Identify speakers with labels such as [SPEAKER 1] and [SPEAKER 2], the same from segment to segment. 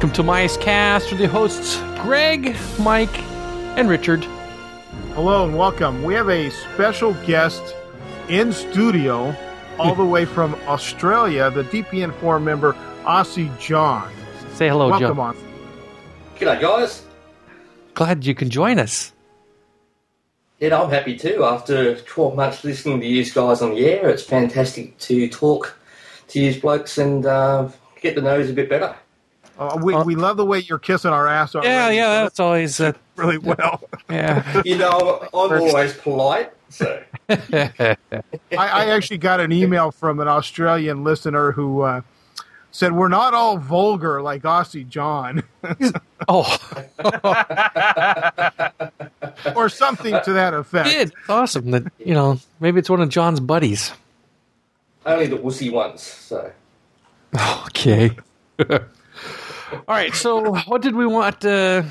[SPEAKER 1] and welcome to MiceCast with the hosts Greg, Mike, and Richard.
[SPEAKER 2] Hello and welcome. We have a special guest in studio, all the way from Australia, the DPN forum member, Aussie John.
[SPEAKER 1] Say hello,
[SPEAKER 2] welcome
[SPEAKER 1] John.
[SPEAKER 2] on.
[SPEAKER 3] G'day, guys.
[SPEAKER 1] Glad you can join us.
[SPEAKER 3] Yeah, I'm happy too. After 12 months listening to you guys on the air, it's fantastic to talk to you blokes and uh, get to know you a bit better.
[SPEAKER 2] Uh, we, we love the way you're kissing our ass already.
[SPEAKER 1] Yeah, yeah, that's always uh,
[SPEAKER 2] really well.
[SPEAKER 1] yeah.
[SPEAKER 3] You know, I'm always polite, so
[SPEAKER 2] I, I actually got an email from an Australian listener who uh, said we're not all vulgar like Aussie John,
[SPEAKER 1] oh,
[SPEAKER 2] or something to that effect.
[SPEAKER 1] it's awesome that you know. Maybe it's one of John's buddies.
[SPEAKER 3] only the wussy ones. So
[SPEAKER 1] Okay. All right. So, what did we want? Uh,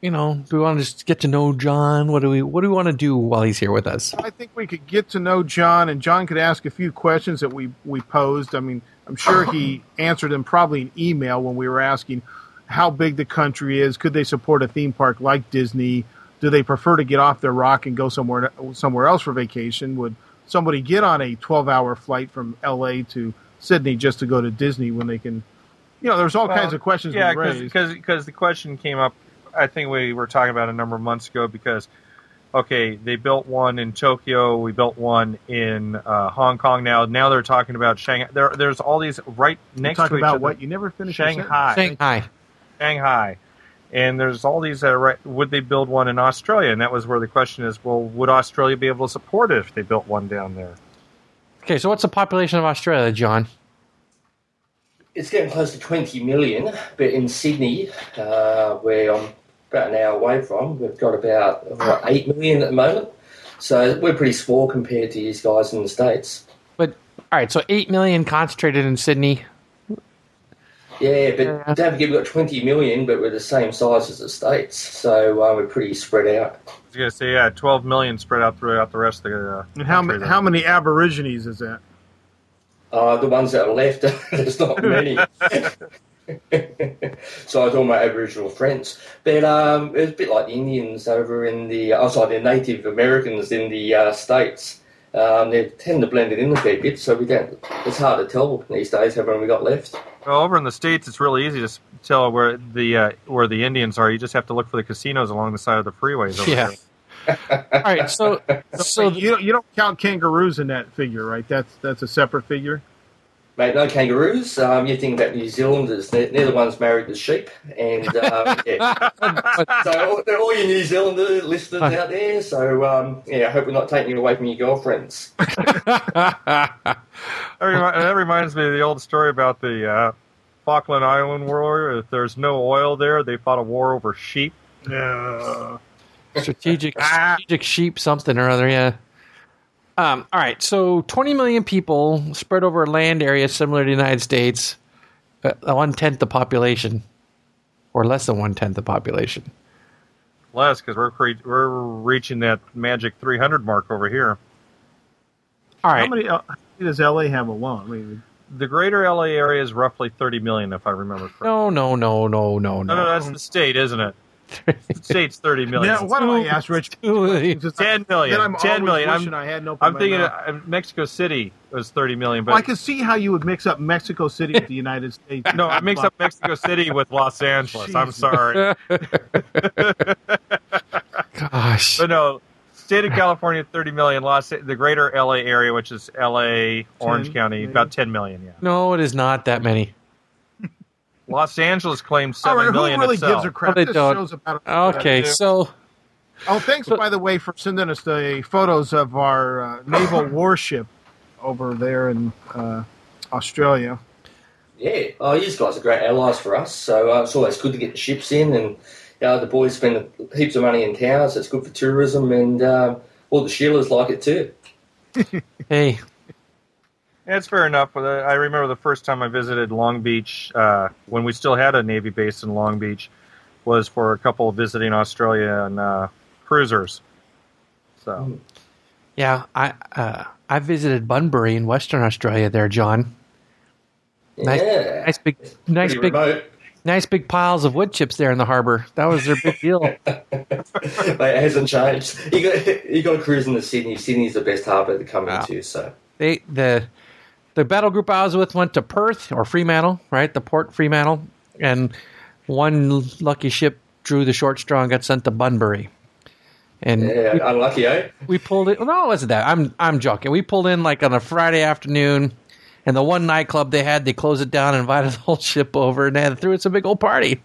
[SPEAKER 1] you know, do we want to just get to know John? What do we What do we want to do while he's here with us?
[SPEAKER 2] I think we could get to know John, and John could ask a few questions that we we posed. I mean, I'm sure he answered them probably in email when we were asking how big the country is. Could they support a theme park like Disney? Do they prefer to get off their rock and go somewhere somewhere else for vacation? Would somebody get on a 12 hour flight from L.A. to Sydney just to go to Disney when they can? You know, there's all
[SPEAKER 4] Well,
[SPEAKER 2] kinds of questions
[SPEAKER 4] Yeah,
[SPEAKER 2] we raised.
[SPEAKER 4] because because the question came up. I think we were talking about a number of months ago because okay, they built one in Tokyo, we built one in uh, Hong Kong. Now now they're talking about Shanghai. There, there's all these right next
[SPEAKER 2] Talk
[SPEAKER 4] to each
[SPEAKER 2] about
[SPEAKER 4] other.
[SPEAKER 2] what you never finished. your
[SPEAKER 4] Shanghai,
[SPEAKER 1] Shanghai.
[SPEAKER 4] Shanghai, and there's all these that are right. Would they build one in Australia? And that was where the question is. Well, would Australia be able to support it if they built one down there?
[SPEAKER 1] Okay. So, what's the population of Australia, John?
[SPEAKER 3] It's getting close to 20 million. But in Sydney, uh, where I'm about an hour away from, we've got about what, 8 million at the moment. So we're pretty small compared to these guys in the States.
[SPEAKER 1] But all right. So, eight million concentrated in Sydney.
[SPEAKER 3] Yeah, but don't forget we've got 20 million, but we're the same size as the States. So uh, we're pretty spread out.
[SPEAKER 4] I was going to say, yeah, 12 million spread out throughout the rest of the. Uh,
[SPEAKER 2] And how, ma- how many Aborigines is that?
[SPEAKER 3] Uh, the ones that are left, there's not many. so I told my Aboriginal friends. But um, it's a bit like the Indians over in the, I oh, sorry, the Native Americans in the uh, States. Um, they tend to blend it in a fair bit, so we don't, it's hard to tell these days how many we got left.
[SPEAKER 4] Well, over in the states, it's really easy to tell where the uh, where the Indians are. You just have to look for the casinos along the side of the freeways. Over
[SPEAKER 1] Yeah.
[SPEAKER 4] there.
[SPEAKER 1] All right. So, so
[SPEAKER 2] you don't, you don't count kangaroos in that figure, right? That's that's a separate figure.
[SPEAKER 3] Mate, no kangaroos. Um, you think about New Zealanders, they're, they're the ones married to sheep. And um, yeah. so all, they're all your New Zealander listeners out there. So um, yeah, I hope we're not taking it away from your girlfriends.
[SPEAKER 4] That, remi- that reminds me of the old story about the uh, Falkland Island war. If there's no oil there, they fought a war over sheep.
[SPEAKER 2] Yeah.
[SPEAKER 1] Strategic
[SPEAKER 2] Ah.
[SPEAKER 1] strategic sheep something or other yeah um, all right so 20 million people spread over a land area similar to the united states uh, one tenth the population or less than one tenth the population
[SPEAKER 4] Less because we're cre- we're reaching that magic 300 mark over here.
[SPEAKER 1] all
[SPEAKER 2] How many, uh, how many does LA have alone? I mean,
[SPEAKER 4] The greater LA area is roughly 30 million, if I remember correctly.
[SPEAKER 1] no no no no no
[SPEAKER 4] no, no,
[SPEAKER 1] no
[SPEAKER 4] that's the state, isn't it? The state's 30 million.
[SPEAKER 2] now, why don't I ask Rich?
[SPEAKER 1] Two-
[SPEAKER 4] 10 million.
[SPEAKER 2] I'm
[SPEAKER 4] 10
[SPEAKER 2] always
[SPEAKER 4] million. I'm-
[SPEAKER 2] I had no.
[SPEAKER 4] I'm thinking uh, Mexico City was 30 million, but
[SPEAKER 2] Well, I can see how you would mix up Mexico City with the United States.
[SPEAKER 4] no, I mix up Mexico City with Los Angeles. I'm sorry.
[SPEAKER 1] gosh
[SPEAKER 4] But no, state of California, 30 million. Los, the greater LA area, which is LA, Orange
[SPEAKER 2] 10,
[SPEAKER 4] County,
[SPEAKER 2] maybe.
[SPEAKER 4] about 10 million. Yeah.
[SPEAKER 1] no it is not that many
[SPEAKER 4] Los Angeles claims
[SPEAKER 2] All
[SPEAKER 4] seven
[SPEAKER 2] right,
[SPEAKER 4] million
[SPEAKER 2] who really
[SPEAKER 4] itself.
[SPEAKER 2] gives a crap?
[SPEAKER 1] They
[SPEAKER 2] this
[SPEAKER 1] don't.
[SPEAKER 2] show's about
[SPEAKER 1] okay so
[SPEAKER 2] Oh, thanks by the way for sending us the photos of our uh, naval warship over there in uh, Australia.
[SPEAKER 3] Yeah, oh, you guys are great allies for us. So uh, it's always good to get the ships in, and you know, the boys spend heaps of money in towns. It's good for tourism, and um, all the Sheilas like it too.
[SPEAKER 1] hey
[SPEAKER 4] Yeah, it's fair enough. Uh, I remember the first time I visited Long Beach uh, when we still had a Navy base in Long Beach was for a couple visiting Australia and uh, cruisers. So
[SPEAKER 1] yeah i uh, i visited bunbury in western australia there john Nice-
[SPEAKER 3] yeah,
[SPEAKER 1] nice big nice
[SPEAKER 3] pretty
[SPEAKER 1] big
[SPEAKER 3] remote.
[SPEAKER 1] nice big piles of wood chips there in the harbor. That was their big deal.
[SPEAKER 3] Mate, it hasn't changed. You got you got to cruise into Sydney. Sydney's the best harbour to come
[SPEAKER 1] Wow.
[SPEAKER 3] into. So
[SPEAKER 1] they the the battle group I was with went to Perth or Fremantle, right? The port Fremantle, and one lucky ship drew the short straw and got sent to Bunbury. And
[SPEAKER 3] yeah, unlucky, eh?
[SPEAKER 1] we pulled it. No, it wasn't that. I'm I'm joking. We pulled in like on a Friday afternoon, and the one nightclub they had, they closed it down, and invited the whole ship over, and they threw us a big old party.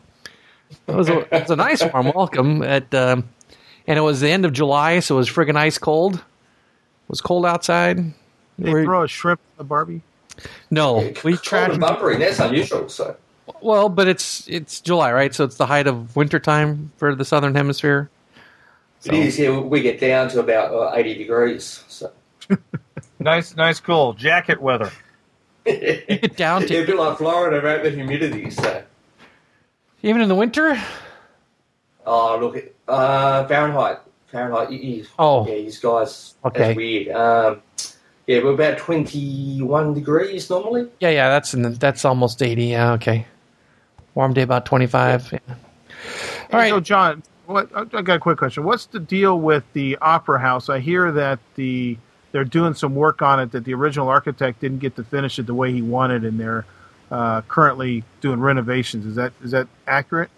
[SPEAKER 1] It was a, it was a nice warm welcome at, um, and it was the end of July, so it was friggin' ice cold. It was cold outside.
[SPEAKER 2] They
[SPEAKER 1] We're-
[SPEAKER 2] throw a shrimp in the Barbie.
[SPEAKER 1] no, we
[SPEAKER 3] Cold
[SPEAKER 1] tried.
[SPEAKER 3] in That's unusual. So
[SPEAKER 1] Well, but it's it's July, right? So it's the height of winter time for the southern hemisphere.
[SPEAKER 3] it is. Yeah, we get down to about uh, eighty degrees. So
[SPEAKER 4] Nice, nice, cool jacket weather.
[SPEAKER 1] Get down
[SPEAKER 3] yeah,
[SPEAKER 1] to
[SPEAKER 3] a bit like Florida about the humidity. So
[SPEAKER 1] even in the winter.
[SPEAKER 3] oh look, at uh, Fahrenheit. Fahrenheit. you- you-
[SPEAKER 1] Oh.
[SPEAKER 3] yeah, these guys.
[SPEAKER 1] Okay.
[SPEAKER 3] That's weird. Um, yeah, we're about twenty-one degrees normally.
[SPEAKER 1] Yeah, yeah, that's in the, that's almost eighty. Yeah, okay. Warm day about twenty five. Yeah. All right.
[SPEAKER 2] So, John, what, I I got a quick question. What's the deal with the Opera House? I hear that the they're doing some work on it that the original architect didn't get to finish it the way he wanted, and they're uh, currently doing renovations. Is that is that accurate?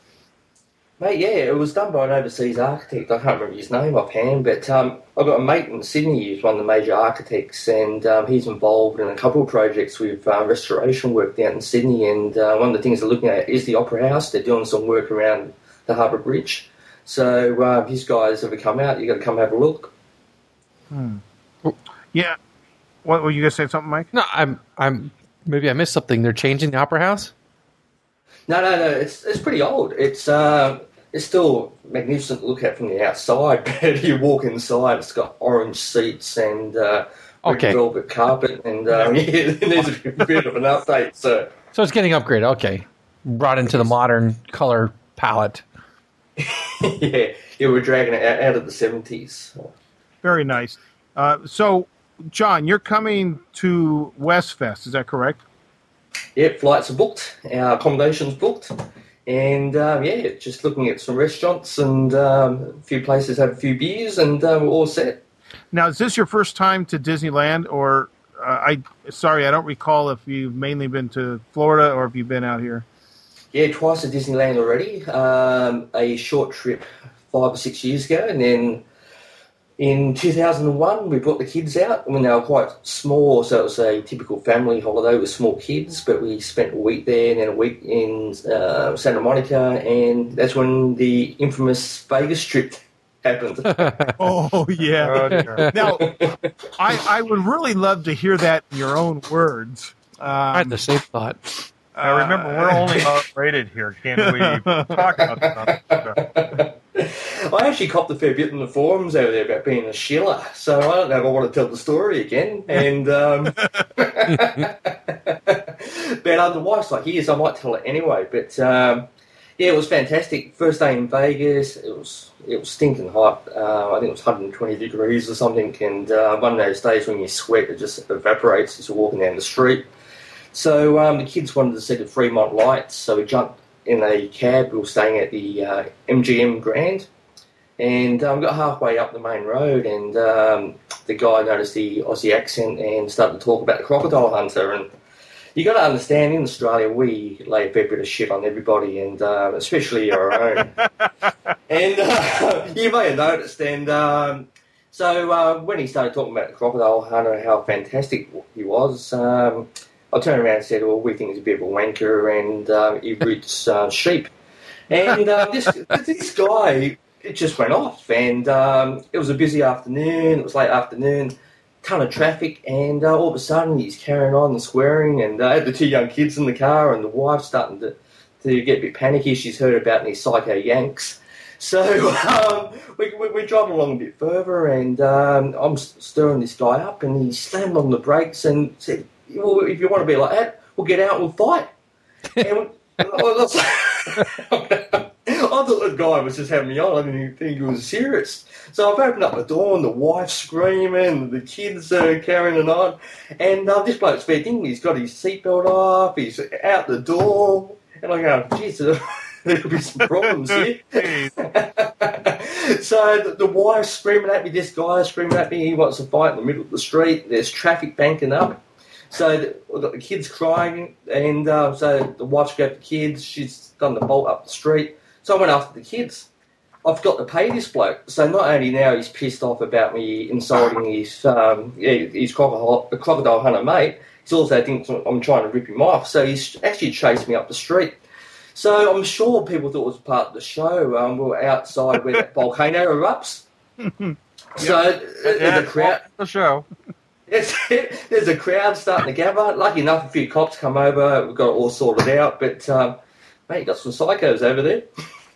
[SPEAKER 3] Mate, yeah, it was done by an overseas architect. I can't remember his name offhand, but um, I've got a mate in Sydney who's one of the major architects, and um, he's involved in a couple of projects with uh, restoration work down in Sydney. And uh, one of the things they're looking at is the Opera House. They're doing some work around the Harbour Bridge. So uh, if you guys ever come out, You've got to come have a look. Hmm.
[SPEAKER 2] Yeah. What were you gonna say something, Mike?
[SPEAKER 1] No, I'm I'm maybe I missed something. They're changing the opera house.
[SPEAKER 3] No, no, no. It's it's pretty old. It's um, it's still magnificent to look at from the outside, but you walk inside, it's got orange seats and uh, red
[SPEAKER 1] Okay.
[SPEAKER 3] velvet carpet, and um, yeah, it needs a bit of an update. So
[SPEAKER 1] So it's getting upgraded. Okay, brought into the modern color palette.
[SPEAKER 3] yeah, yeah, we're dragging it out, out of the seventies.
[SPEAKER 2] Very nice. Uh, so, John, you're coming to Westfest. Is that correct?
[SPEAKER 3] Yeah, flights are booked, our accommodations booked, and um, yeah, just looking at some restaurants and um, a few places have a few beers, and uh, we're all set.
[SPEAKER 2] Now, is this your first time to Disneyland, or uh, I? Sorry, I don't recall if you've mainly been to Florida or if you've been out here.
[SPEAKER 3] Yeah, twice at Disneyland already. Um, a short trip five or six years ago, and then in 2001 we brought the kids out when they were quite small, so it was a typical family holiday with small kids. But we spent a week there and then a week in uh, Santa Monica, and that's when the infamous Vegas trip happened.
[SPEAKER 2] Oh yeah.
[SPEAKER 4] Oh,
[SPEAKER 2] now, I I would really love to hear that in your own words.
[SPEAKER 1] I had
[SPEAKER 2] Um,
[SPEAKER 1] the same thought.
[SPEAKER 4] Now remember, we're only rated here. Can we talk about stuff?
[SPEAKER 3] I actually copped a fair bit in the forums over there about being a shiller, so I don't know if I want to tell the story again. And um, but um, the wife's like, "Yes, I might tell it anyway." But um, yeah, it was fantastic. First day in Vegas, it was it was stinking hot. Uh, I think it was 120 degrees or something, and uh, one of those days when you sweat, it just evaporates as you're walking down the street. So um, the kids wanted to see the Fremont lights, so we jumped in a cab. We were staying at the uh, MGM Grand, and um, got halfway up the main road, and um, the guy noticed the Aussie accent and started to talk about the crocodile hunter. And you got to understand, in Australia, we lay a fair bit of shit on everybody, and um, especially our own. and uh, you may have noticed, and um, so uh, when he started talking about the crocodile hunter, and how fantastic he was. I turned around and said, "Well, we think he's a bit of a wanker, and um, he roots uh, sheep." And uh, this this guy, it just went off, and um, it was a busy afternoon. It was late afternoon, ton of traffic, and uh, all of a sudden he's carrying on and swearing, and uh, I had the two young kids in the car, and the wife starting to to get a bit panicky. She's heard about these psycho yanks. So um, we, we, we're driving along a bit further, and um, I'm stirring this guy up, and he slammed on the brakes and said, well, "If you want to be like that, we'll get out and we'll fight." and I thought the guy was just having me on. I didn't think he was serious. So I've opened up the door, and the wife's screaming, the kids are carrying on, and uh, this bloke's fair thing. He's got his seatbelt off. He's out the door. And I go, geez, there could be some problems here. So the, the wife's screaming at me, this guy's screaming at me, he wants to fight in the middle of the street. There's traffic banking up. So the, the kids crying, and uh, so the wife's grabbed the kids. She's done the bolt up the street. So I went after the kids. I've got to pay this bloke. So not only now he's pissed off about me insulting his um, his crocodile, crocodile hunter mate, he's also thinks I'm trying to rip him off. So he's actually chased me up the street. So I'm sure people thought it was part of the show. Um, we were outside where that volcano erupts. So
[SPEAKER 4] Yeah,
[SPEAKER 3] the crowd,
[SPEAKER 4] the show.
[SPEAKER 3] There's, there's a crowd starting to gather. Lucky enough, a few cops come over. We've got it all sorted out. But um, mate, you got some psychos over there.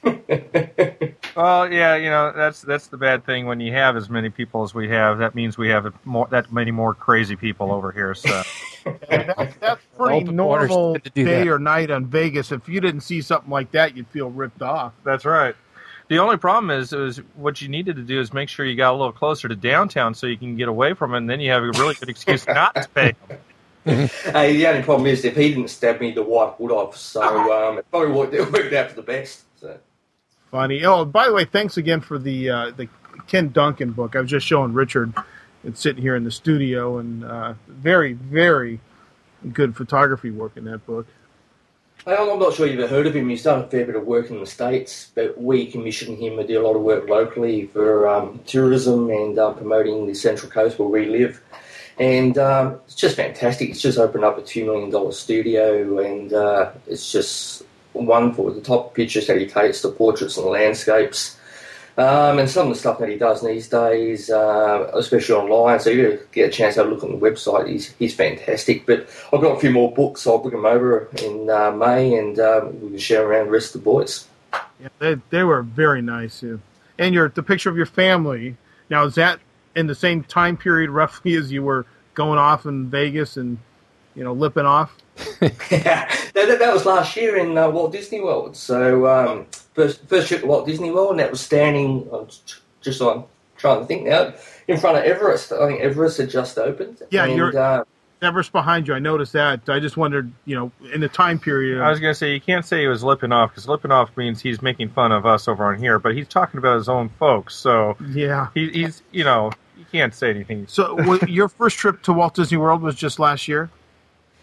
[SPEAKER 4] Well, yeah, you know that's that's the bad thing when you have as many people as we have. That means we have more that many more crazy people over here. So
[SPEAKER 2] That's, that's pretty normal day
[SPEAKER 1] that.
[SPEAKER 2] or night on Vegas. If you didn't see something like that, you'd feel ripped off.
[SPEAKER 4] that's right. The only problem is, is what you needed to do is make sure you got a little closer to downtown so you can get away from it, and then you have a really good excuse not to pay.
[SPEAKER 3] Hey, the only problem is if he didn't stab me, the wife would have. So um, it probably worked, it worked out for the best. So.
[SPEAKER 2] Funny. Oh, by the way, thanks again for the uh, the Ken Duncan book. I was just showing Richard. It's sitting here in the studio, and uh, very, very good photography work in that book.
[SPEAKER 3] I'm not sure you've ever heard of him. He's done a fair bit of work in the States, but we commissioned him to do a lot of work locally for um, tourism and um, promoting the Central Coast where we live. And um, it's just fantastic. It's just opened up a $2 million studio, and uh, it's just wonderful. The top pictures that he takes, the portraits and the landscapes. Um, and some of the stuff that he does these days, uh, especially online, so you get a chance to have a look on the website. He's, he's fantastic. But I've got a few more books, so I'll bring them over in uh, May and um, we can share around the rest of the boys.
[SPEAKER 2] Yeah, they, they were very nice. Yeah. And your the picture of your family. Now, is that in the same time period roughly as you were going off in Vegas and you know lipping off?
[SPEAKER 3] that, that, that was last year in uh, Walt Disney World. So um, first first trip to Walt Disney World, and that was standing uh, just on trying to think now in front of Everest. I think Everest had just opened.
[SPEAKER 2] Yeah,
[SPEAKER 3] and,
[SPEAKER 2] you're-
[SPEAKER 3] uh,
[SPEAKER 2] Everest behind you. I noticed that. I just wondered, you know, in the time period.
[SPEAKER 4] I was going to say you can't say he was lipping off because lipping off means he's making fun of us over on here, but he's talking about his own folks. So
[SPEAKER 2] yeah.
[SPEAKER 4] he, he's you know you can't say anything.
[SPEAKER 2] So your first trip to Walt Disney World was just last year.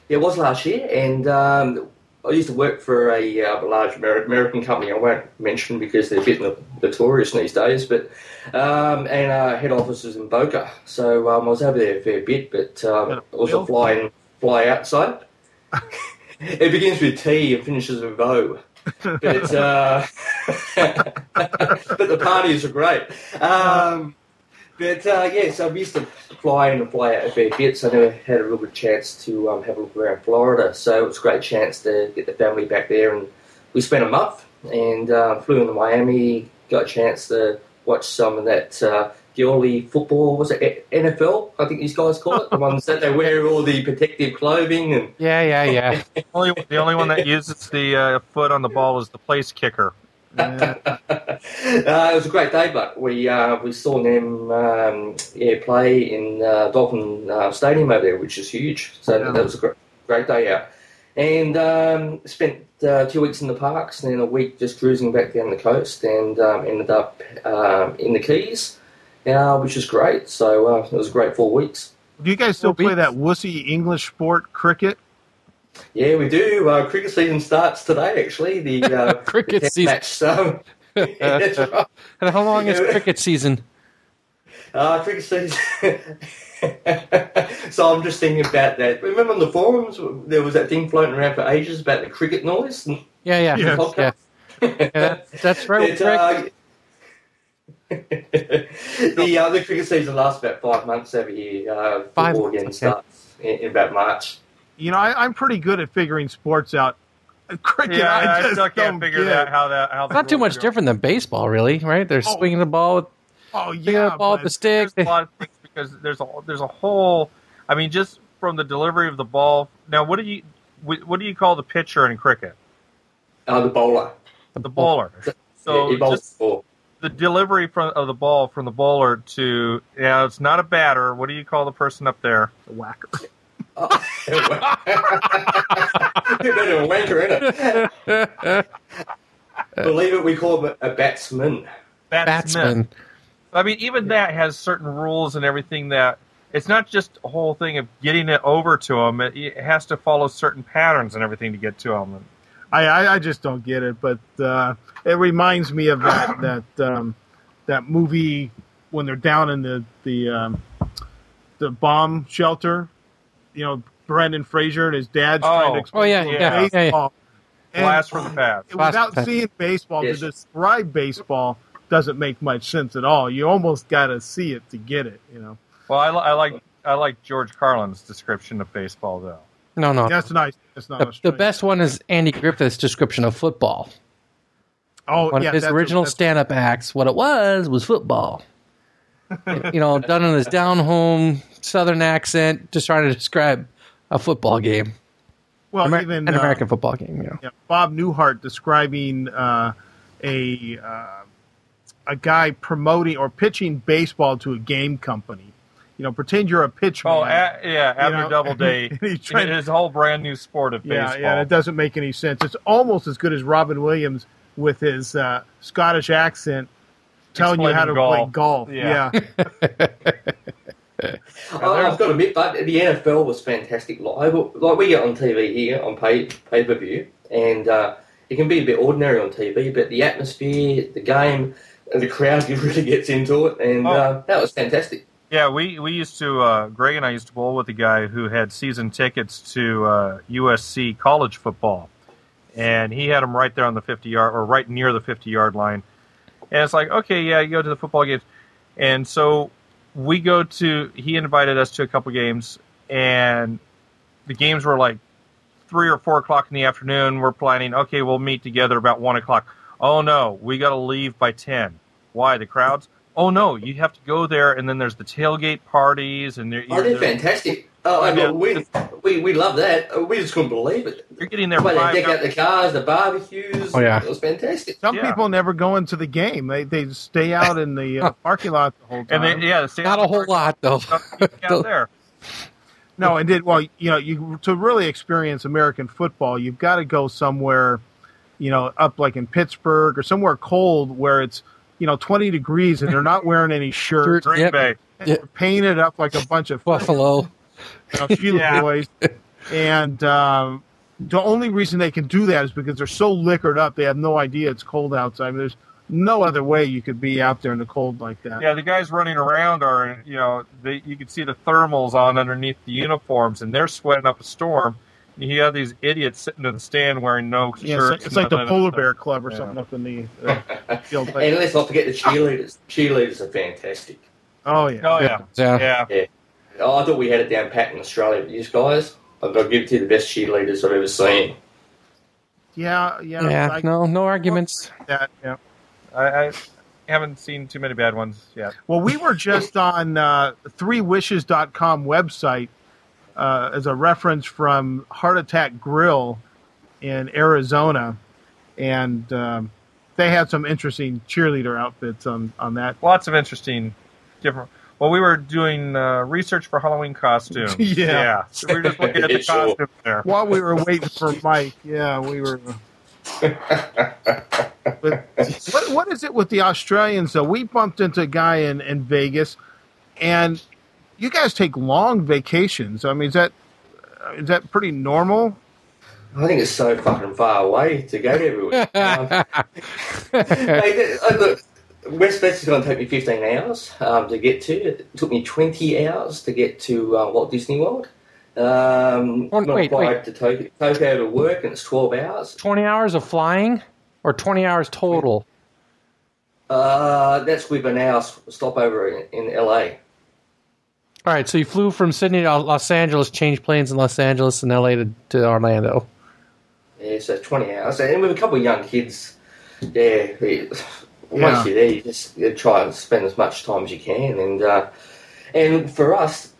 [SPEAKER 3] It was last year, and um, I used to work for a uh, large American company. I won't mention because they're a bit notorious these days, but um, and uh, head office was in Boca, so um, I was over there a fair bit. But um, it was a fly in, fly outside. it begins with T and finishes with O. But uh, but the parties are great. Um, but uh, yeah, so we used to fly in and fly out a fair bit, so I never had a real good chance to um, have a look around Florida. So it was a great chance to get the family back there, and we spent a month and uh, flew into Miami. Got a chance to watch some of that uh, girly football. Was it NFL? I think these guys call it the ones that they wear all the protective clothing and
[SPEAKER 1] Yeah, yeah, yeah.
[SPEAKER 4] Only the only one that uses the uh, foot on the ball is the place kicker.
[SPEAKER 2] Yeah.
[SPEAKER 3] uh, it was a great day, but we uh, we saw them um, yeah play in uh, Dolphin uh, Stadium over there, which is huge. So
[SPEAKER 2] Yeah.
[SPEAKER 3] that was a great, great day out, and um, spent uh, two weeks in the parks, and then a week just cruising back down the coast, and um, ended up um, in the Keys, uh, which is great. So uh, it was a great four weeks.
[SPEAKER 2] Do you guys still
[SPEAKER 1] we-
[SPEAKER 2] play that wussy English sport cricket?
[SPEAKER 3] Yeah, we do. Uh, cricket season starts today, actually. The uh,
[SPEAKER 1] Cricket
[SPEAKER 3] test
[SPEAKER 1] season.
[SPEAKER 3] match. So that's right.
[SPEAKER 1] And how long is cricket season?
[SPEAKER 3] Uh, cricket season. so I'm just thinking about that. Remember on the forums, there was that thing floating around for ages about the cricket noise? And
[SPEAKER 1] Yeah, yeah,
[SPEAKER 2] Yes.
[SPEAKER 1] yeah. yeah that, that's right.
[SPEAKER 3] But, uh, the uh, the cricket season lasts about five months every year. Uh,
[SPEAKER 1] Five
[SPEAKER 3] football again
[SPEAKER 1] months, okay.
[SPEAKER 3] starts in, in about March.
[SPEAKER 2] You know, I, I'm pretty good at figuring sports out. Cricket,
[SPEAKER 4] Yeah,
[SPEAKER 2] I
[SPEAKER 4] I,
[SPEAKER 2] just
[SPEAKER 4] still can't
[SPEAKER 2] don't
[SPEAKER 4] figure
[SPEAKER 2] get.
[SPEAKER 4] that how that how.
[SPEAKER 1] It's not too much different than baseball, really, right? They're
[SPEAKER 2] Oh.
[SPEAKER 1] swinging the ball with
[SPEAKER 2] Oh yeah,
[SPEAKER 1] the ball with the stick.
[SPEAKER 4] There's a lot of things because there's a there's a whole. I mean, just from the delivery of the ball. Now, what do you what do you call the pitcher in cricket?
[SPEAKER 3] Uh, the bowler.
[SPEAKER 4] The bowler. So
[SPEAKER 3] yeah,
[SPEAKER 4] just
[SPEAKER 3] the
[SPEAKER 4] the delivery from of the ball from the bowler to yeah, it's not a batter. What do you call the person up there?
[SPEAKER 2] The whacker.
[SPEAKER 3] Oh, Bit better than a wanker, isn't it? Believe it, we call him a, a batsman.
[SPEAKER 1] Batsman.
[SPEAKER 4] I mean, even that has certain rules and everything that it's not just a whole thing of getting it over to them. It, it has to follow certain patterns and everything to get to them.
[SPEAKER 2] I, I, I just don't get it, but uh, it reminds me of that that um, that movie when they're down in the the um, the bomb shelter. You know, Brendan Fraser and his dad's oh. trying
[SPEAKER 4] Oh.
[SPEAKER 2] to explain
[SPEAKER 1] Oh, yeah,
[SPEAKER 2] to him
[SPEAKER 4] yeah,
[SPEAKER 1] yeah, yeah.
[SPEAKER 2] baseball. And
[SPEAKER 4] Blast from the past.
[SPEAKER 2] without
[SPEAKER 1] Blast-
[SPEAKER 2] seeing baseball,
[SPEAKER 3] Yes.
[SPEAKER 2] to describe baseball doesn't make much sense at all. You almost got to see it to get it. You know,
[SPEAKER 4] Well, I, I like I like George Carlin's description of baseball, though.
[SPEAKER 1] No, no.
[SPEAKER 2] that's nice. That's not
[SPEAKER 1] The, the best one is Andy Griffith's description of football.
[SPEAKER 2] Oh,
[SPEAKER 1] One
[SPEAKER 2] yeah,
[SPEAKER 1] of his original
[SPEAKER 2] that's-
[SPEAKER 1] stand-up acts, what it was was football. you know, done in his down-home Southern accent, just trying to describe a football game,
[SPEAKER 2] well,
[SPEAKER 1] Amer-
[SPEAKER 2] even
[SPEAKER 1] an
[SPEAKER 2] uh,
[SPEAKER 1] American football game. You know.
[SPEAKER 2] yeah, Bob Newhart describing uh, a uh, a guy promoting or pitching baseball to a game company. You know, pretend you're a pitcher.
[SPEAKER 4] Oh, a, yeah, after
[SPEAKER 2] know,
[SPEAKER 4] Doubleday,
[SPEAKER 2] he's trying-
[SPEAKER 4] his whole brand new sport of
[SPEAKER 2] yeah,
[SPEAKER 4] baseball.
[SPEAKER 2] yeah, and it doesn't make any sense. It's almost as good as Robin Williams with his uh, Scottish accent telling you how to
[SPEAKER 4] Explaining
[SPEAKER 2] play golf.
[SPEAKER 4] golf. Yeah.
[SPEAKER 2] yeah.
[SPEAKER 3] I've got to admit, but the NFL was fantastic live. Like we get on TV here on pay pay per view, and uh, it can be a bit ordinary on TV, but the atmosphere, the game, and the crowd really gets into it, and
[SPEAKER 4] Oh.
[SPEAKER 3] uh, that was fantastic.
[SPEAKER 4] Yeah, we, we used to, uh, Greg and I used to bowl with a guy who had season tickets to uh, USC college football. And he had them right there on the 50 yard, or right near the 50 yard line. And it's like, okay, yeah, you go to the football games. And so we go to, he invited us to a couple games, and the games were like three or four o'clock in the afternoon. We're planning, okay, we'll meet together about one o'clock. Oh no, we got to leave by 10. Why? The crowds? Oh no, you have to go there, and then there's the tailgate parties, and they're,
[SPEAKER 3] Oh, they're fantastic. Oh, and
[SPEAKER 4] Yeah.
[SPEAKER 3] we, we we love that. Uh, We just couldn't believe it.
[SPEAKER 4] you're getting there
[SPEAKER 3] But they
[SPEAKER 4] five
[SPEAKER 3] deck out the cars, the barbecues.
[SPEAKER 1] Oh, yeah.
[SPEAKER 3] it was fantastic.
[SPEAKER 2] Some
[SPEAKER 4] Yeah.
[SPEAKER 2] people never go into the game. They they stay out in the uh, parking lot the whole time.
[SPEAKER 4] and they, yeah, the
[SPEAKER 1] Not a whole lot, though.
[SPEAKER 4] out there.
[SPEAKER 2] No, and did well. You know, you to really experience American football, you've got to go somewhere, you know, up like in Pittsburgh or somewhere cold where it's you know twenty degrees and they're not wearing any shirts,
[SPEAKER 4] Green
[SPEAKER 1] Yep.
[SPEAKER 4] Bay.
[SPEAKER 1] Yeah.
[SPEAKER 2] painted up like a bunch of
[SPEAKER 1] Buffalo.
[SPEAKER 2] You know, Sheila
[SPEAKER 4] Yeah.
[SPEAKER 2] boys, and um, the only reason they can do that is because they're so liquored up they have no idea it's cold outside. I mean, there's no other way you could be out there in the cold like that.
[SPEAKER 4] Yeah, the guys running around are, you know, they, you can see the thermals on underneath the uniforms, and they're sweating up a storm. You have these idiots sitting in the stand wearing no
[SPEAKER 2] Yeah,
[SPEAKER 4] shirts.
[SPEAKER 2] it's, it's like the. Polar Bear Club or
[SPEAKER 4] Yeah.
[SPEAKER 2] something up in the uh, field.
[SPEAKER 3] And let's not forget the cheerleaders. cheerleaders are fantastic.
[SPEAKER 2] Oh yeah.
[SPEAKER 4] Oh yeah,
[SPEAKER 1] Yeah.
[SPEAKER 4] yeah.
[SPEAKER 3] Oh, I thought we had it down pat in Australia, but you guys, I've got to give it to you the best cheerleaders I've ever seen.
[SPEAKER 2] Yeah, yeah.
[SPEAKER 1] Yeah,
[SPEAKER 2] I-
[SPEAKER 1] no, no arguments.
[SPEAKER 2] that, yeah.
[SPEAKER 4] I, I haven't seen too many bad ones yet.
[SPEAKER 2] Well, we were just on uh, threewishes.com website uh, as a reference from Heart Attack Grill in Arizona, and um, they had some interesting cheerleader outfits on on that.
[SPEAKER 4] Lots of interesting, different. Well, we were doing uh, research for Halloween costumes.
[SPEAKER 2] Yeah.
[SPEAKER 4] So we were just looking at the
[SPEAKER 3] Sure.
[SPEAKER 4] costumes there.
[SPEAKER 2] While we were waiting for Mike, yeah, we were. but what what is it with the Australians though? We bumped into a guy in, in Vegas, and you guys take long vacations. I mean, is that is that pretty normal?
[SPEAKER 3] I think it's so fucking far away to go everywhere. um, hey, uh, look, Westminster's going to take me 15 hours um, to get to. It took me 20 hours to get to uh, Walt Disney World. Um,
[SPEAKER 1] Oh, wait, wait.
[SPEAKER 3] to Tokyo, Tokyo to work, and it's 12 hours.
[SPEAKER 1] 20 hours of flying or 20 hours total?
[SPEAKER 3] Uh, that's with an hour stopover in, in LA.
[SPEAKER 1] All right, so you flew from Sydney to Los Angeles, changed planes in Los Angeles and LA to, to Orlando.
[SPEAKER 3] Yeah, so 20 hours. And with a couple of young kids, yeah, we- once
[SPEAKER 2] Yeah.
[SPEAKER 3] you're there, you just you try and spend as much time as you can. And uh, and for us,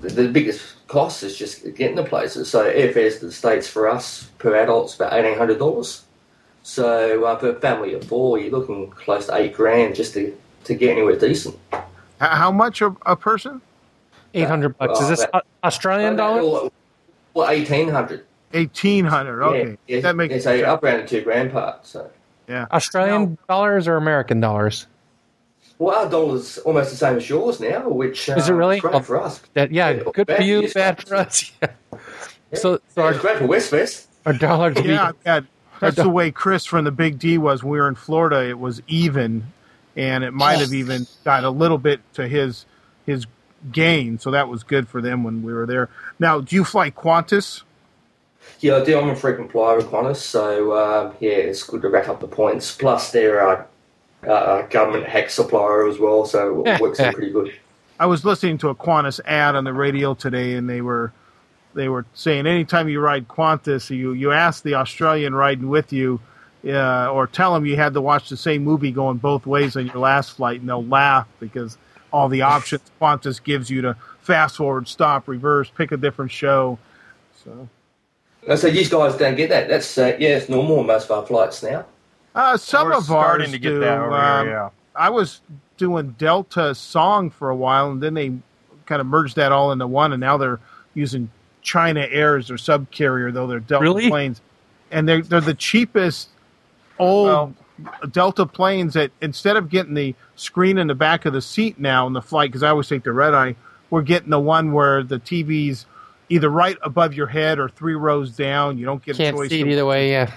[SPEAKER 3] the, the biggest cost is just getting the places. So airfares to the States for us per adult's about $1,800. So uh, for a family of four, you're looking close to eight grand just to, to get anywhere decent.
[SPEAKER 2] How much a, a person?
[SPEAKER 1] 800 bucks. Is this Au- Australian
[SPEAKER 3] Uh,
[SPEAKER 1] dollars?
[SPEAKER 3] well, Well, eighteen hundred.
[SPEAKER 2] Eighteen hundred. Okay,
[SPEAKER 3] yeah,
[SPEAKER 2] that makes
[SPEAKER 3] yeah, so up around two grand part. So,
[SPEAKER 2] yeah.
[SPEAKER 1] Australian
[SPEAKER 2] Now-
[SPEAKER 1] dollars or American dollars?
[SPEAKER 3] well, our dollar's almost the same as yours now, which uh,
[SPEAKER 1] Is it really?
[SPEAKER 3] Great for us.
[SPEAKER 1] That yeah,
[SPEAKER 3] Yeah,
[SPEAKER 1] good for you,
[SPEAKER 3] news.
[SPEAKER 1] bad for us. Yeah. So, so our,
[SPEAKER 3] great for Westfest.
[SPEAKER 1] our dollars
[SPEAKER 2] Yeah, yeah. That's the way Chris from the Big D was. When we were in Florida, it was even, and it might have even got a little bit to his his gain. So that was good for them when we were there. Now, do you fly Qantas?
[SPEAKER 3] Yeah, I do. I'm a frequent flyer with Qantas, so um, yeah, it's good to rack up the points. Plus, they're a uh, government hack supplier as well, so it works in pretty good.
[SPEAKER 2] I was listening to a Qantas ad on the radio today, and they were they were saying anytime you ride Qantas, you you ask the Australian riding with you, uh, or tell them you had to watch the same movie going both ways on your last flight, and they'll laugh because all the options Qantas gives you to fast forward, stop, reverse, pick a different show. So
[SPEAKER 3] And so you guys don't get that. That's uh, yeah, it's normal on most of our flights now.
[SPEAKER 2] uh, some
[SPEAKER 4] We're
[SPEAKER 2] of
[SPEAKER 4] starting
[SPEAKER 2] ours
[SPEAKER 4] to get
[SPEAKER 2] do.
[SPEAKER 4] that over
[SPEAKER 2] um,
[SPEAKER 4] here. Yeah.
[SPEAKER 2] I was doing Delta Song for a while, and then they kind of merged that all into one, and now they're using China Air as their subcarrier, though they're Delta
[SPEAKER 1] Really?
[SPEAKER 2] planes, and they're they're the cheapest old
[SPEAKER 4] Well-
[SPEAKER 2] Delta planes that instead of getting the screen in the back of the seat now in the flight, because I always take the red eye, we're getting the one where the TV's either right above your head or three rows down. You don't get a
[SPEAKER 1] can't
[SPEAKER 2] choice.
[SPEAKER 1] see it either way. Yeah,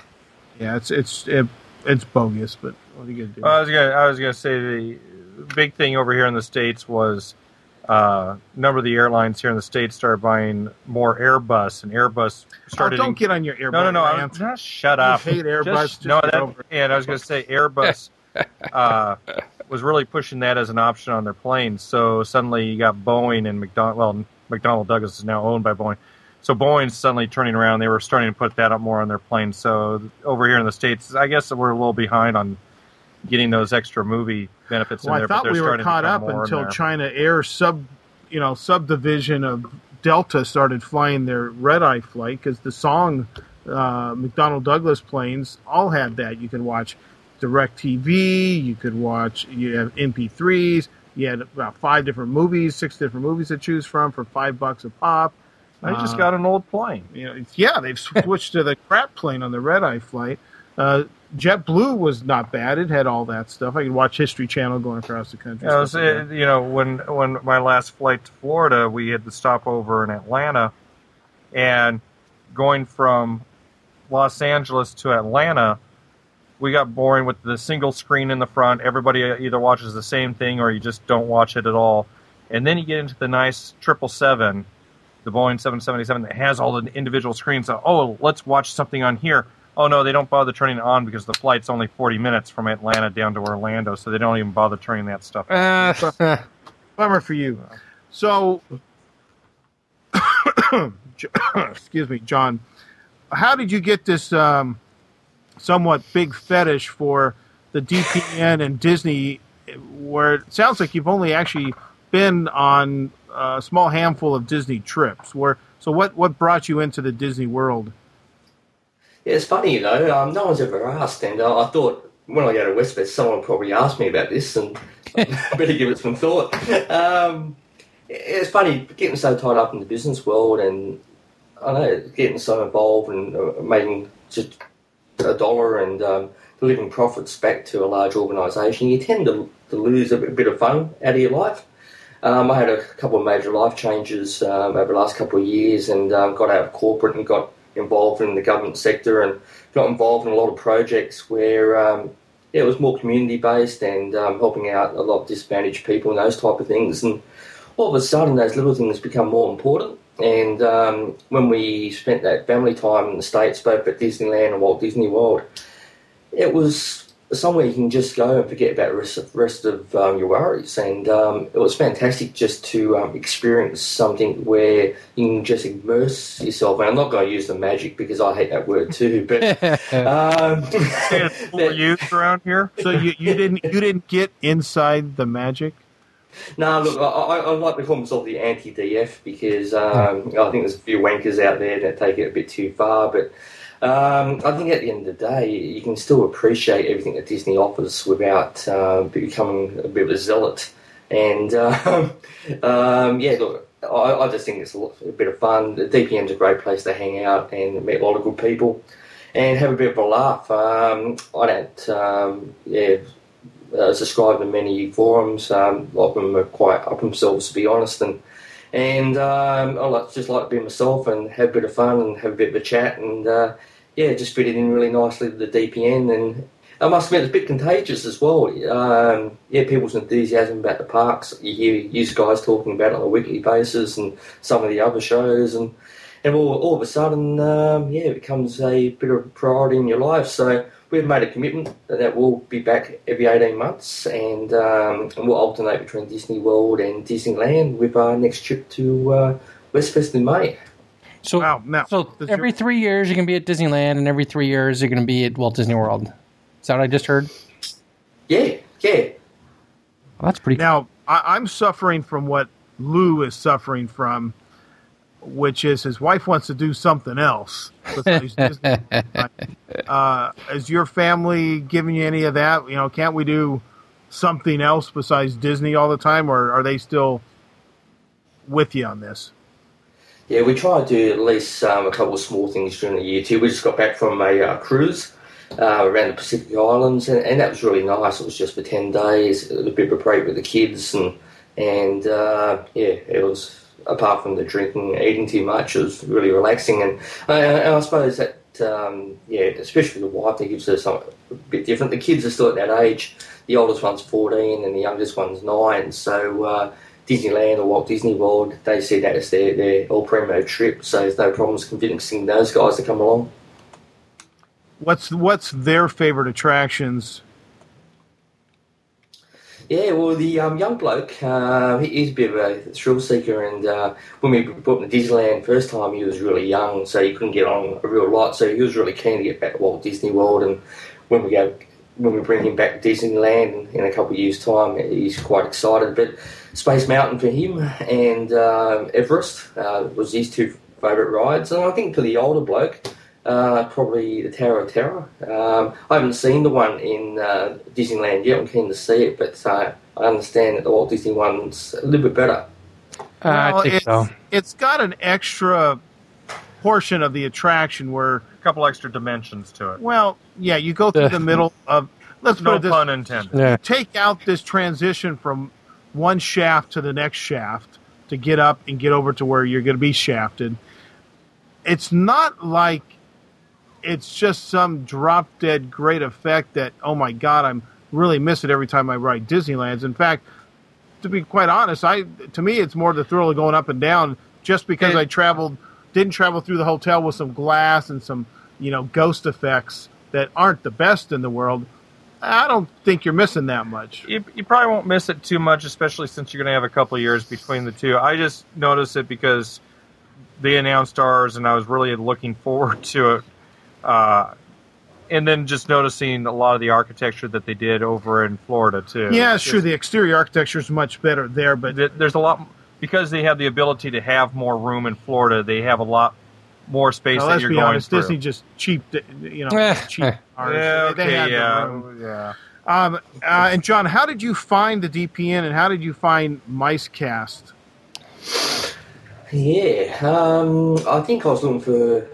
[SPEAKER 2] Yeah, it's it's it, it's bogus, but what are you gonna do?
[SPEAKER 4] Well, I was gonna, I was gonna say the big thing over here in the states was uh, a number of the airlines here in the states started buying more Airbus, and Airbus started.
[SPEAKER 2] oh, don't get on your Airbus.
[SPEAKER 4] no, no, no. I'm, no, shut up.
[SPEAKER 2] hate Airbus,
[SPEAKER 4] Just-
[SPEAKER 2] just
[SPEAKER 4] no, that, and I was gonna say Airbus uh, was really pushing that as an option on their planes. So suddenly you got Boeing and McDonald. Well, McDonnell Douglas is now owned by Boeing. So Boeing's suddenly turning around. They were starting to put that up more on their planes. So over here in the states, I guess we're a little behind on getting those extra movie benefits
[SPEAKER 2] Well,
[SPEAKER 4] in
[SPEAKER 2] I
[SPEAKER 4] there. but
[SPEAKER 2] thought we were caught up until. China Air sub, you know, subdivision of Delta started flying their red eye flight because the song uh, McDonnell Douglas planes all had that. You can watch Direct TV, you could watch, you have MP3s, you had about five different movies, six different movies to choose from for five bucks a pop.
[SPEAKER 4] I just
[SPEAKER 2] Uh,
[SPEAKER 4] got an old plane.
[SPEAKER 2] You know, yeah, they've switched to the crap plane on the red eye flight. Uh, JetBlue was not bad; it had all that stuff. I could watch History Channel going across the country.
[SPEAKER 4] Yeah, was,
[SPEAKER 2] like
[SPEAKER 4] uh, you know, when when my last flight to Florida, we had to stop over in Atlanta, and going from Los Angeles to Atlanta, we got boring with the single screen in the front. Everybody either watches the same thing or you just don't watch it at all. And then you get into the nice triple seven, the Boeing seven seventy seven that has all the individual screens. So, oh, let's watch something on here. Oh no, they don't bother turning it on because the flight's only forty minutes from Atlanta down to Orlando, so they don't even bother turning that stuff. on.
[SPEAKER 1] uh,
[SPEAKER 2] Bummer for you. So, excuse me, John. How did you get this um, somewhat big fetish for the DPN and Disney, where it sounds like you've only actually been on a small handful of Disney trips? Where so what what brought you into the Disney world?
[SPEAKER 3] Yeah, it's funny, you know. Um, no one's ever asked, and uh, I thought when I go to Westfest, someone probably ask me about this, and I better give it some thought. Um, it's funny getting so tied up in the business world, and I know getting so involved and uh, making just a dollar and um, delivering profits back to a large organisation. You tend to, to lose a bit, of fun out of your life. Um, I had a couple of major life changes um, over the last couple of years, and um, got out of corporate and got involved in the government sector and got involved in a lot of projects where um, yeah, it was more community based and um, helping out a lot of disadvantaged people and those type of things. And all of a sudden, those little things become more important. And um, when we spent that family time in the States, both at Disneyland and Walt Disney World, it was somewhere you can just go and forget about the rest of, rest of um, your worries. And um, it was fantastic just to um, experience something where you can just immerse yourself. And I'm not going to use the magic because I hate that word too. But um,
[SPEAKER 4] Full youth around here.
[SPEAKER 2] So you, you didn't you didn't get inside the magic.
[SPEAKER 3] No, look, I, I, I like to call myself the anti-DF because um, I think there's a few wankers out there that take it a bit too far. But um, I think at the end of the day, you can still appreciate everything that Disney offers without uh, becoming a bit of a zealot. And um, um, yeah, look, I, I just think it's a, lot, a bit of fun. The DPN's a great place to hang out and meet a lot of good people and have a bit of a laugh. Um, I don't, um, yeah, uh, subscribe to many forums. Um, a lot of them are quite up themselves, to be honest, and and um, I like just like to be myself and have a bit of fun and have a bit of a chat and uh, yeah, just fit it in really nicely with the DPN and. I must admit, it's a bit contagious as well. Um, yeah, people's enthusiasm about the parks. You hear you guys talking about it on a weekly basis, and some of the other shows, and and all, all of a sudden, um, yeah, it becomes a bit of a priority in your life. So we've made a commitment that we'll be back every 18 months and, um, and we'll alternate between Disney World and Disneyland with our next trip to uh, Westfest in May.
[SPEAKER 1] So,
[SPEAKER 2] Wow, now,
[SPEAKER 1] so every
[SPEAKER 2] your-
[SPEAKER 1] three years you're going to be at Disneyland, and every three years you're going to be at Walt Disney World. Is that what I just heard?
[SPEAKER 3] Yeah, yeah.
[SPEAKER 1] Well, that's pretty.
[SPEAKER 2] Now, I, I'm suffering from what Lou is suffering from, which is his wife wants to do something else. besides Disney. uh, is your family giving you any of that? You know, can't we do something else besides Disney all the time, or are they still with you on this?
[SPEAKER 3] Yeah, we try to do at least um, a couple of small things during the year too. We just got back from a uh, cruise uh, around the Pacific Islands, and, and that was really nice. It was just for ten days, a bit of a break with the kids, and and uh, yeah, it was apart from the drinking, eating too much, it was really relaxing. And, uh, and I suppose that um, yeah, especially the wife, that gives her something a bit different. The kids are still at that age. The oldest one's fourteen, and the youngest one's nine. So. Uh, Disneyland or Walt Disney World, they see that as their, their all primo trip, so there's no problems convincing those guys to come along.
[SPEAKER 2] What's what's their favorite attractions?
[SPEAKER 3] Yeah, well, the um, young bloke, uh, he- he's a bit of a thrill seeker, and uh, when we brought him to Disneyland first time, he was really young, so he couldn't get on a real lot. So he was really keen to get back to Walt Disney World, and when we go, when we bring him back to Disneyland in a couple of years' time, he's quite excited. But Space Mountain for him and uh, Everest was his two favourite rides, and I think for the older bloke. Uh, probably the Tower of Terror. Um, I haven't seen the one in uh, Disneyland yet. I'm keen to see it, but uh, I understand that the Walt Disney one's a little bit better.
[SPEAKER 1] Uh,
[SPEAKER 2] Well,
[SPEAKER 1] I think
[SPEAKER 2] it's,
[SPEAKER 1] so.
[SPEAKER 2] it's got an extra portion of the attraction where,
[SPEAKER 4] A couple extra dimensions to it.
[SPEAKER 2] well, yeah, you go through the middle of. Let's
[SPEAKER 4] No
[SPEAKER 2] it this
[SPEAKER 4] pun intended.
[SPEAKER 1] Yeah.
[SPEAKER 2] take out this transition from one shaft to the next shaft to get up and get over to where you're going to be shafted. It's not like it's just some drop dead great effect that, oh my God, I'm really miss it every time I ride Disneyland's. In fact, to be quite honest, I to me it's more the thrill of going up and down just because
[SPEAKER 4] It-
[SPEAKER 2] I traveled didn't travel through the hotel with some glass and some, you know, ghost effects that aren't the best in the world. I don't think you're missing that much.
[SPEAKER 4] You, you probably won't miss it too much, especially since you're going to have a couple of years between the two. I just noticed it because they announced ours, and I was really looking forward to it. Uh, and then just noticing a lot of the architecture that they did over in Florida too.
[SPEAKER 2] Yeah, it's
[SPEAKER 4] Just-
[SPEAKER 2] The exterior architecture is much better there, but
[SPEAKER 4] th- there's a lot because they have the ability to have more room in Florida. They have a lot more space
[SPEAKER 2] now,
[SPEAKER 4] that
[SPEAKER 2] let's
[SPEAKER 4] you're
[SPEAKER 2] be
[SPEAKER 4] going
[SPEAKER 2] honest,
[SPEAKER 4] through.
[SPEAKER 2] Disney just cheap, you know, cheap.
[SPEAKER 4] yeah,
[SPEAKER 2] They- they had
[SPEAKER 4] okay, yeah, yeah.
[SPEAKER 2] Um, uh, and John, how did you find the DPN, and how did you find MiceCast?
[SPEAKER 3] Yeah, um, I think I was looking for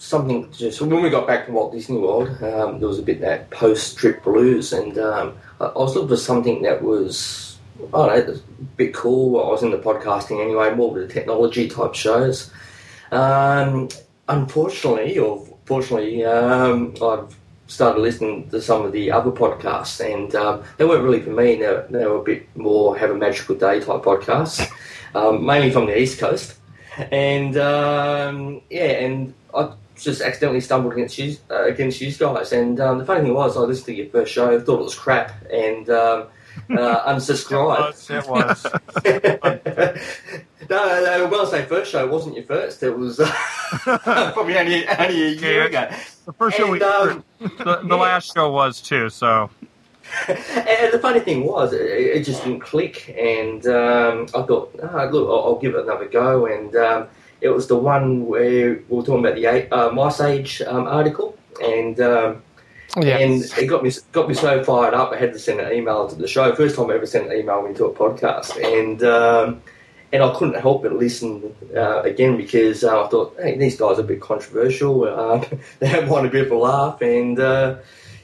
[SPEAKER 3] something just when we got back from Walt Disney World, um, there was a bit that post trip blues, and um, I, was looking for something that was I don't know, a bit cool. I was into podcasting anyway, more of the technology type shows. Um, unfortunately, or fortunately, um, I've started listening to some of the other podcasts, and um, they weren't really for me. They, were- they were a bit more have a magical day type podcasts, um, mainly from the East Coast, and um, yeah, and I just accidentally stumbled against you uh, against you guys. And um, the funny thing was, I listened to your first show, thought it was crap, and um, uh, unsubscribed.
[SPEAKER 4] It was.
[SPEAKER 3] no, no, when I say first show, wasn't your first. It was uh, probably only, only a year ago.
[SPEAKER 2] The first show we
[SPEAKER 3] And, um,
[SPEAKER 4] The, the last show was too. So
[SPEAKER 3] and the funny thing was, it, it just didn't click. And um, I thought, ah, look, I'll, I'll give it another go. And um, it was the one where we were talking about the uh, MiceAge um, article. And um,
[SPEAKER 1] Yeah.
[SPEAKER 3] and it got me got me so fired up. I had to send an email to the show. First time I ever sent an email into a podcast, and um, and I couldn't help but listen uh, again because uh, I thought, hey, these guys are a bit controversial. Um, they have one a bit of a laugh, and uh,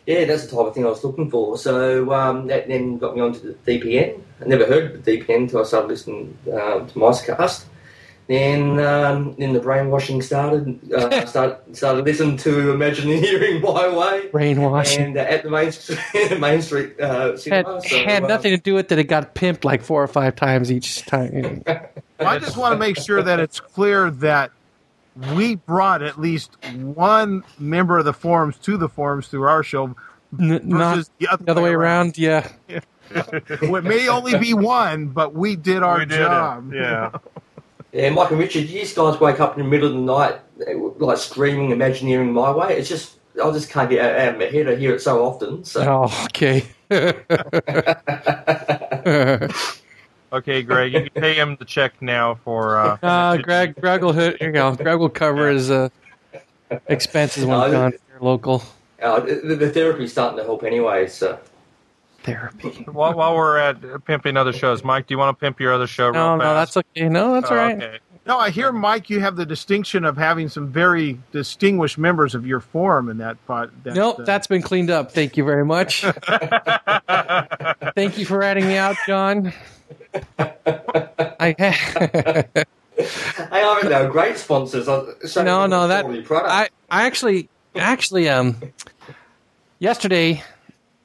[SPEAKER 3] yeah, that's the type of thing I was looking for. So um, that then got me onto the DPN. I never heard of the DPN until I started listening um, to MiceCast. Then, um, then the brainwashing started. Uh, started started listening to Imagineering My Way,
[SPEAKER 1] Brainwashing.
[SPEAKER 3] and uh, at the main street, main street uh,
[SPEAKER 1] Had.
[SPEAKER 3] So,
[SPEAKER 1] had
[SPEAKER 3] uh,
[SPEAKER 1] nothing to do with that. It got pimped like four or five times each time.
[SPEAKER 2] I just want to make sure that it's clear that we brought at least one member of the forums to the forums through our show
[SPEAKER 1] N- not
[SPEAKER 2] versus the other,
[SPEAKER 1] the other way around. Yeah.
[SPEAKER 2] It may only be one, but we did our
[SPEAKER 4] We did
[SPEAKER 2] job.
[SPEAKER 4] It. Yeah.
[SPEAKER 3] Yeah, Mike and Richard, you guys wake up in the middle of the night, like screaming Imagineering My Way. It's just, I just can't get out of my head. I hear it so often. So,
[SPEAKER 1] Oh, okay.
[SPEAKER 4] Okay, Greg, you can pay him the check now for. Uh,
[SPEAKER 1] uh, Greg, Greg will hit. Here you go. Greg will cover his uh, expenses when
[SPEAKER 3] No,
[SPEAKER 1] gone here local
[SPEAKER 3] uh, the, the therapy's starting to help anyway. So,
[SPEAKER 1] therapy.
[SPEAKER 4] while, while we're at pimping other shows, Mike, do you want to pimp your other show?
[SPEAKER 1] No,
[SPEAKER 4] real
[SPEAKER 1] no,
[SPEAKER 4] fast?
[SPEAKER 1] that's okay. No, that's
[SPEAKER 4] Oh,
[SPEAKER 1] all right.
[SPEAKER 4] Okay.
[SPEAKER 2] No, I hear, Mike, you have the distinction of having some very distinguished members of your forum in that pod. That,
[SPEAKER 1] Nope,
[SPEAKER 2] uh,
[SPEAKER 1] that's been cleaned up. Thank you very much. Thank you for adding me out, John. I
[SPEAKER 3] hey, I mean, they're great sponsors. I-
[SPEAKER 1] no, no, that. I, I actually, actually, um, yesterday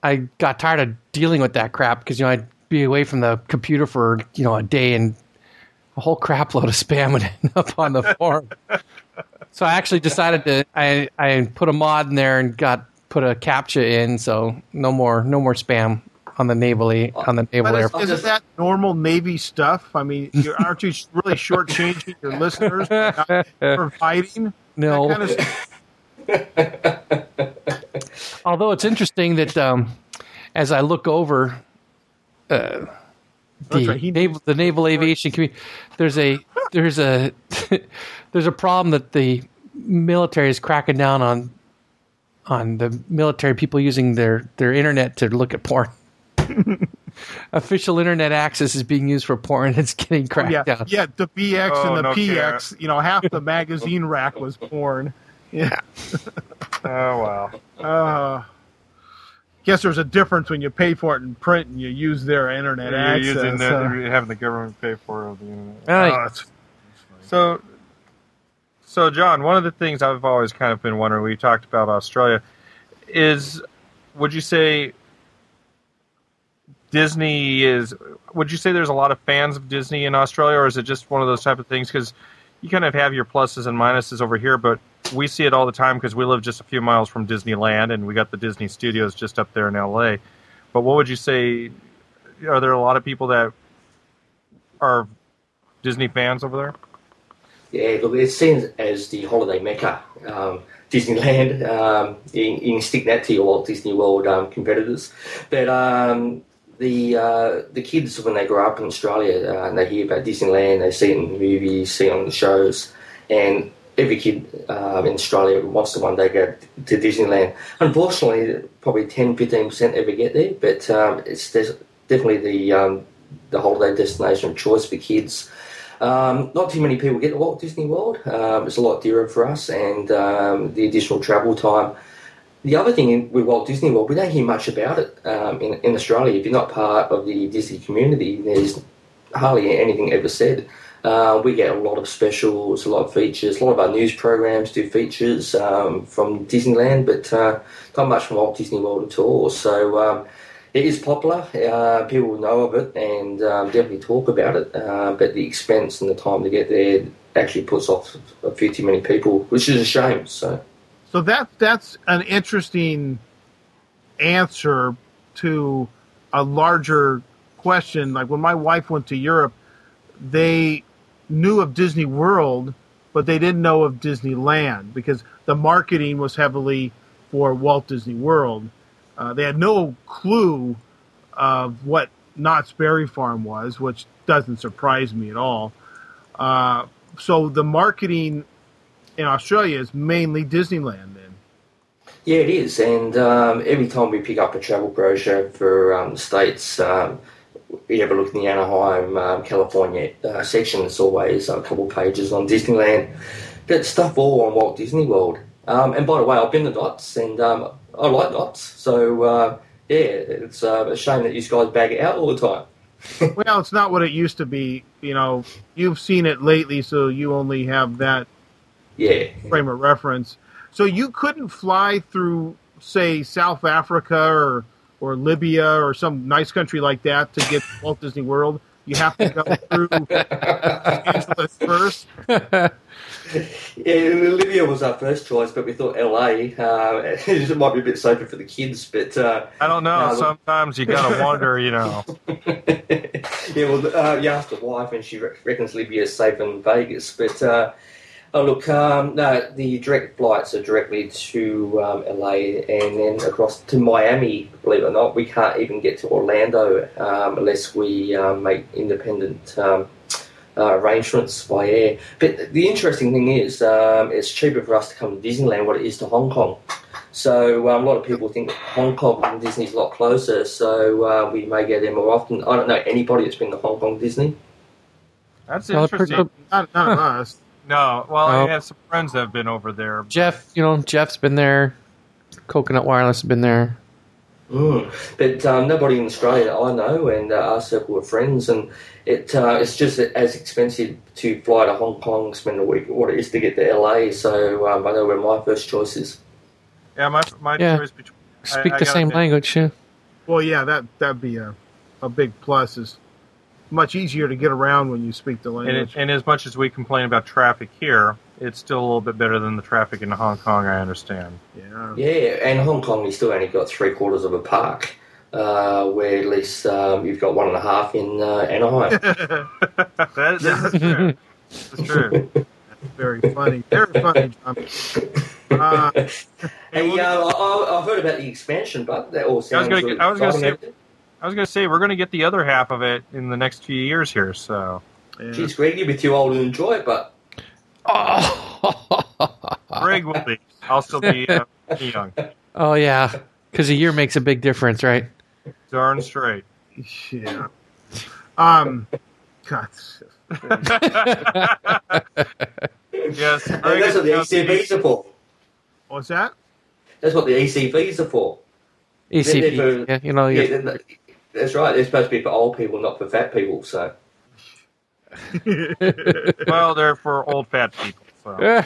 [SPEAKER 1] I got tired of dealing with that crap because you know I'd be away from the computer for you know a day and a whole crap load of spam would end up on the forum. so I actually decided to I I put a mod in there and got put a captcha in so no more no more spam on the naval on the naval air.
[SPEAKER 2] is, isn't that normal Navy stuff? I mean, you're, aren't you really shortchanging your listeners not providing
[SPEAKER 1] No,
[SPEAKER 2] kind of?
[SPEAKER 1] although it's interesting that um, as I look over uh, the
[SPEAKER 2] right,
[SPEAKER 1] naval, the naval aviation community, there's a there's a there's a problem that the military is cracking down on on the military people using their their internet to look at porn. Official internet access is being used for porn. It's getting cracked
[SPEAKER 2] Yeah,
[SPEAKER 1] down.
[SPEAKER 2] yeah, the BX
[SPEAKER 4] Oh,
[SPEAKER 2] and the
[SPEAKER 4] no
[SPEAKER 2] PX. You know, half the magazine rack was porn. Yeah.
[SPEAKER 4] Oh wow.
[SPEAKER 2] Uh, guess there's a difference when you pay for it in print and you use their internet
[SPEAKER 4] You're
[SPEAKER 2] access.
[SPEAKER 4] using the,
[SPEAKER 2] uh,
[SPEAKER 4] you're having the government pay for it over the internet.
[SPEAKER 1] All right.
[SPEAKER 2] oh, it's-
[SPEAKER 4] So, so John, one of the things I've always kind of been wondering, we talked about Australia, is would you say Disney is? Would you say there's a lot of fans of Disney in Australia, or is it just one of those type of things? Because you kind of have your pluses and minuses over here, but we see it all the time because we live just a few miles from Disneyland, and we got the Disney Studios just up there in LA. But what would you say? Are there a lot of people that are Disney fans over there?
[SPEAKER 3] Yeah, look, it's seen as the holiday mecca. Um, Disneyland, um, you can stick that to your Walt Disney World um, competitors. But um, the uh, the kids, when they grow up in Australia uh, and they hear about Disneyland, they see it in the movies, see it on the shows, and every kid uh, in Australia wants to one day go to Disneyland. Unfortunately, probably 10 15% ever get there, but um, it's definitely the, um, the holiday destination of choice for kids. Um, not too many people get to Walt Disney World. Um, it's a lot dearer for us, and um, the additional travel time. The other thing with Walt Disney World, we don't hear much about it in, in Australia. If you're not part of the Disney community, there's hardly anything ever said. Uh, we get a lot of specials, a lot of features. A lot of our news programs do features um, from Disneyland, but uh, not much from Walt Disney World at all. So um, it is popular. Uh, people know of it and um, definitely talk about it. Uh, but the expense and the time to get there actually puts off a few too many people, which is a shame. So
[SPEAKER 2] So that that's an interesting answer to a larger question. Like when my wife went to Europe, they knew of Disney World, but they didn't know of Disneyland because the marketing was heavily for Walt Disney World. Uh, they had no clue of what Knott's Berry Farm was, which doesn't surprise me at all. Uh, so the marketing in Australia is mainly Disneyland then.
[SPEAKER 3] Yeah, it is. And um, every time we pick up a travel brochure for um, States, um, you ever look in the Anaheim, um, California uh, section, it's always a couple pages on Disneyland. But stuff all on Walt Disney World. Um, and by the way, I've been to Knott's and um, I like Knott's. So, uh, yeah, it's uh, a shame that you guys bag it out all the time.
[SPEAKER 2] well, it's not what it used to be. You know, you've seen it lately, so you only have that
[SPEAKER 3] Yeah.
[SPEAKER 2] frame of reference. So you couldn't fly through, say, South Africa or or Libya or some nice country like that to get to Walt Disney World. You have to go through Angeles first.
[SPEAKER 3] Yeah, Libya was our first choice, but we thought LA. Uh, it might be a bit safer for the kids, but uh,
[SPEAKER 4] I don't know.
[SPEAKER 3] No,
[SPEAKER 4] Sometimes you gotta wonder, you know.
[SPEAKER 3] yeah, well, uh, you asked the wife, and she re- reckons Libya is safer than Vegas. But uh, oh, look, um, no, the direct flights are directly to um, LA and then across to Miami. Believe it or not, we can't even get to Orlando um, unless we um, make independent. Um, uh, arrangements by air, but the interesting thing is, um, it's cheaper for us to come to Disneyland what it is to Hong Kong. So um, a lot of people think Hong Kong and Disney's a lot closer, so uh, we may go there more often. I don't know anybody that's been to Hong Kong Disney.
[SPEAKER 4] That's interesting.
[SPEAKER 2] Not, not us.
[SPEAKER 4] No, well,
[SPEAKER 1] Oh.
[SPEAKER 4] I have some friends that have been over there.
[SPEAKER 1] Jeff, you know, Jeff's been there. Coconut Wireless has been there.
[SPEAKER 3] Mm. But um, nobody in Australia I know, and uh, our circle of friends, and it uh, it's just as expensive to fly to Hong Kong, spend a week, what it is to get to LA. So um, I know where my first choice is.
[SPEAKER 4] Yeah, my my
[SPEAKER 1] Yeah.
[SPEAKER 4] choice between
[SPEAKER 1] Speak
[SPEAKER 4] I
[SPEAKER 1] the
[SPEAKER 4] gotta
[SPEAKER 1] same
[SPEAKER 4] say-
[SPEAKER 1] language. Yeah.
[SPEAKER 2] Well, yeah, that that'd be a a big plus. Is much easier to get around when you speak the language.
[SPEAKER 4] it, and as much as we complain about traffic here, it's still a little bit better than the traffic in Hong Kong. I understand.
[SPEAKER 2] yeah.
[SPEAKER 3] Yeah, and Hong Kong, you still only got three quarters of a park, uh, where at least um, you've got one and a half in uh, Anaheim.
[SPEAKER 4] that, that's true. That's true.
[SPEAKER 2] Very funny. Very funny, John. Uh,
[SPEAKER 3] hey, uh, I, I've heard about the expansion, but that all sounds
[SPEAKER 4] gonna
[SPEAKER 3] really
[SPEAKER 4] get- I was gonna
[SPEAKER 3] exciting.
[SPEAKER 4] say- I was going to say we're going to get the other half of it in the next few years here. So
[SPEAKER 2] yeah.
[SPEAKER 3] Geez, Greg, you'd be too old to enjoy it, but
[SPEAKER 1] Oh,
[SPEAKER 4] Greg will be. I'll still be uh, young.
[SPEAKER 1] oh yeah, because a year makes a big difference, right?
[SPEAKER 4] Darn straight.
[SPEAKER 2] Yeah. Um. God.
[SPEAKER 4] Yes,
[SPEAKER 3] and that's what the ECVs are for.
[SPEAKER 2] What's that?
[SPEAKER 3] That's what the ECVs are for.
[SPEAKER 1] ECP,
[SPEAKER 3] They're for-
[SPEAKER 1] yeah, you know,
[SPEAKER 3] Yeah,
[SPEAKER 1] you-
[SPEAKER 3] that- that's right. They're supposed to be for old people, not for fat people. So
[SPEAKER 4] Well, they're for old fat people. So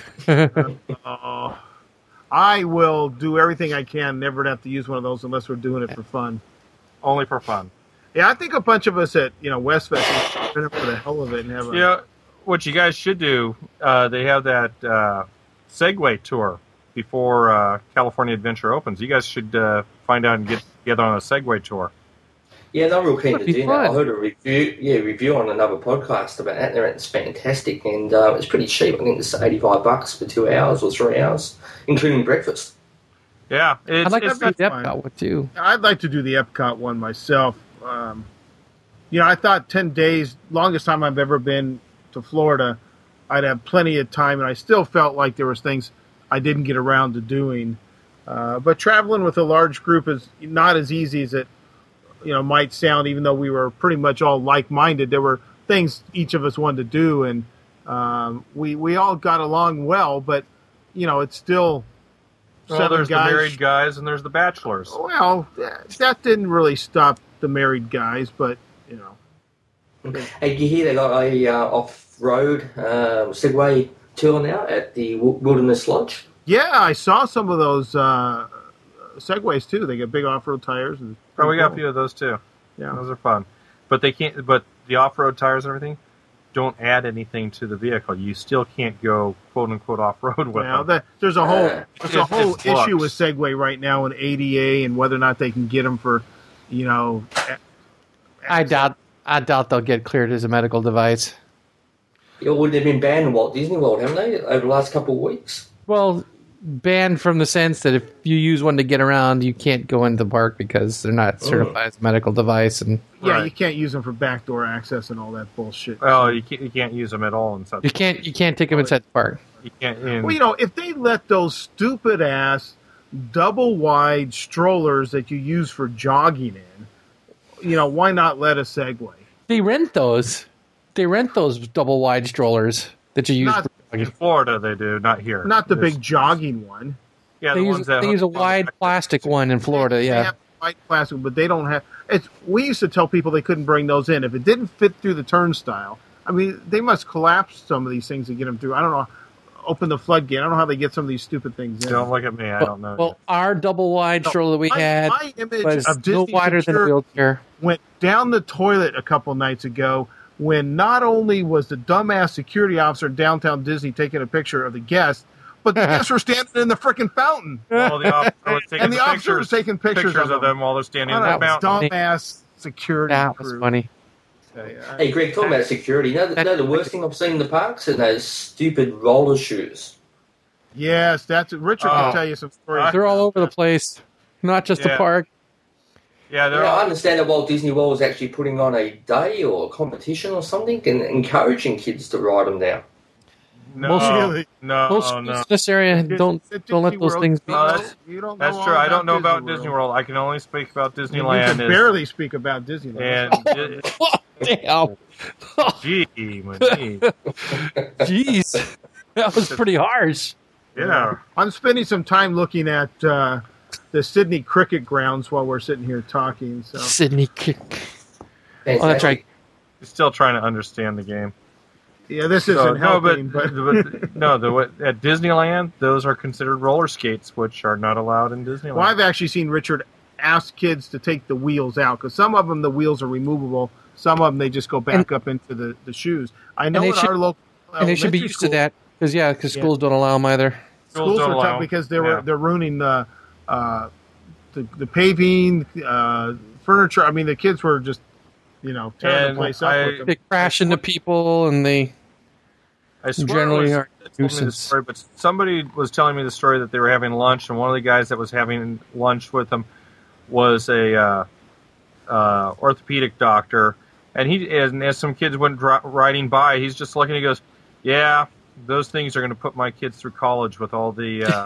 [SPEAKER 2] Uh, I will do everything I can never to have to use one of those unless we're doing it for fun.
[SPEAKER 4] only for fun.
[SPEAKER 2] Yeah, I think a bunch of us at you know Westfest should turn up for the hell of it and have a.
[SPEAKER 4] Yeah, what you guys should do, uh, they have that uh, Segway tour before uh, California Adventure opens. You guys should uh, find out and get together on a Segway tour.
[SPEAKER 3] Yeah, they're real keen to
[SPEAKER 1] That'd be
[SPEAKER 3] do that. I heard a review, yeah, review on another podcast about that. and It's fantastic, and uh, it's pretty cheap. I think it's eighty-five bucks for two hours or three hours, including breakfast.
[SPEAKER 4] Yeah, it's,
[SPEAKER 1] I'd like to
[SPEAKER 4] it's
[SPEAKER 1] see
[SPEAKER 2] that's fine.
[SPEAKER 1] Epcot one too.
[SPEAKER 2] I'd like to do the Epcot one myself. Um, you know, I thought ten days, longest time I've ever been to Florida, I'd have plenty of time, and I still felt like there was things I didn't get around to doing. Uh, but traveling with a large group is not as easy as it, you know, might sound. Even though we were pretty much all like-minded, there were things each of us wanted to do, and um, we we all got along well. But you know, it's still
[SPEAKER 4] well,
[SPEAKER 2] seven
[SPEAKER 4] there's
[SPEAKER 2] guys.
[SPEAKER 4] the married guys and there's the bachelors.
[SPEAKER 2] Well, that that didn't really stop the married guys, but you know,
[SPEAKER 3] Hey, you hear they got a uh, off-road uh, Segway tour now at the Wilderness Lodge?
[SPEAKER 2] yeah, I saw some of those uh, segways too. They got big off-road tires. And
[SPEAKER 4] Oh, we got a few of those too.
[SPEAKER 2] Yeah,
[SPEAKER 4] Those are fun, but they can't. But the off-road tires and everything don't add anything to the vehicle. You still can't go quote unquote off-road with
[SPEAKER 2] well,
[SPEAKER 4] them.
[SPEAKER 2] that, there's a whole there's a whole
[SPEAKER 4] it's flux.
[SPEAKER 2] issue with Segway right now in ADA and whether or not they can get them for, you know.
[SPEAKER 1] I doubt. I doubt they'll get cleared as a medical device.
[SPEAKER 3] Yeah, well, they've been banned in Walt Disney World, haven't they, over the last couple of weeks?
[SPEAKER 1] Well, banned from the sense that if you use one to get around, you can't go into the park because they're not oh. certified as a medical device. And
[SPEAKER 2] Yeah,
[SPEAKER 4] Right.
[SPEAKER 2] you can't use them for backdoor access and all that bullshit.
[SPEAKER 4] Oh, you can't, you can't use them at all in such.
[SPEAKER 1] you can't. You can't take them inside the park.
[SPEAKER 4] You can't. In,
[SPEAKER 2] Well, you know, if they let those stupid ass double wide strollers that you use for jogging in, you know, why not let a Segway?
[SPEAKER 1] They rent those. They rent those double wide strollers that you use.
[SPEAKER 2] Not-
[SPEAKER 1] for
[SPEAKER 4] In. Florida, they do, not here.
[SPEAKER 2] Not the
[SPEAKER 4] There's-
[SPEAKER 2] big jogging one.
[SPEAKER 4] Yeah,
[SPEAKER 1] they
[SPEAKER 4] the
[SPEAKER 1] use,
[SPEAKER 4] ones that
[SPEAKER 1] they use a wide
[SPEAKER 4] the-
[SPEAKER 1] plastic one in Florida.
[SPEAKER 2] They
[SPEAKER 1] Yeah.
[SPEAKER 2] have white plastic, but they don't have. It's. We used to tell people they couldn't bring those in if it didn't fit through the turnstile. I mean, they must collapse some of these things to get them through. I don't know. Open the floodgate. I don't know how they get some of these stupid things in.
[SPEAKER 4] Don't look at me. I
[SPEAKER 1] Well,
[SPEAKER 4] don't know.
[SPEAKER 1] well, our double wide
[SPEAKER 2] No,
[SPEAKER 1] stroller that we
[SPEAKER 2] my,
[SPEAKER 1] had
[SPEAKER 2] my image
[SPEAKER 1] was
[SPEAKER 2] of
[SPEAKER 1] no wider than a wheelchair.
[SPEAKER 2] went down the toilet a couple nights ago when not only was the dumbass security officer in downtown Disney taking a picture of the guests, but the guests were standing in the freaking fountain,
[SPEAKER 4] Well, the officer was taking
[SPEAKER 2] and the, officer
[SPEAKER 4] pictures,
[SPEAKER 2] was taking pictures,
[SPEAKER 4] pictures of them while they're standing in
[SPEAKER 2] What
[SPEAKER 4] the
[SPEAKER 2] a
[SPEAKER 4] mountain.
[SPEAKER 2] dumbass security
[SPEAKER 1] That was
[SPEAKER 2] crew.
[SPEAKER 1] funny.
[SPEAKER 3] Hey, Greg, talking about security, you know, you know the worst thing I've seen in the parks? And those stupid roller shoes.
[SPEAKER 2] Yes, that's Richard
[SPEAKER 4] Oh.
[SPEAKER 2] will tell you some stories.
[SPEAKER 1] They're all over the place, not just the park.
[SPEAKER 4] Yeah,
[SPEAKER 3] You
[SPEAKER 4] they're
[SPEAKER 3] know, I understand that Walt Disney World is actually putting on a day or a competition or something and encouraging kids to ride them now.
[SPEAKER 4] no,
[SPEAKER 1] most-
[SPEAKER 2] Really?
[SPEAKER 4] no,
[SPEAKER 1] Most
[SPEAKER 4] Oh, no.
[SPEAKER 1] in this area don't
[SPEAKER 2] At
[SPEAKER 1] don't let those
[SPEAKER 2] World,
[SPEAKER 1] things be.
[SPEAKER 2] you
[SPEAKER 4] Oh, that's-
[SPEAKER 2] you don't
[SPEAKER 4] That's true. I don't know about
[SPEAKER 2] Disney
[SPEAKER 4] Disney World. I can only speak about
[SPEAKER 2] You
[SPEAKER 4] Disneyland.
[SPEAKER 2] can
[SPEAKER 4] is-
[SPEAKER 2] barely speak about Disneyland.
[SPEAKER 4] and
[SPEAKER 1] Damn.
[SPEAKER 4] gee, money.
[SPEAKER 1] Jeez, that was pretty harsh.
[SPEAKER 4] yeah.
[SPEAKER 2] I'm spending some time looking at uh, the Sydney cricket grounds while we're sitting here talking. So
[SPEAKER 1] Sydney kick. Oh, that's right.
[SPEAKER 4] Still trying to understand the game.
[SPEAKER 2] yeah, this
[SPEAKER 4] So,
[SPEAKER 2] isn't
[SPEAKER 4] no, but,
[SPEAKER 2] helping. But,
[SPEAKER 4] but no, the at Disneyland, those are considered roller skates, which are not allowed in Disneyland.
[SPEAKER 2] well, I've actually seen Richard ask kids to take the wheels out because some of them the wheels are removable. Some of them they just go back up into the, the shoes. I know
[SPEAKER 1] they should-
[SPEAKER 2] our local
[SPEAKER 1] And they should be used
[SPEAKER 2] school,
[SPEAKER 1] to that because yeah, because
[SPEAKER 2] Yeah.
[SPEAKER 1] schools don't allow them either.
[SPEAKER 2] Schools
[SPEAKER 4] don't allow-
[SPEAKER 2] tough because they were
[SPEAKER 4] yeah.
[SPEAKER 2] they're ruining the uh, the, the paving, uh, furniture. I mean, the kids were just you know tearing
[SPEAKER 4] And
[SPEAKER 2] the place up.
[SPEAKER 4] I-
[SPEAKER 2] with.
[SPEAKER 1] They crash into people and they
[SPEAKER 4] I swear
[SPEAKER 1] generally
[SPEAKER 4] it was,
[SPEAKER 1] are
[SPEAKER 4] it told me
[SPEAKER 1] nuisance.
[SPEAKER 4] story, but somebody was telling me the story that they were having lunch, and one of the guys that was having lunch with them was a uh, uh, orthopedic doctor, and he and as some kids went dri- riding by, he's just looking. He goes, "Yeah, those things are going to put my kids through college with all the uh,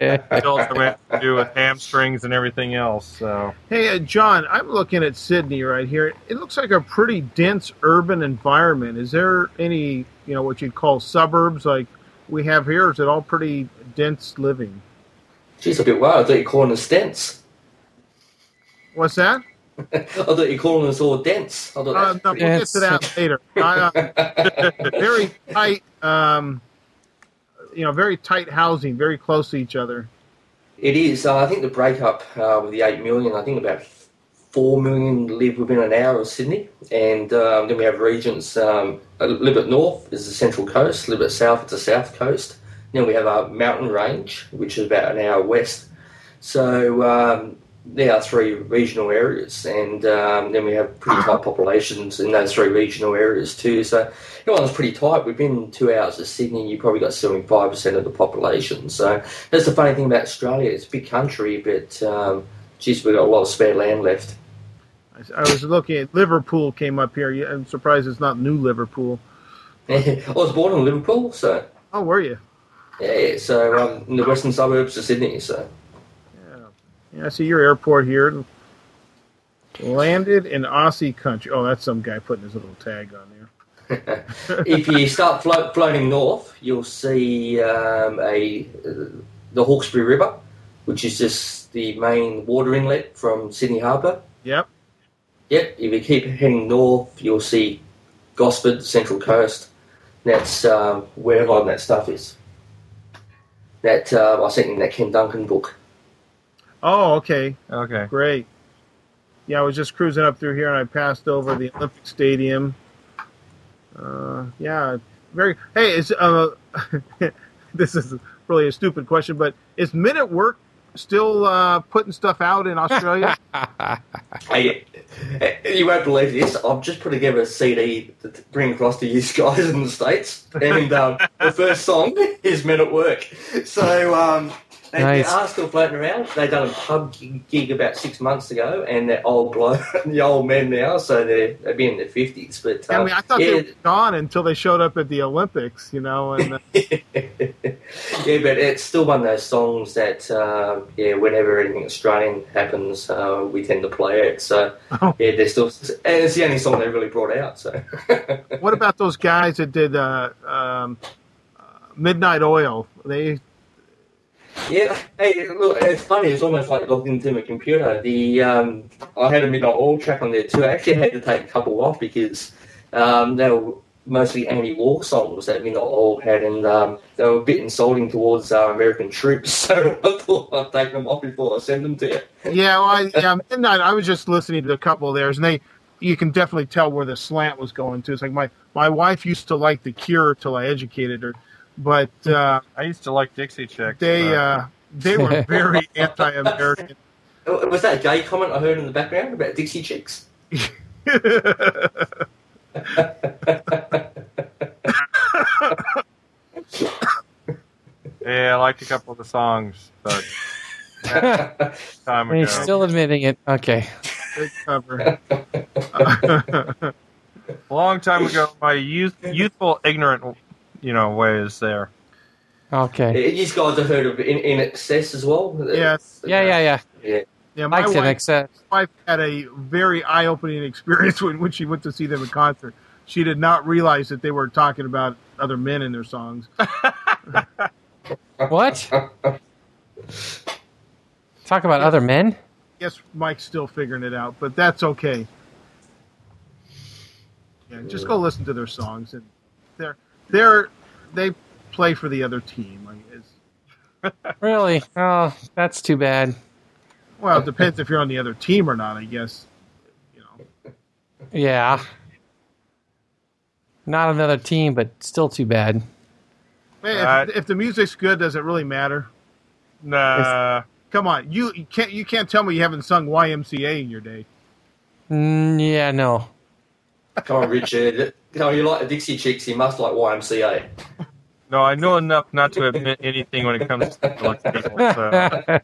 [SPEAKER 4] adults that have to do with hamstrings and everything else." So
[SPEAKER 2] Hey, uh, John, I'm looking at Sydney right here. It looks like a pretty dense urban environment. Is there any, you know, what you'd call suburbs like we have here? Or is it all pretty dense living?
[SPEAKER 3] Jeez, a bit wild. I thought you were calling us dense.
[SPEAKER 2] What's that?
[SPEAKER 3] I thought you were calling us all dense. I thought
[SPEAKER 2] Uh, no, we'll get to that later. Uh, very tight, um, you know, very tight housing, very close to each other.
[SPEAKER 3] It is. Uh, I think the breakup uh, with the 8 million, I think about 4 million live within an hour of Sydney. And um, then we have regions um, a little bit north is the central coast, a little bit south is the south coast. Then we have our mountain range, which is about an hour west. So um, there are three regional areas. And um, then we have pretty tight populations in those three regional areas too. So everyone's pretty tight. Within two hours of Sydney, you probably got 75% of the population. So that's the funny thing about Australia. It's a big country, but um, geez, we've got a lot of spare land left.
[SPEAKER 2] I, I was looking at Liverpool came up here. I'm surprised it's not New Liverpool.
[SPEAKER 3] I was born in Liverpool, so
[SPEAKER 2] Oh, were you?
[SPEAKER 3] yeah, so um, in the western suburbs of Sydney. So
[SPEAKER 2] Yeah, I see your airport here. Landed in Aussie country. Oh, that's some guy putting his little tag on there.
[SPEAKER 3] if you start flo- floating north, you'll see um, a the Hawkesbury River, which is just the main water inlet from Sydney Harbour.
[SPEAKER 2] Yep.
[SPEAKER 3] Yep, if you keep heading north, you'll see Gosford, Central Coast. That's um, where a lot of that stuff is. That uh, I sent you in that Ken Duncan book.
[SPEAKER 2] Oh, okay.
[SPEAKER 4] okay,
[SPEAKER 2] Great. Yeah, I was just cruising up through here and I passed over the Olympic Stadium. Uh, yeah, very. Hey, is uh, this is really a stupid question, but is Men at Work still uh, putting stuff out in Australia?
[SPEAKER 3] Hey, you won't believe this. I've just put together a CD to to bring across to you guys in the States. And um, the first song is Men at Work. So um, they,
[SPEAKER 1] Nice.
[SPEAKER 3] they are still floating around. They done a pub gig about six months ago, and they're old blow, the old men now, so they're, they'll be in their 50s. But
[SPEAKER 2] I
[SPEAKER 3] um,
[SPEAKER 2] mean, I thought
[SPEAKER 3] yeah,
[SPEAKER 2] they were gone until they showed up at the Olympics, you know. And uh,
[SPEAKER 3] yeah, but it's still one of those songs that, uh, yeah, whenever anything Australian happens, uh, we tend to play it. So,
[SPEAKER 2] Oh.
[SPEAKER 3] yeah, they're still, and it's the only song they really brought out. So,
[SPEAKER 2] What about those guys that did uh, um, uh, Midnight Oil? They
[SPEAKER 3] yeah, hey, look, it's funny. It's almost like logged into my computer. The um, I had a midnight oil track on there too. I actually had to take a couple off because um, they were mostly anti-war songs that Midnight Oil had, and um, they were a bit insulting towards uh, American troops. So I thought I'd take them off before I send them to you.
[SPEAKER 2] Yeah, well, I, yeah, Midnight. I was just listening to a couple of theirs, and they, you can definitely tell where the slant was going to. It's like my my wife used to like The Cure till I educated her, but uh,
[SPEAKER 4] I used to like Dixie Chicks.
[SPEAKER 2] they
[SPEAKER 4] but-
[SPEAKER 2] uh, they were very anti-American.
[SPEAKER 3] Oh, Was that a gay comment I heard in the background about Dixie Chicks?
[SPEAKER 4] yeah, I liked a couple of the songs, but time ago.
[SPEAKER 1] He's still admitting it. Okay.
[SPEAKER 2] Big cover.
[SPEAKER 4] a long time ago, my youth, youthful, ignorant, you know, ways there.
[SPEAKER 1] Okay.
[SPEAKER 3] You guys have heard of In, INXS as well?
[SPEAKER 2] Yes.
[SPEAKER 1] Yeah, yeah, yeah.
[SPEAKER 3] Yeah.
[SPEAKER 2] Yeah, my
[SPEAKER 1] Mike's in
[SPEAKER 2] wife,
[SPEAKER 1] excess.
[SPEAKER 2] wife had a very eye-opening experience when, when she went to see them in concert. She did not realize that they were talking about other men in their songs.
[SPEAKER 1] What? Talk about other men?
[SPEAKER 2] Guess Mike's still figuring it out, but that's okay. Yeah, just go listen to their songs, and they're they're they play for the other team. I guess.
[SPEAKER 1] Really? Oh, that's too bad.
[SPEAKER 2] Well, it depends if you're on the other team or not. I guess. You know.
[SPEAKER 1] Yeah. Not another team, but still too bad.
[SPEAKER 2] Hey,
[SPEAKER 4] Uh,
[SPEAKER 2] if, if the music's good, does it really matter?
[SPEAKER 4] Nah,
[SPEAKER 2] Come on, you, you can't you can't tell me you haven't sung YMCA in your day.
[SPEAKER 1] Mm, yeah, no.
[SPEAKER 3] Come on, Richard. No, you like the Dixie Chicks, you must like YMCA.
[SPEAKER 4] no, I know enough not to admit anything when it comes to like people. So.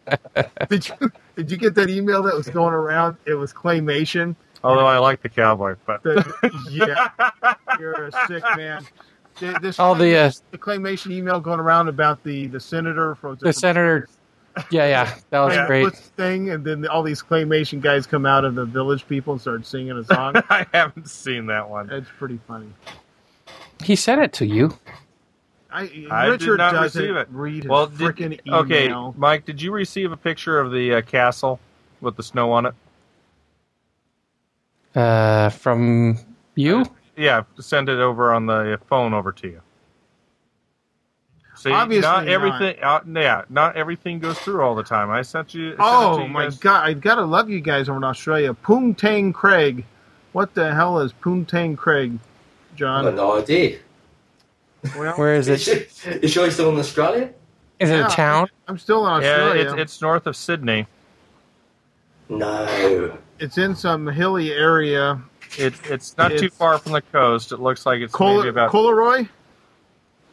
[SPEAKER 2] Did you did you get that email that was going around? It was claymation.
[SPEAKER 4] Although I like the cowboy, but
[SPEAKER 2] The, yeah, you're a sick man. This
[SPEAKER 1] All the uh,
[SPEAKER 2] the claymation email going around about the the senator from
[SPEAKER 1] the senator. Yeah, yeah, that was
[SPEAKER 2] Yeah,
[SPEAKER 1] great.
[SPEAKER 2] what's thing, and then all these claymation guys come out of the village people and start singing a song.
[SPEAKER 4] I haven't seen that one.
[SPEAKER 2] That's pretty funny.
[SPEAKER 1] He sent it to you.
[SPEAKER 2] I,
[SPEAKER 4] I did
[SPEAKER 2] Richard
[SPEAKER 4] not
[SPEAKER 2] doesn't
[SPEAKER 4] receive it.
[SPEAKER 2] read his
[SPEAKER 4] Well, did,
[SPEAKER 2] freaking email.
[SPEAKER 4] okay, Mike, did you receive a picture of the uh, castle with the snow on it?
[SPEAKER 1] Uh, from you?
[SPEAKER 4] Yeah, send it over on the phone over to you. See,
[SPEAKER 2] Obviously
[SPEAKER 4] not
[SPEAKER 2] not.
[SPEAKER 4] everything. Uh, yeah, not everything goes through all the time. I sent you. sent
[SPEAKER 2] Oh
[SPEAKER 4] you
[SPEAKER 2] my
[SPEAKER 4] guys.
[SPEAKER 2] god, I've gotta love you guys over in Australia. Poontang Craig. What the hell is Poontang Craig,
[SPEAKER 3] I've
[SPEAKER 2] John?
[SPEAKER 3] no idea.
[SPEAKER 2] Well,
[SPEAKER 1] Where is
[SPEAKER 3] Is
[SPEAKER 1] it?
[SPEAKER 3] she, is she still in Australia?
[SPEAKER 1] Is it
[SPEAKER 2] Yeah.
[SPEAKER 1] a town?
[SPEAKER 2] I'm still in
[SPEAKER 4] Yeah,
[SPEAKER 2] Australia.
[SPEAKER 4] it's, it's north of Sydney.
[SPEAKER 3] No.
[SPEAKER 2] It's in some hilly area.
[SPEAKER 4] It, it's not too far from the coast. It looks like it's
[SPEAKER 2] Col-
[SPEAKER 4] maybe about.
[SPEAKER 2] Collaroy?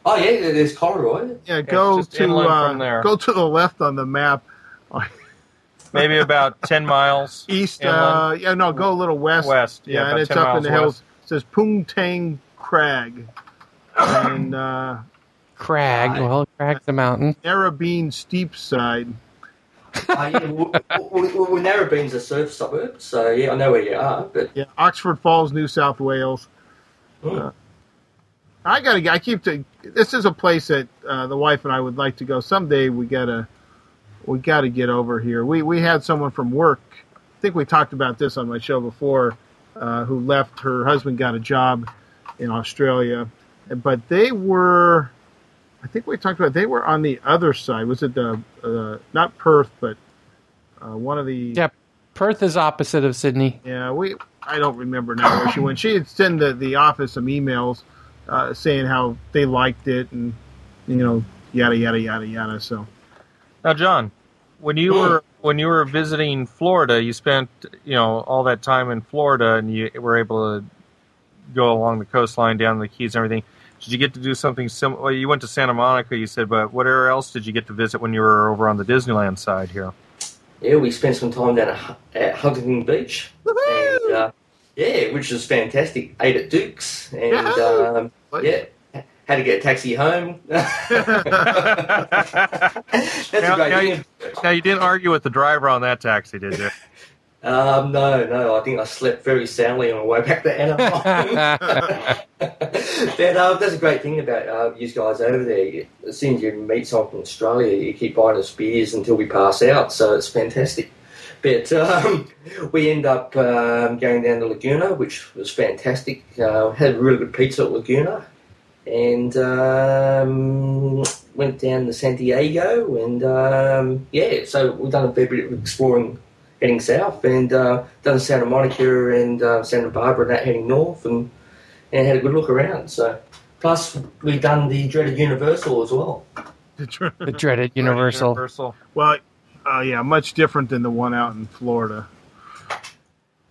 [SPEAKER 3] Oh, yeah, there's Collaroy.
[SPEAKER 2] Yeah, go
[SPEAKER 4] just
[SPEAKER 2] to uh,
[SPEAKER 4] from there.
[SPEAKER 2] go to the left on the map.
[SPEAKER 4] maybe about 10 miles
[SPEAKER 2] East, uh, yeah, no, go a little west.
[SPEAKER 4] west.
[SPEAKER 2] Yeah, and
[SPEAKER 4] about
[SPEAKER 2] it's
[SPEAKER 4] 10
[SPEAKER 2] up in
[SPEAKER 4] miles
[SPEAKER 2] the hills. It says Poontang Crag. and uh,
[SPEAKER 1] Crag.
[SPEAKER 3] Right.
[SPEAKER 1] Well, Crag's the mountain.
[SPEAKER 2] Narrabeen Steep Side.
[SPEAKER 3] Oh, yeah, well, well, well, Narrabeen's a surf suburb, so yeah, I know where you are, but
[SPEAKER 2] Yeah, Oxford Falls, New South Wales.
[SPEAKER 3] Hmm.
[SPEAKER 2] I gotta. I keep to. This is a place that uh, the wife and I would like to go someday. We gotta. We gotta get over here. We we had someone from work. I think we talked about this on my show before. Uh, who left? Her husband got a job in Australia, but they were. I think we talked about they were on the other side. Was it the uh, not Perth, but uh, one of the
[SPEAKER 1] Yeah, Perth is opposite of Sydney.
[SPEAKER 2] yeah, we. I don't remember now where she went. She had sent the, the office some emails uh, saying how they liked it and you know yada yada yada yada. So
[SPEAKER 4] Now, John, when you were when you were visiting Florida, you spent you know all that time in Florida, and you were able to go along the coastline down the Keys and everything. Did you get to do something similar? Well, you went to Santa Monica, you said, but whatever else did you get to visit when you were over on the Disneyland side here?
[SPEAKER 3] yeah, we spent some time down at, Hu- at Huntington Beach. And, uh, yeah, which was fantastic. Ate at Duke's, and
[SPEAKER 2] Yahoo!
[SPEAKER 3] um, yeah, had to get a taxi home. That's
[SPEAKER 4] Now,
[SPEAKER 3] a great
[SPEAKER 4] now you, now, you didn't argue with the driver on that taxi, did you?
[SPEAKER 3] Um, no, no, I think I slept very soundly on my way back to Anaheim. but um, that's a great thing about uh, you guys over there. As soon as you meet someone from Australia, you keep buying us beers until we pass out, so it's fantastic. But um, we end up um, going down to Laguna, which was fantastic. Uh, had a really good pizza at Laguna, and um, went down to San Diego, and um, yeah, so we've done a fair bit of exploring heading south, and uh, done Santa Monica and uh, Santa Barbara, and that heading north, and and had a good look around. So, plus we've done the dreaded Universal as well.
[SPEAKER 1] the dreaded Universal.
[SPEAKER 4] Universal.
[SPEAKER 2] well, uh, yeah, much different than the one out in Florida.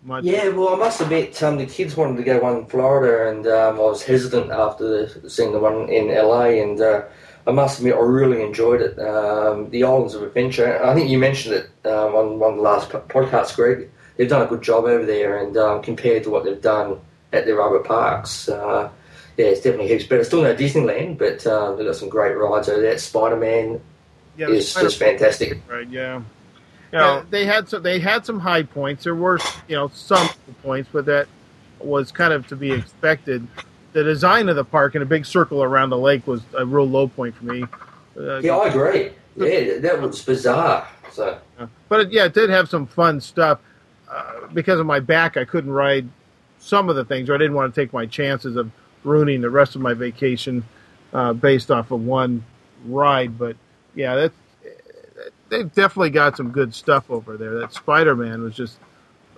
[SPEAKER 2] Much,
[SPEAKER 3] Yeah, well, I must admit, um, the kids wanted to go one in Florida, and um, I was hesitant after seeing the one in LA, and uh, I must admit, I really enjoyed it. Um, the Islands of Adventure, I think you mentioned it um, on one of the last po- podcasts, Greg. They've done a good job over there, and um, compared to what they've done at their other parks, uh, yeah, it's definitely heaps better. Still no Disneyland, but uh, they've got some great rides over there. Spider Man
[SPEAKER 2] yeah, the
[SPEAKER 3] is just fantastic.
[SPEAKER 2] Right, yeah.
[SPEAKER 4] You
[SPEAKER 2] Yeah,
[SPEAKER 4] know,
[SPEAKER 2] they had some. They had some high points. There were, you know, some points, but that was kind of to be expected. The design of the park and a big circle around the lake was a real low point for me. Uh,
[SPEAKER 3] Yeah, I agree. Yeah, that was bizarre. So.
[SPEAKER 2] but it, yeah, it did have some fun stuff. Uh, because of my back, I couldn't ride some of the things, or I didn't want to take my chances of ruining the rest of my vacation uh, based off of one ride. But yeah, that's they've definitely got some good stuff over there. That Spider Man was just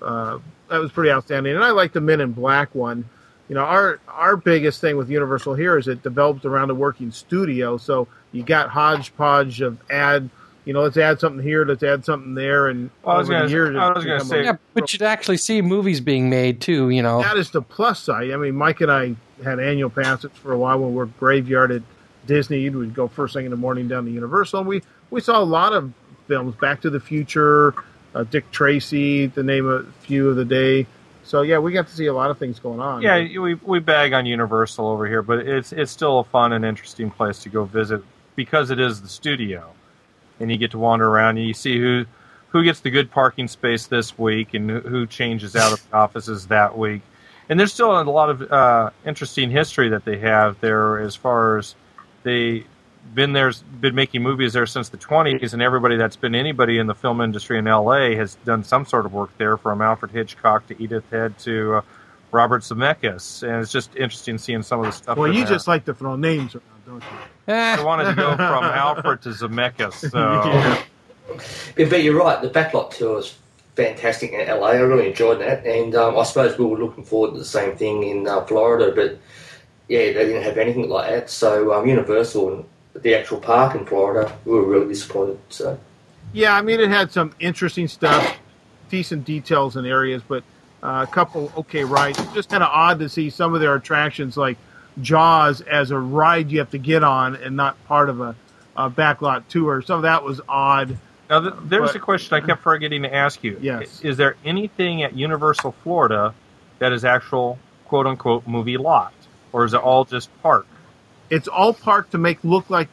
[SPEAKER 2] uh, that was pretty outstanding, and I like the Men in Black one. You know, our our biggest thing with Universal here is it developed around a working studio, so you got hodgepodge of add. You know, let's add something here, let's add something there, and
[SPEAKER 4] I was
[SPEAKER 2] over the
[SPEAKER 4] gonna-
[SPEAKER 2] years,
[SPEAKER 4] I was gonna say-
[SPEAKER 2] a-
[SPEAKER 1] Yeah, but you'd actually see movies being made too. You know,
[SPEAKER 2] that is the plus side. I mean, Mike and I had annual passes for a while when we were graveyarded at Disney. We'd go first thing in the morning down to Universal, and we we saw a lot of films. Back to the Future, uh, Dick Tracy, to name a few of the day. So yeah, we got to see a lot of things going on.
[SPEAKER 4] yeah, we we bag on Universal over here, but it's it's still a fun and interesting place to go visit because it is the studio, and you get to wander around and you see who who gets the good parking space this week and who- changes out of the offices that week. And there's still a lot of uh, interesting history that they have there as far as they been there, been making movies there since the 20s, and everybody that's been anybody in the film industry in LA has done some sort of work there, from Alfred Hitchcock to Edith Head to uh, Robert Zemeckis, and it's just interesting seeing some of the stuff.
[SPEAKER 2] Well, you
[SPEAKER 4] there.
[SPEAKER 2] just like to throw names around, don't you?
[SPEAKER 4] I wanted to go from Alfred to Zemeckis, so
[SPEAKER 2] Yeah.
[SPEAKER 3] Yeah, but you're right. The backlot tour is fantastic in LA. I really enjoyed that, and um, I suppose we were looking forward to the same thing in uh, Florida, but yeah, they didn't have anything like that. So um, Universal and the actual park in Florida, we were really disappointed. So
[SPEAKER 2] Yeah, I mean, it had some interesting stuff, decent details in areas, but uh, a couple okay rides. It's just kind of odd to see some of their attractions like Jaws as a ride you have to get on and not part of a, a backlot tour. Some of that was odd.
[SPEAKER 4] Now, th- there's
[SPEAKER 2] But-
[SPEAKER 4] a question I kept forgetting to ask you.
[SPEAKER 2] Yes.
[SPEAKER 4] Is there anything at Universal Florida that is actual quote unquote movie lot? Or is it all just park?
[SPEAKER 2] It's all park to make look like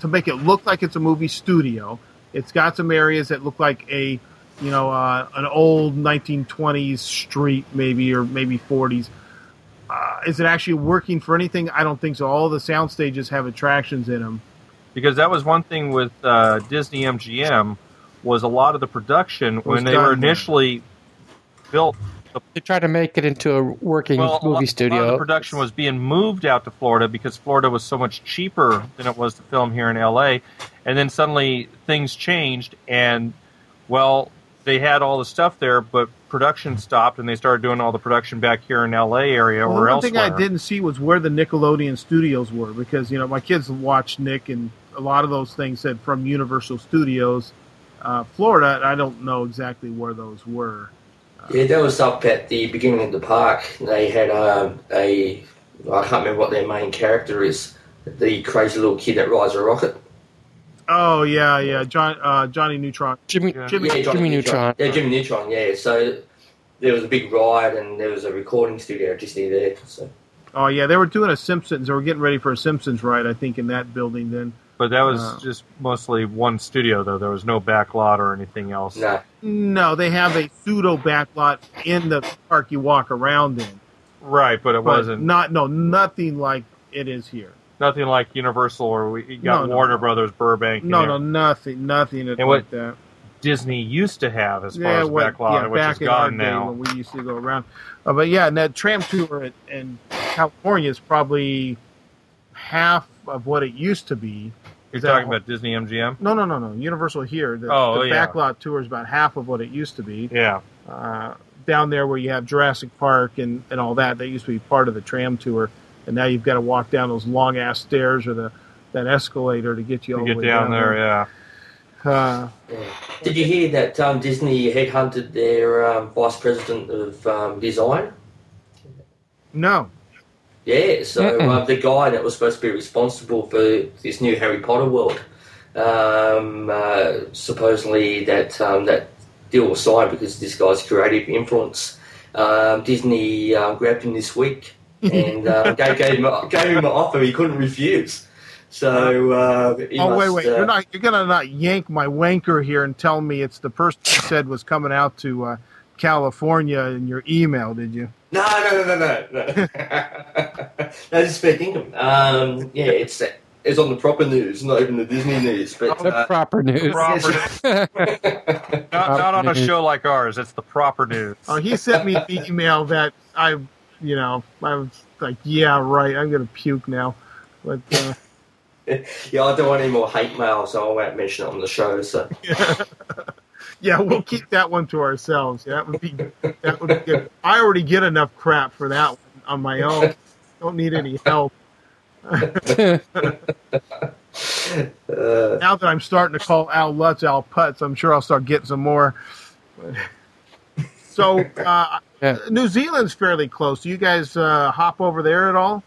[SPEAKER 2] to make it look like it's a movie studio. It's got some areas that look like a you know uh, an old 1920s street maybe or maybe 40s. Uh, is it actually working for anything? I don't think so. All the sound stages have attractions in them.
[SPEAKER 4] Because that was one thing with uh, Disney MGM was a lot of the production when they were initially built.
[SPEAKER 1] They try to make it into a working
[SPEAKER 4] Well, a lot-
[SPEAKER 1] movie
[SPEAKER 4] A lot of
[SPEAKER 1] studio.
[SPEAKER 4] the production was being moved out to Florida because Florida was so much cheaper than it was to film here in LA. And then suddenly things changed, and well, they had all the stuff there, but production stopped, and they started doing all the production back here in LA area
[SPEAKER 2] Well,
[SPEAKER 4] or
[SPEAKER 2] one
[SPEAKER 4] elsewhere.
[SPEAKER 2] thing I didn't see was where the Nickelodeon studios were because you know my kids watched Nick and a lot of those things said from Universal Studios, uh, Florida. I don't know exactly where those were.
[SPEAKER 3] Yeah, that was up at the beginning of the park. They had um, a I can't remember what their main character is. The crazy little kid that rides a rocket.
[SPEAKER 2] Oh yeah, yeah, John uh, Johnny Neutron.
[SPEAKER 1] Jimmy,
[SPEAKER 4] Yeah.
[SPEAKER 2] Jimmy-
[SPEAKER 3] yeah,
[SPEAKER 1] Jimmy Neutron.
[SPEAKER 3] Yeah, Jimmy Neutron. Yeah, so there was a big ride and there was a recording studio just near there. So
[SPEAKER 2] Oh yeah, they were doing a Simpsons. They were getting ready for a Simpsons ride, I think, in that building. Then
[SPEAKER 4] But that was
[SPEAKER 2] Uh.
[SPEAKER 4] just mostly one studio, though. There was no back lot or anything else.
[SPEAKER 3] No.
[SPEAKER 2] no, they have a pseudo backlot in the park you walk around in,
[SPEAKER 4] Right, but it
[SPEAKER 2] but
[SPEAKER 4] wasn't
[SPEAKER 2] not no nothing like it is here.
[SPEAKER 4] nothing like Universal or we got
[SPEAKER 2] No, no,
[SPEAKER 4] Warner
[SPEAKER 2] no.
[SPEAKER 4] Brothers Burbank.
[SPEAKER 2] No, no, nothing, nothing like
[SPEAKER 4] what-
[SPEAKER 2] that.
[SPEAKER 4] Disney used to have as far
[SPEAKER 2] Yeah,
[SPEAKER 4] as
[SPEAKER 2] what,
[SPEAKER 4] back lot,
[SPEAKER 2] yeah,
[SPEAKER 4] which
[SPEAKER 2] back
[SPEAKER 4] is
[SPEAKER 2] in our
[SPEAKER 4] gone
[SPEAKER 2] day
[SPEAKER 4] now.
[SPEAKER 2] when we used to go around. Uh, but yeah, and that tram tour in, in California is probably half of what it used to be.
[SPEAKER 4] You're talking
[SPEAKER 2] whole-
[SPEAKER 4] about Disney MGM?
[SPEAKER 2] No, no, no, no. Universal here. The,
[SPEAKER 4] Oh,
[SPEAKER 2] the
[SPEAKER 4] yeah.
[SPEAKER 2] backlot tour is about half of what it used to be.
[SPEAKER 4] Yeah.
[SPEAKER 2] Uh, down there where you have Jurassic Park and, and all that, that used to be part of the tram tour, and now you've got to walk down those long ass stairs or the that escalator to get you all
[SPEAKER 4] To
[SPEAKER 2] the
[SPEAKER 4] get
[SPEAKER 2] way
[SPEAKER 4] down there, yeah.
[SPEAKER 2] Uh,
[SPEAKER 3] Yeah. Did you hear that um, Disney headhunted their um, vice president of um, design?
[SPEAKER 2] no.
[SPEAKER 3] Yeah, so uh, the guy that was supposed to be responsible for this new Harry Potter world, um, uh, supposedly that um, that deal was signed because this guy's creative influence. Um, Disney um, grabbed him this week and um, gave, gave, him, a- gave him an offer he couldn't refuse. So uh,
[SPEAKER 2] Oh wait,
[SPEAKER 3] must,
[SPEAKER 2] wait!
[SPEAKER 3] uh,
[SPEAKER 2] You're not. You're gonna not yank my wanker here and tell me it's the person you said was coming out to uh, California in your email, did you?
[SPEAKER 3] No, no, no, no, no, no. no, just fair dinkum. Um, yeah, it's it's on the proper news, not even the Disney news. But
[SPEAKER 1] The
[SPEAKER 3] uh,
[SPEAKER 1] proper news.
[SPEAKER 4] Proper Not, not on a
[SPEAKER 1] news.
[SPEAKER 4] show like ours. It's the proper news.
[SPEAKER 2] Oh, he sent me an email that I, you know, I was like, yeah, right. I'm gonna puke now, but uh,
[SPEAKER 3] yeah, I don't want any more hate mail, so I won't mention it on the show. So
[SPEAKER 2] yeah, we'll keep that one to ourselves. That would be that would be good. I already get enough crap for that one on my own. Don't need any help. Now that I'm starting to call Al Lutz Al Putz, I'm sure I'll start getting some more. So, uh,
[SPEAKER 1] Yeah.
[SPEAKER 2] New Zealand's fairly close. Do you guys uh, hop over there at all?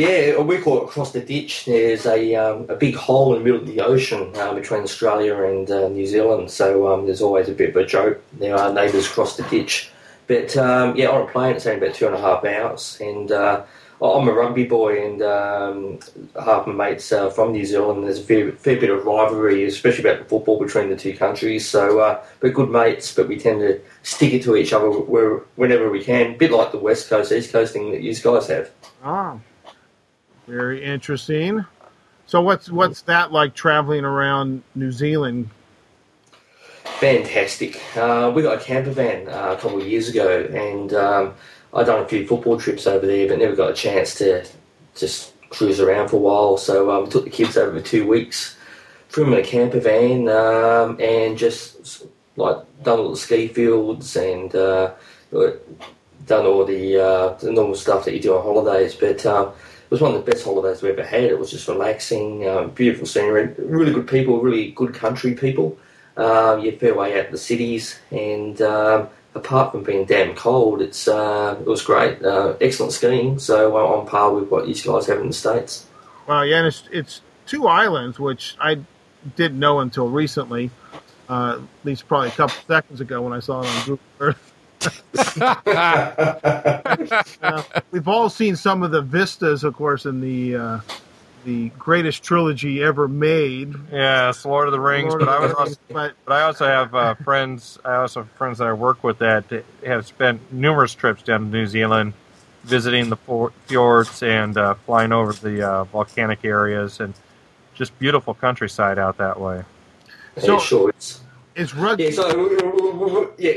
[SPEAKER 3] Yeah, we call it across the ditch. There's a um, a big hole in the middle of the ocean uh, between Australia and uh, New Zealand. So um, there's always a bit of a joke. There are neighbours across the ditch. But um, yeah, on a plane it's only about two and a half hours, and uh, I'm a rugby boy, and um, half my mates are from New Zealand. There's a fair, fair bit of rivalry, especially about the football between the two countries. So uh, we're good mates, but we tend to stick it to each other whenever we can. A bit like the West Coast East Coast thing that you guys have.
[SPEAKER 2] Ah, very interesting. So, what's what's that like traveling around New Zealand?
[SPEAKER 3] Fantastic. Uh, we got a camper van uh, a couple of years ago, and um, I've done a few football trips over there, but never got a chance to just cruise around for a while. So um, we took the kids over for two weeks, threw them in a camper van, um, and just like done all the ski fields and uh, done all the uh, the normal stuff that you do on holidays. But um, was one of the best holidays we ever had. It was just relaxing, um, beautiful scenery, really good people, really good country people. Um, you fair way out the cities, and um, apart from being damn cold, it's uh, it was great. Uh, excellent skiing, so uh, on par with what you guys have in the states.
[SPEAKER 2] Well, yeah, and it's, it's two islands, which I didn't know until recently. Uh, at least probably a couple of seconds ago when I saw it on Google Earth. Uh, we've all seen some of the vistas, of course, in the uh, the greatest trilogy ever made.
[SPEAKER 4] Yes, Lord of the Rings.
[SPEAKER 2] Lord
[SPEAKER 4] but
[SPEAKER 2] of
[SPEAKER 4] I
[SPEAKER 2] the
[SPEAKER 4] was also,
[SPEAKER 2] but
[SPEAKER 4] but I also have uh, friends. I also have friends that I work with that have spent numerous trips down to New Zealand, visiting the fjords and uh, flying over the uh, volcanic areas and just beautiful countryside out that way.
[SPEAKER 2] So-
[SPEAKER 3] yeah, sure. It's,
[SPEAKER 2] rugby.
[SPEAKER 3] yeah, so yeah.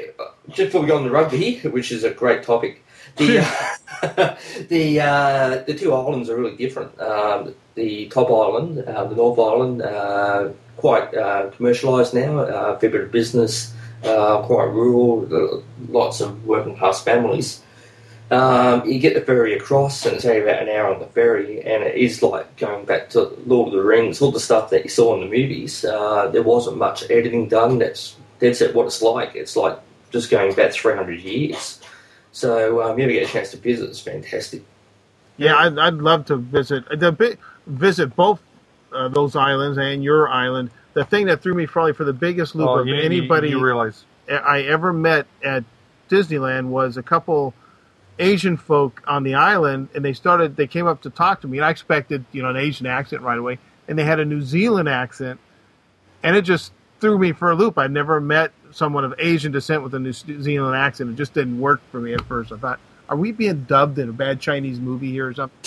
[SPEAKER 3] Just before we go on the rugby, which is a great topic, the uh, the uh, the two islands are really different. Um, the top island, uh, the North Island, uh, quite uh, commercialised now. Uh, fair bit of business, uh, quite rural, uh, lots of working class families. Um, you get the ferry across, and it's only about an hour on the ferry, and it is like going back to Lord of the Rings, all the stuff that you saw in the movies. Uh, there wasn't much editing done. That's dead set what it's like. It's like just going back 300 years. So um, you ever get a chance to visit, it's fantastic.
[SPEAKER 2] Yeah, I'd, I'd love to visit the visit both uh, those islands and your island. The thing that threw me probably for the biggest loop
[SPEAKER 4] Well,
[SPEAKER 2] of
[SPEAKER 4] you- you-
[SPEAKER 2] anybody
[SPEAKER 4] you realize
[SPEAKER 2] I ever met at Disneyland was a couple Asian folk on the island, and they started. They came up to talk to me, and I expected you know an Asian accent right away, and they had a New Zealand accent, and it just threw me for a loop. I'd never met someone of Asian descent with a New Zealand accent. It just didn't work for me at first. I thought, are we being dubbed in a bad Chinese movie here or something?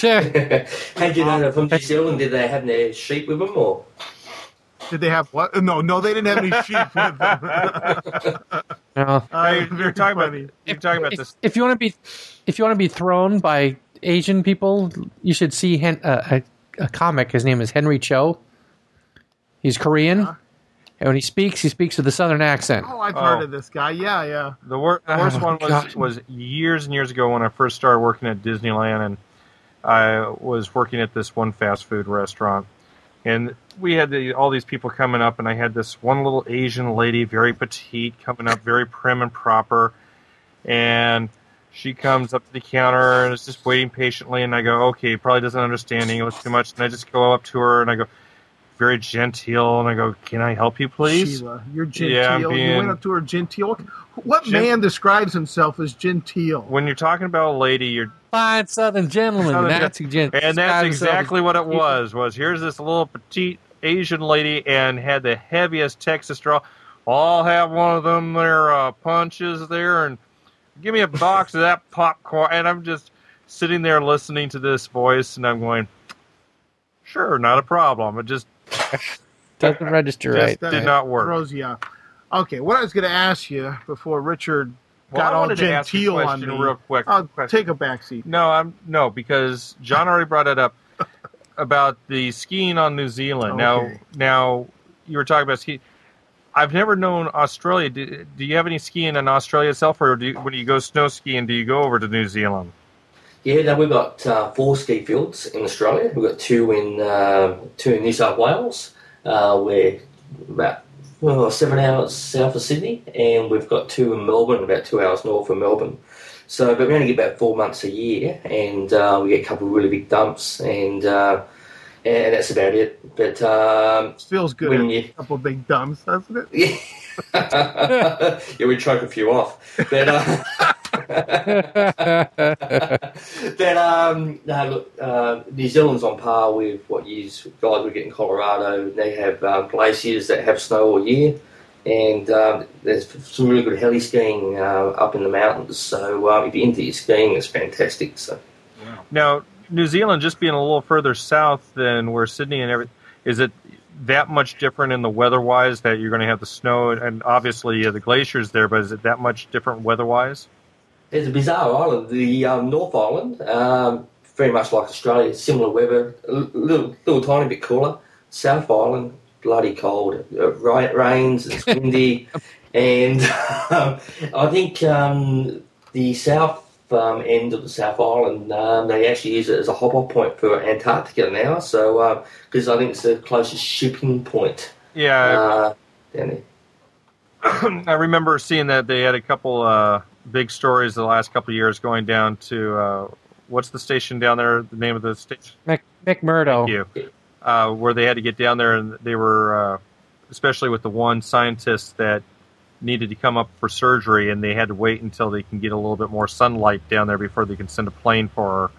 [SPEAKER 3] How do you know that from New Zealand? Did they have their sheep with them, or
[SPEAKER 2] Did they have what? No, no, they didn't have any sheep with them.
[SPEAKER 1] No.
[SPEAKER 2] Uh,
[SPEAKER 4] Hey,
[SPEAKER 2] very
[SPEAKER 4] you're talking about you're talking about
[SPEAKER 1] if,
[SPEAKER 4] this.
[SPEAKER 1] if you want to be if you want to be thrown by Asian people, you should see Hen, uh, a, a comic. His name is Henry Cho. He's Korean,
[SPEAKER 2] Yeah.
[SPEAKER 1] and when he speaks, he speaks with a southern accent.
[SPEAKER 2] Oh, I've
[SPEAKER 4] Oh.
[SPEAKER 2] heard of this guy. Yeah, yeah.
[SPEAKER 4] The, wor- the worst
[SPEAKER 1] Oh,
[SPEAKER 4] one was
[SPEAKER 1] God.
[SPEAKER 4] was years and years ago when I first started working at Disneyland, and I was working at this one fast food restaurant, and we had the, all these people coming up, and I had this one little Asian lady, very petite, coming up, very prim and proper, and she comes up to the counter and is just waiting patiently, and I go, okay, probably doesn't understand English too much, and I just go up to her and I go, very genteel, and I go, can I help you, please?
[SPEAKER 2] Sheila, you're genteel.
[SPEAKER 4] Yeah, I'm
[SPEAKER 2] You
[SPEAKER 4] being-
[SPEAKER 2] went up to her genteel. What
[SPEAKER 4] Gen-
[SPEAKER 2] man describes himself as genteel?
[SPEAKER 4] When you're talking about a lady, you're
[SPEAKER 1] Fine southern gentleman.
[SPEAKER 4] Southern
[SPEAKER 1] that's gen-
[SPEAKER 4] And that's exactly what it was. Was here's this little petite Asian lady and had the heaviest Texas draw. I'll have one of them there uh, punches there and give me a box of that popcorn. And I'm just sitting there listening to this voice, and I'm going, sure, not a problem. It just
[SPEAKER 1] doesn't register
[SPEAKER 4] Just
[SPEAKER 1] right.
[SPEAKER 2] That
[SPEAKER 4] did not work.
[SPEAKER 2] Throws you off. Okay, what I was going to ask you before Richard
[SPEAKER 4] Well,
[SPEAKER 2] got
[SPEAKER 4] I
[SPEAKER 2] all
[SPEAKER 4] wanted to ask
[SPEAKER 2] genteel on
[SPEAKER 4] question
[SPEAKER 2] me.
[SPEAKER 4] real quick.
[SPEAKER 2] I'll
[SPEAKER 4] Question.
[SPEAKER 2] take a back seat.
[SPEAKER 4] No, I'm no because John already brought it up about the skiing on New Zealand. Now,
[SPEAKER 2] Okay.
[SPEAKER 4] now you were talking about ski. I've never known Australia. Do, do you have any skiing in Australia itself, or do you, when you go snow skiing, do you go over to New Zealand?
[SPEAKER 3] Yeah, no, we've got uh, four ski fields in Australia. We've got two in uh, two in New South Wales. Uh, we're about well, seven hours south of Sydney, and we've got two in Melbourne, about two hours north of Melbourne. So, but we only get about four months a year, and uh, we get a couple of really big dumps, and uh, and that's about it. But um,
[SPEAKER 2] Feels good.
[SPEAKER 3] When
[SPEAKER 2] having
[SPEAKER 3] you-
[SPEAKER 2] a couple big dumps, doesn't it?
[SPEAKER 3] yeah, yeah, we choke a few off, but. Uh, but um, no, look, uh, New Zealand's on par with what you guys would get in Colorado. They have um, glaciers that have snow all year, and um, there's some really good heli skiing uh, up in the mountains. So if you're into your skiing, it's fantastic. So
[SPEAKER 4] Now, New Zealand just being a little further south than where Sydney and everything, is it that much different in the weather-wise that you're going to have the snow and obviously uh, the glaciers there, but is it that much different weather-wise?
[SPEAKER 3] it's a bizarre island. The um, North Island, um, very much like Australia, similar weather, a little, little tiny bit cooler. South Island, bloody cold. It ra- rains, it's windy, and um, I think um, the south um, end of the South Island, um, they actually use it as a hop-off point for Antarctica now. So, because I think it's the closest shipping point
[SPEAKER 4] Yeah,
[SPEAKER 3] uh, down.
[SPEAKER 4] I remember seeing that they had a couple uh, big stories the last couple of years going down to uh, what's the station down there? The name of the station?
[SPEAKER 1] Mc, McMurdo.
[SPEAKER 4] Thank you. Uh, where they had to get down there, and they were, uh, especially with the one scientist that needed to come up for surgery, and they had to wait until they can get a little bit more sunlight down there before they can send a plane for her.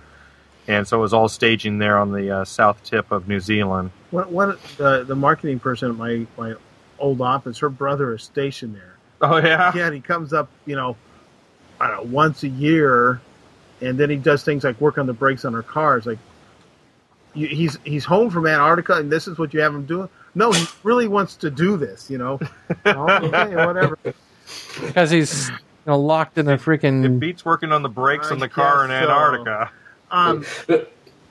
[SPEAKER 4] And so it was all staging there on the uh, south tip of New Zealand.
[SPEAKER 2] What, what the, the marketing person at my, my old office, her brother is stationed there.
[SPEAKER 4] Oh yeah,
[SPEAKER 2] Yeah, and he comes up, you know, I don't know, once a year, and then he does things like work on the brakes on her cars. Like, he's he's home from Antarctica, and this is what you have him doing. No, he really wants to do this. You know, Oh, okay, whatever.
[SPEAKER 1] because he's you know, locked in a
[SPEAKER 4] it
[SPEAKER 1] freaking.
[SPEAKER 4] beats working on the brakes
[SPEAKER 2] I
[SPEAKER 4] on the car in
[SPEAKER 2] guess so.
[SPEAKER 4] Antarctica.
[SPEAKER 2] Um,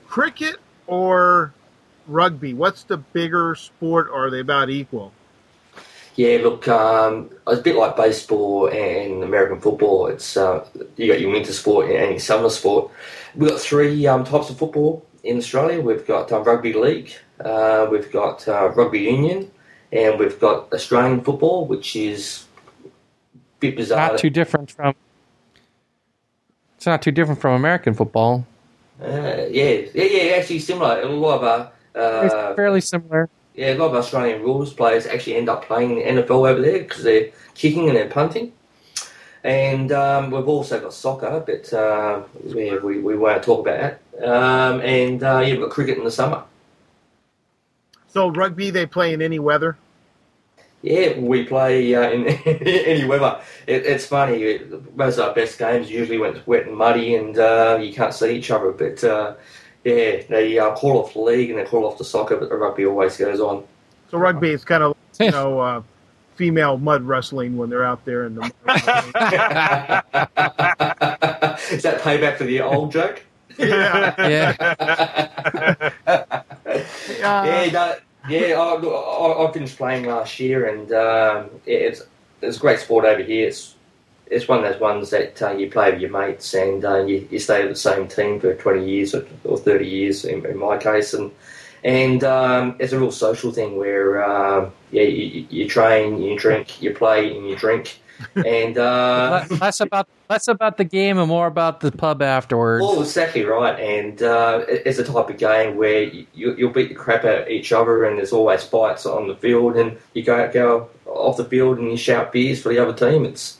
[SPEAKER 2] cricket or rugby? What's the bigger sport? Or are they about equal?
[SPEAKER 3] Yeah, look, um, it's a bit like baseball and American football. It's uh, you got your winter sport and your summer sport. We've got three um, types of football in Australia. We've got um, rugby league, uh, we've got uh, rugby union, and we've got Australian football, which is a bit bizarre.
[SPEAKER 1] not too different from. It's not too different from American football.
[SPEAKER 3] uh, yeah, yeah, yeah, actually similar. A lot of uh,
[SPEAKER 1] It's
[SPEAKER 3] uh,
[SPEAKER 1] fairly similar.
[SPEAKER 3] yeah, a lot of Australian rules players actually end up playing in the NFL over there because they're kicking and they're punting. And um, we've also got soccer, but uh, we, we, we won't talk about that. Um, and uh, yeah, we've got cricket in the summer.
[SPEAKER 2] So rugby, they play in any weather.
[SPEAKER 3] Yeah, we play uh, in any weather. It, it's funny. Most of our best games usually when it's wet and muddy and uh, you can't see each other. But uh, yeah, they uh, call off the league and they call off the soccer, but the rugby always goes on.
[SPEAKER 2] So rugby is kind of you know uh, female mud wrestling when they're out there in the.
[SPEAKER 3] Is that payback for the old joke?
[SPEAKER 2] yeah.
[SPEAKER 1] Yeah.
[SPEAKER 3] Yeah, no, yeah. I, I, I finished playing last year, and um, it's it's a great sport over here. It's it's one of those ones that uh, you play with your mates, and uh, you, you stay with the same team for twenty years or, or thirty years in, in my case, and and um, it's a real social thing where um, yeah, you, you train, you drink, you play, and you drink, and uh,
[SPEAKER 1] less about less about the game and more about the pub afterwards.
[SPEAKER 3] Well, exactly right, and uh, it's a type of game where you, you'll beat the crap out of each other, and there's always fights on the field, and you go go off the field and you shout beers for the other team. It's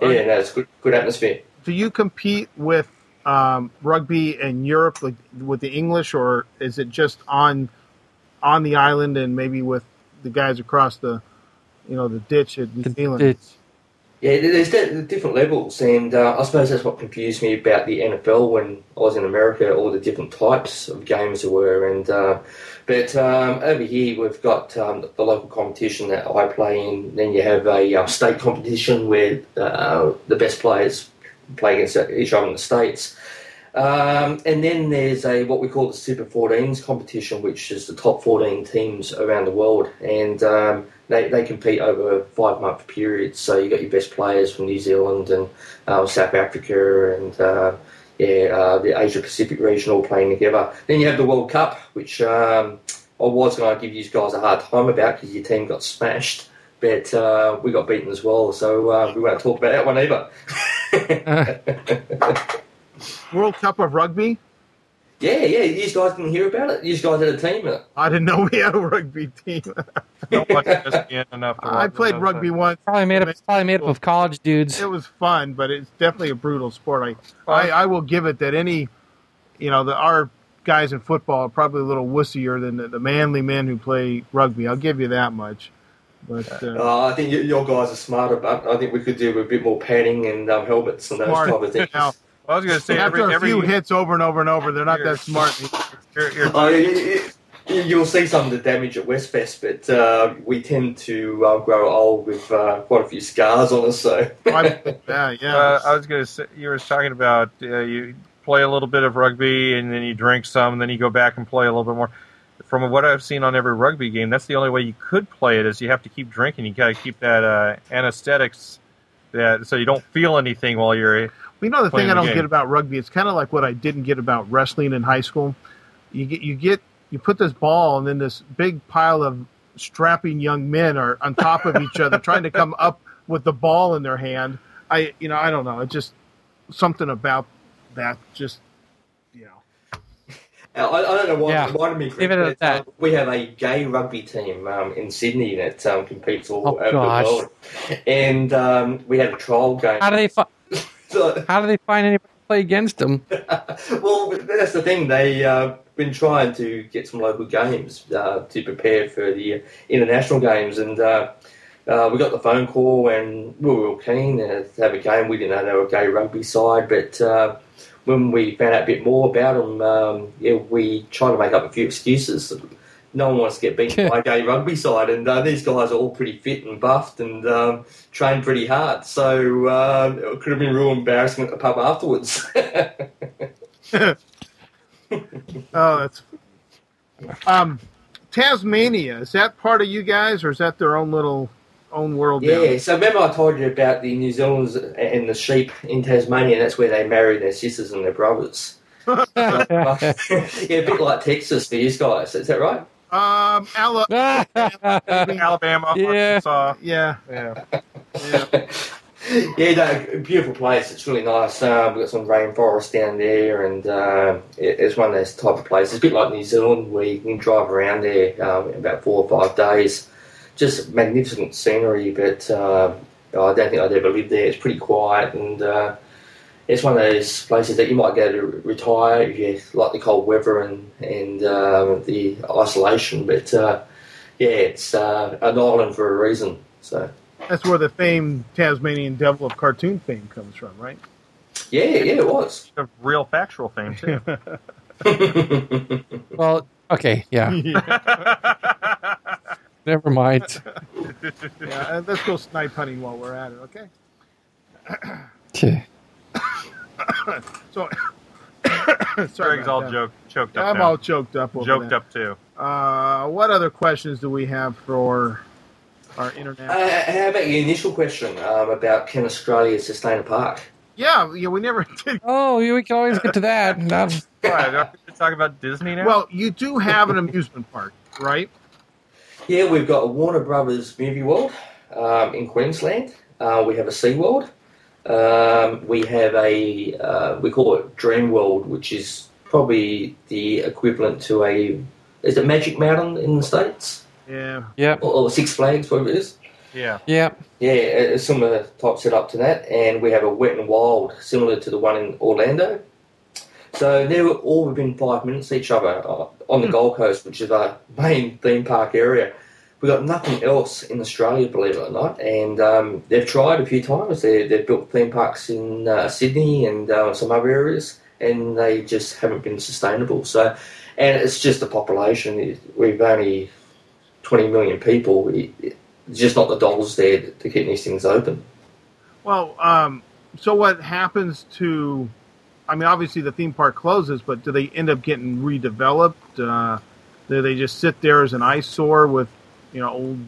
[SPEAKER 3] yeah, no, it's good, good atmosphere.
[SPEAKER 2] do you compete with um, rugby in Europe, like with the English, or is it just on on the island and maybe with the guys across the, you know, the ditch at New
[SPEAKER 1] The
[SPEAKER 2] Zealand?
[SPEAKER 1] ditch.
[SPEAKER 3] Yeah, there's di- different levels, and uh, I suppose that's what confused me about the NFL when I was in America. All the different types of games there were, and uh, but um, over here we've got um, the local competition that I play in. Then you have a um, state competition where uh, the best players play against each other in the states. Um, and then there's a what we call the Super 14s competition, which is the top 14 teams around the world, and um, they, they compete over a five month period. So you got your best players from New Zealand and uh, South Africa and uh, yeah, uh, the Asia Pacific region all playing together. Then you have the World Cup, which um, I was going to give you guys a hard time about because your team got smashed. But uh, we got beaten as well, so uh, we won't talk about that one either.
[SPEAKER 2] World Cup of Rugby?
[SPEAKER 3] Yeah, yeah. You guys didn't hear about it. You guys had a team in it.
[SPEAKER 2] I didn't know we had a rugby team.
[SPEAKER 4] Don't watch ESPN enough
[SPEAKER 2] I played
[SPEAKER 4] it.
[SPEAKER 2] rugby once.
[SPEAKER 1] Probably made up. it's Probably made up of college dudes.
[SPEAKER 2] It was fun, but it's definitely a brutal sport. I, I, I will give it that any, you know, the our guys in football are probably a little wussier than the, the manly men who play rugby. I'll give you that much. But uh,
[SPEAKER 3] Uh, I think you, your guys are smarter, but I think we could do with a bit more padding and um, helmets and those
[SPEAKER 2] Smart.
[SPEAKER 3] type of things.
[SPEAKER 2] Now,
[SPEAKER 4] I was going to say
[SPEAKER 2] after
[SPEAKER 4] every
[SPEAKER 2] a
[SPEAKER 4] every
[SPEAKER 2] few hits over and over and over, they're not that smart.
[SPEAKER 4] you're- you're-
[SPEAKER 3] Uh, you- you- you'll see some of the damage at Westfest, but uh, we tend to uh, grow old with uh, quite a few scars on us. So
[SPEAKER 2] yeah, yeah.
[SPEAKER 4] Uh, I was going to say you were talking about uh, you play a little bit of rugby and then you drink some, and then you go back and play a little bit more. From what I've seen on every rugby game, that's the only way you could play it is you have to keep drinking. You got to keep that uh, anesthetics that so you don't feel anything while you're.
[SPEAKER 2] You know the
[SPEAKER 4] playing
[SPEAKER 2] thing I don't
[SPEAKER 4] game.
[SPEAKER 2] get about rugby. It's kind of like what I didn't get about wrestling in high school. You get you get you put this ball, and then this big pile of strapping young men are on top of each other, trying to come up with the ball in their hand. I you know I don't know. It just something about that just you know.
[SPEAKER 3] I, I don't know why
[SPEAKER 1] Yeah.
[SPEAKER 3] it reminded me.
[SPEAKER 1] Leave it at that.
[SPEAKER 3] uh, we have a gay rugby team um, in Sydney that um, competes all
[SPEAKER 1] Oh,
[SPEAKER 3] over
[SPEAKER 1] gosh.
[SPEAKER 3] the world, and um, we had a trial game.
[SPEAKER 1] How do they? Fi-
[SPEAKER 3] So-
[SPEAKER 1] how do they find anybody to play against them?
[SPEAKER 3] well, that's the thing. They uh, been trying to get some local games uh, to prepare for the international games, and uh, uh, we got the phone call, and we were real keen to have a game. We didn't know they were a gay rugby side, but uh, when we found out a bit more about them, um, yeah, we tried to make up a few excuses. No one wants to get beaten by a gay rugby side, and uh, these guys are all pretty fit and buffed and um, train pretty hard. So um, it could have been real embarrassment at the pub afterwards.
[SPEAKER 2] Oh, that's um, Tasmania. Is that part of you guys, or is that their own little own world?
[SPEAKER 3] yeah, so remember I told you about the New Zealanders and the sheep in Tasmania, and that's where they marry their sisters and their brothers. yeah, a bit like Texas for you guys, is that right?
[SPEAKER 2] Um, Ala-
[SPEAKER 4] Alabama,
[SPEAKER 1] Yeah.
[SPEAKER 4] Arkansas.
[SPEAKER 2] yeah,
[SPEAKER 4] Yeah.
[SPEAKER 2] yeah.
[SPEAKER 3] yeah, no, beautiful place. It's really nice. Uh, we've got some rainforest down there, and uh, it, it's one of those type of places, It's a bit like New Zealand, where you can drive around there um, in about four or five days. Just magnificent scenery, but uh, I don't think I'd ever live there. It's pretty quiet and uh, it's one of those places that you might go to retire if you like the cold weather and and um, the isolation. But uh, yeah, it's uh, an island for a reason. So
[SPEAKER 2] That's where the famed Tasmanian Devil of cartoon fame comes from, right?
[SPEAKER 3] yeah, yeah, it was.
[SPEAKER 4] Of real factual fame too.
[SPEAKER 1] Well, okay, yeah,
[SPEAKER 2] yeah.
[SPEAKER 1] never mind.
[SPEAKER 2] yeah. uh, Let's go snipe hunting while we're at it, okay?
[SPEAKER 1] Okay.
[SPEAKER 2] So, sorry.
[SPEAKER 4] Greg's all joke, choked up.
[SPEAKER 2] I'm
[SPEAKER 4] now.
[SPEAKER 2] all choked up. Over
[SPEAKER 4] Joked
[SPEAKER 2] that.
[SPEAKER 4] up too.
[SPEAKER 2] Uh, what other questions do we have for our internet?
[SPEAKER 3] Uh, how about your initial question um, about can Australia sustain a park?
[SPEAKER 2] yeah, yeah, we never did.
[SPEAKER 1] Oh, we can always get to that. Not,
[SPEAKER 4] Why, do to talk about Disney now?
[SPEAKER 2] Well, you do have an amusement park, right?
[SPEAKER 3] Yeah, we've got a Warner Brothers Movie World um, in Queensland. Uh, we have a SeaWorld. Um, we have a, uh, we call it Dream World, which is probably the equivalent to a, is it Magic Mountain in the States?
[SPEAKER 2] Yeah.
[SPEAKER 1] yeah,
[SPEAKER 3] Or, or Six Flags, whatever it is.
[SPEAKER 4] yeah.
[SPEAKER 1] yeah.
[SPEAKER 3] Yeah, a similar type setup to that. And we have a Wet and Wild, similar to the one in Orlando. So they're all within five minutes of each other uh, on the Gold Coast, which is our main theme park area. We've got nothing else in Australia, believe it or not. And um, they've tried a few times. They, they've built theme parks in uh, Sydney and uh, some other areas, and they just haven't been sustainable. So, and it's just the population. We've only 20 million people. It- it- just not the dollars there to keep these things open.
[SPEAKER 2] Well, um, so what happens to? I mean, obviously the theme park closes, but do they end up getting redeveloped? Uh, do they just sit there as an eyesore with, you know, old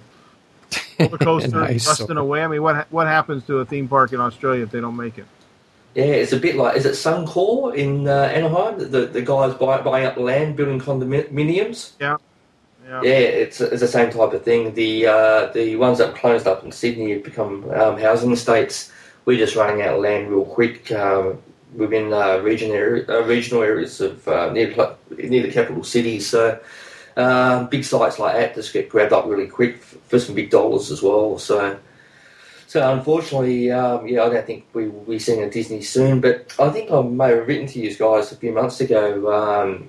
[SPEAKER 2] roller coasters
[SPEAKER 1] An
[SPEAKER 2] rusting away? I mean, what what happens to a theme park in Australia if they don't make it?
[SPEAKER 3] Yeah, it's a bit like is it Suncor in uh, Anaheim? The the guys buy, buying up land, building condominiums.
[SPEAKER 2] Yeah.
[SPEAKER 3] Yeah, it's it's the same type of thing. The uh, the ones that closed up in Sydney have become um, housing estates. We're just running out of land real quick um, within uh, region area, uh, regional areas of uh, near near the capital cities. So um, big sites like that just get grabbed up really quick for some big dollars as well. So. So unfortunately, um, yeah, I don't think we will be seeing a Disney soon. But I think I may have written to you guys a few months ago. Um,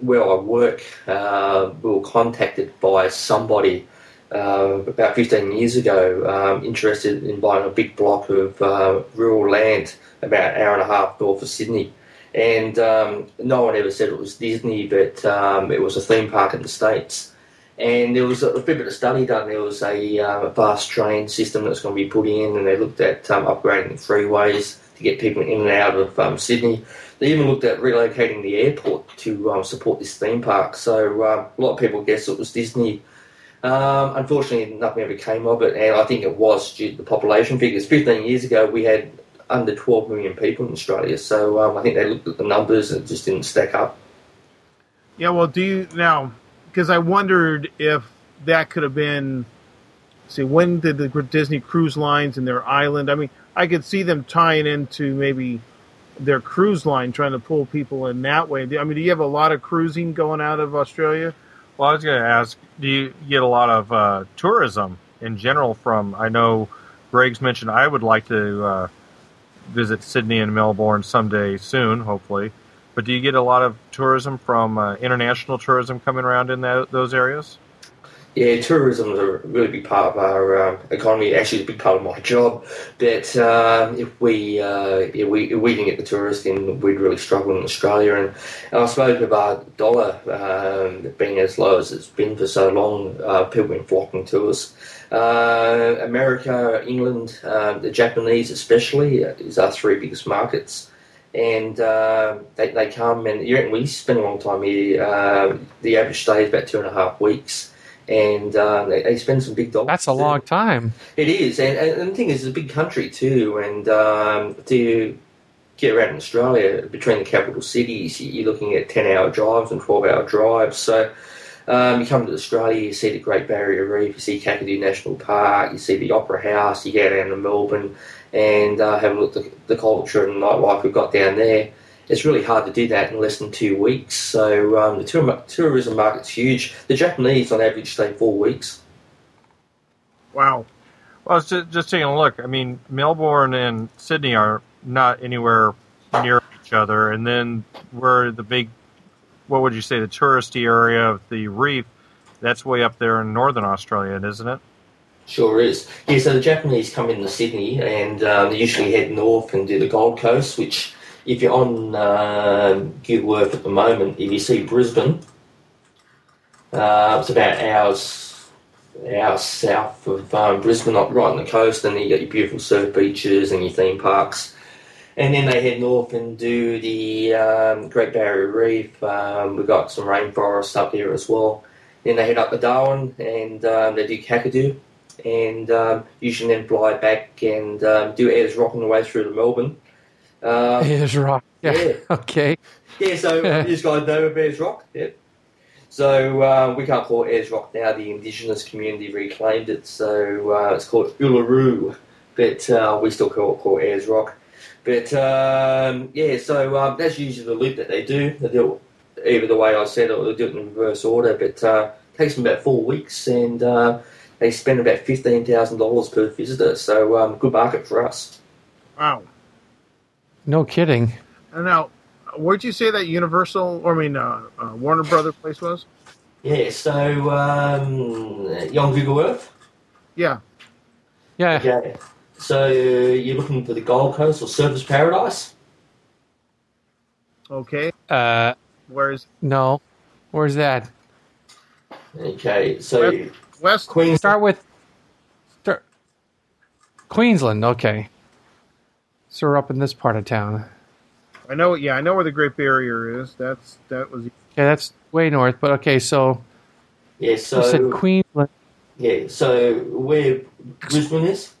[SPEAKER 3] where I work, uh, we were contacted by somebody uh, about 15 years ago um, interested in buying a big block of uh, rural land about an hour and a half north of Sydney. And um, no one ever said it was Disney, but um, it was a theme park in the States. And there was a, a bit of study done. There was a, uh, a fast train system that's going to be put in, and they looked at um, upgrading the freeways to get people in and out of um, Sydney. They even looked at relocating the airport to um, support this theme park. So um, a lot of people guess it was Disney. Um, unfortunately, nothing ever came of it, and I think it was due to the population figures. 15 years ago, we had under 12 million people in Australia, so um, I think they looked at the numbers and it just didn't stack up.
[SPEAKER 2] Yeah, well, do you now? Because I wondered if that could have been. See, when did the Disney Cruise Lines and their island? I mean, I could see them tying into maybe their cruise line, trying to pull people in that way. I mean, do you have a lot of cruising going out of Australia?
[SPEAKER 4] Well, I was going to ask, do you get a lot of uh, tourism in general from? I know Greg's mentioned I would like to uh, visit Sydney and Melbourne someday soon, hopefully. But do you get a lot of tourism from uh, international tourism coming around in that, those areas?
[SPEAKER 3] Yeah, tourism is a really big part of our um, economy. Actually, a big part of my job. That um, if we uh, if we if we didn't get the tourists in, we'd really struggle in Australia. And, and I suppose with our dollar um, being as low as it's been for so long, uh, people have been flocking to us. Uh, America, England, uh, the Japanese especially uh, is our three biggest markets. And uh, they, they come and you we spend a long time here. Uh, the average stay is about two and a half weeks and um, they, they spend some big dollars.
[SPEAKER 1] That's a long time.
[SPEAKER 3] It is, and, and, the thing is, it's a big country too, and um, to get around in Australia between the capital cities, you're looking at ten-hour drives and twelve-hour drives. So um, you come to Australia, you see the Great Barrier Reef, you see Kakadu National Park, you see the Opera House, you go down to Melbourne and uh, have a look at the, culture and nightlife we've got down there it's really hard to do that in less than two weeks. So um, the tour, tourism market's huge. The Japanese, on average, stay four weeks.
[SPEAKER 2] Wow.
[SPEAKER 4] Well, just, just taking a look. I mean, Melbourne and Sydney are not anywhere near each other, and then where the big, what would you say, the touristy area of the reef, that's way up there in northern Australia, isn't it?
[SPEAKER 3] Sure is. Yeah, so the Japanese come into Sydney and um, they usually head north and do the Gold Coast, which, if you're on um Google Earth at the moment, if you see Brisbane, uh, it's about hours, hours south of um, Brisbane, right on the coast, and you got your beautiful surf beaches and your theme parks. And then they head north and do the um, Great Barrier Reef. Um, we've got some rainforest up here as well. Then they head up to Darwin and um, they do Kakadu and um, usually then fly back and um, do Rock on the way through to Melbourne.
[SPEAKER 1] Ayers Rock. Yeah.
[SPEAKER 3] Yeah.
[SPEAKER 1] Okay.
[SPEAKER 3] yeah, so you guys know of Ayers Rock. Yep. So uh, we can't call it Ayers Rock now. The Indigenous community reclaimed it, so uh, it's called Uluru, but uh, we still call it, call it Ayers Rock. But um, yeah, so um, that's usually the loop that they do. They do it either the way I said, it, or they do it in reverse order. But uh, it takes them about four weeks, and uh, they spend about fifteen thousand dollars per visitor. So um, good market for us.
[SPEAKER 2] Wow.
[SPEAKER 1] No kidding.
[SPEAKER 2] And now, where'd you say that Universal, or I mean, uh, uh, Warner Brother place was?
[SPEAKER 3] Yeah, so um, you on Google Earth?
[SPEAKER 2] Yeah.
[SPEAKER 1] Yeah.
[SPEAKER 3] Okay. So you're looking for the Gold Coast or Surfers Paradise?
[SPEAKER 2] Okay.
[SPEAKER 1] Uh,
[SPEAKER 2] Where's
[SPEAKER 1] no. Where's that?
[SPEAKER 3] Okay, so
[SPEAKER 2] West- West?
[SPEAKER 3] Queens.
[SPEAKER 1] Start with start, Queensland. Okay. So we're up in this part of town.
[SPEAKER 2] I know. Yeah, I know where the Great Barrier is. That's that was.
[SPEAKER 1] Yeah, that's way north. But okay, so
[SPEAKER 3] Yeah,
[SPEAKER 1] you said
[SPEAKER 3] so
[SPEAKER 1] Queensland.
[SPEAKER 3] yeah, so where Brisbane is?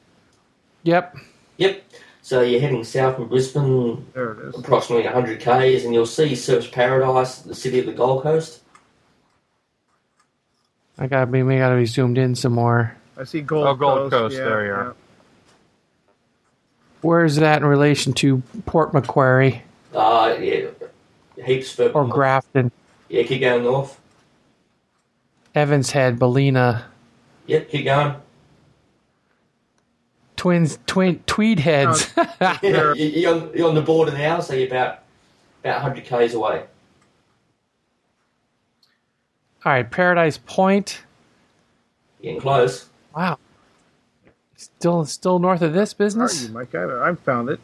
[SPEAKER 1] Yep.
[SPEAKER 3] Yep. So you're heading south from Brisbane,
[SPEAKER 2] There it is.
[SPEAKER 3] approximately 100 k's, and you'll see Surfers Paradise, the city of the Gold Coast.
[SPEAKER 1] I gotta be. We gotta be zoomed in some more.
[SPEAKER 2] I see Gold
[SPEAKER 4] Oh, Gold
[SPEAKER 2] Coast.
[SPEAKER 4] Coast,
[SPEAKER 2] yeah,
[SPEAKER 4] there you are.
[SPEAKER 1] Where's that in relation to Port Macquarie
[SPEAKER 3] Uh, yeah, heaps further.
[SPEAKER 1] or. Grafton,
[SPEAKER 3] Yeah, keep going north.
[SPEAKER 1] Evans Head, Ballina,
[SPEAKER 3] Yep, keep going.
[SPEAKER 1] Twins, Twin, Tweed Heads?
[SPEAKER 2] Yeah.
[SPEAKER 3] Yeah, you- you're on, you're on the border now, so you're about about 100 k's away.
[SPEAKER 1] All right, Paradise Point.
[SPEAKER 3] Getting close.
[SPEAKER 1] Wow. Still, still north of this
[SPEAKER 2] Are
[SPEAKER 1] business.
[SPEAKER 2] you, Mike? I, I found it.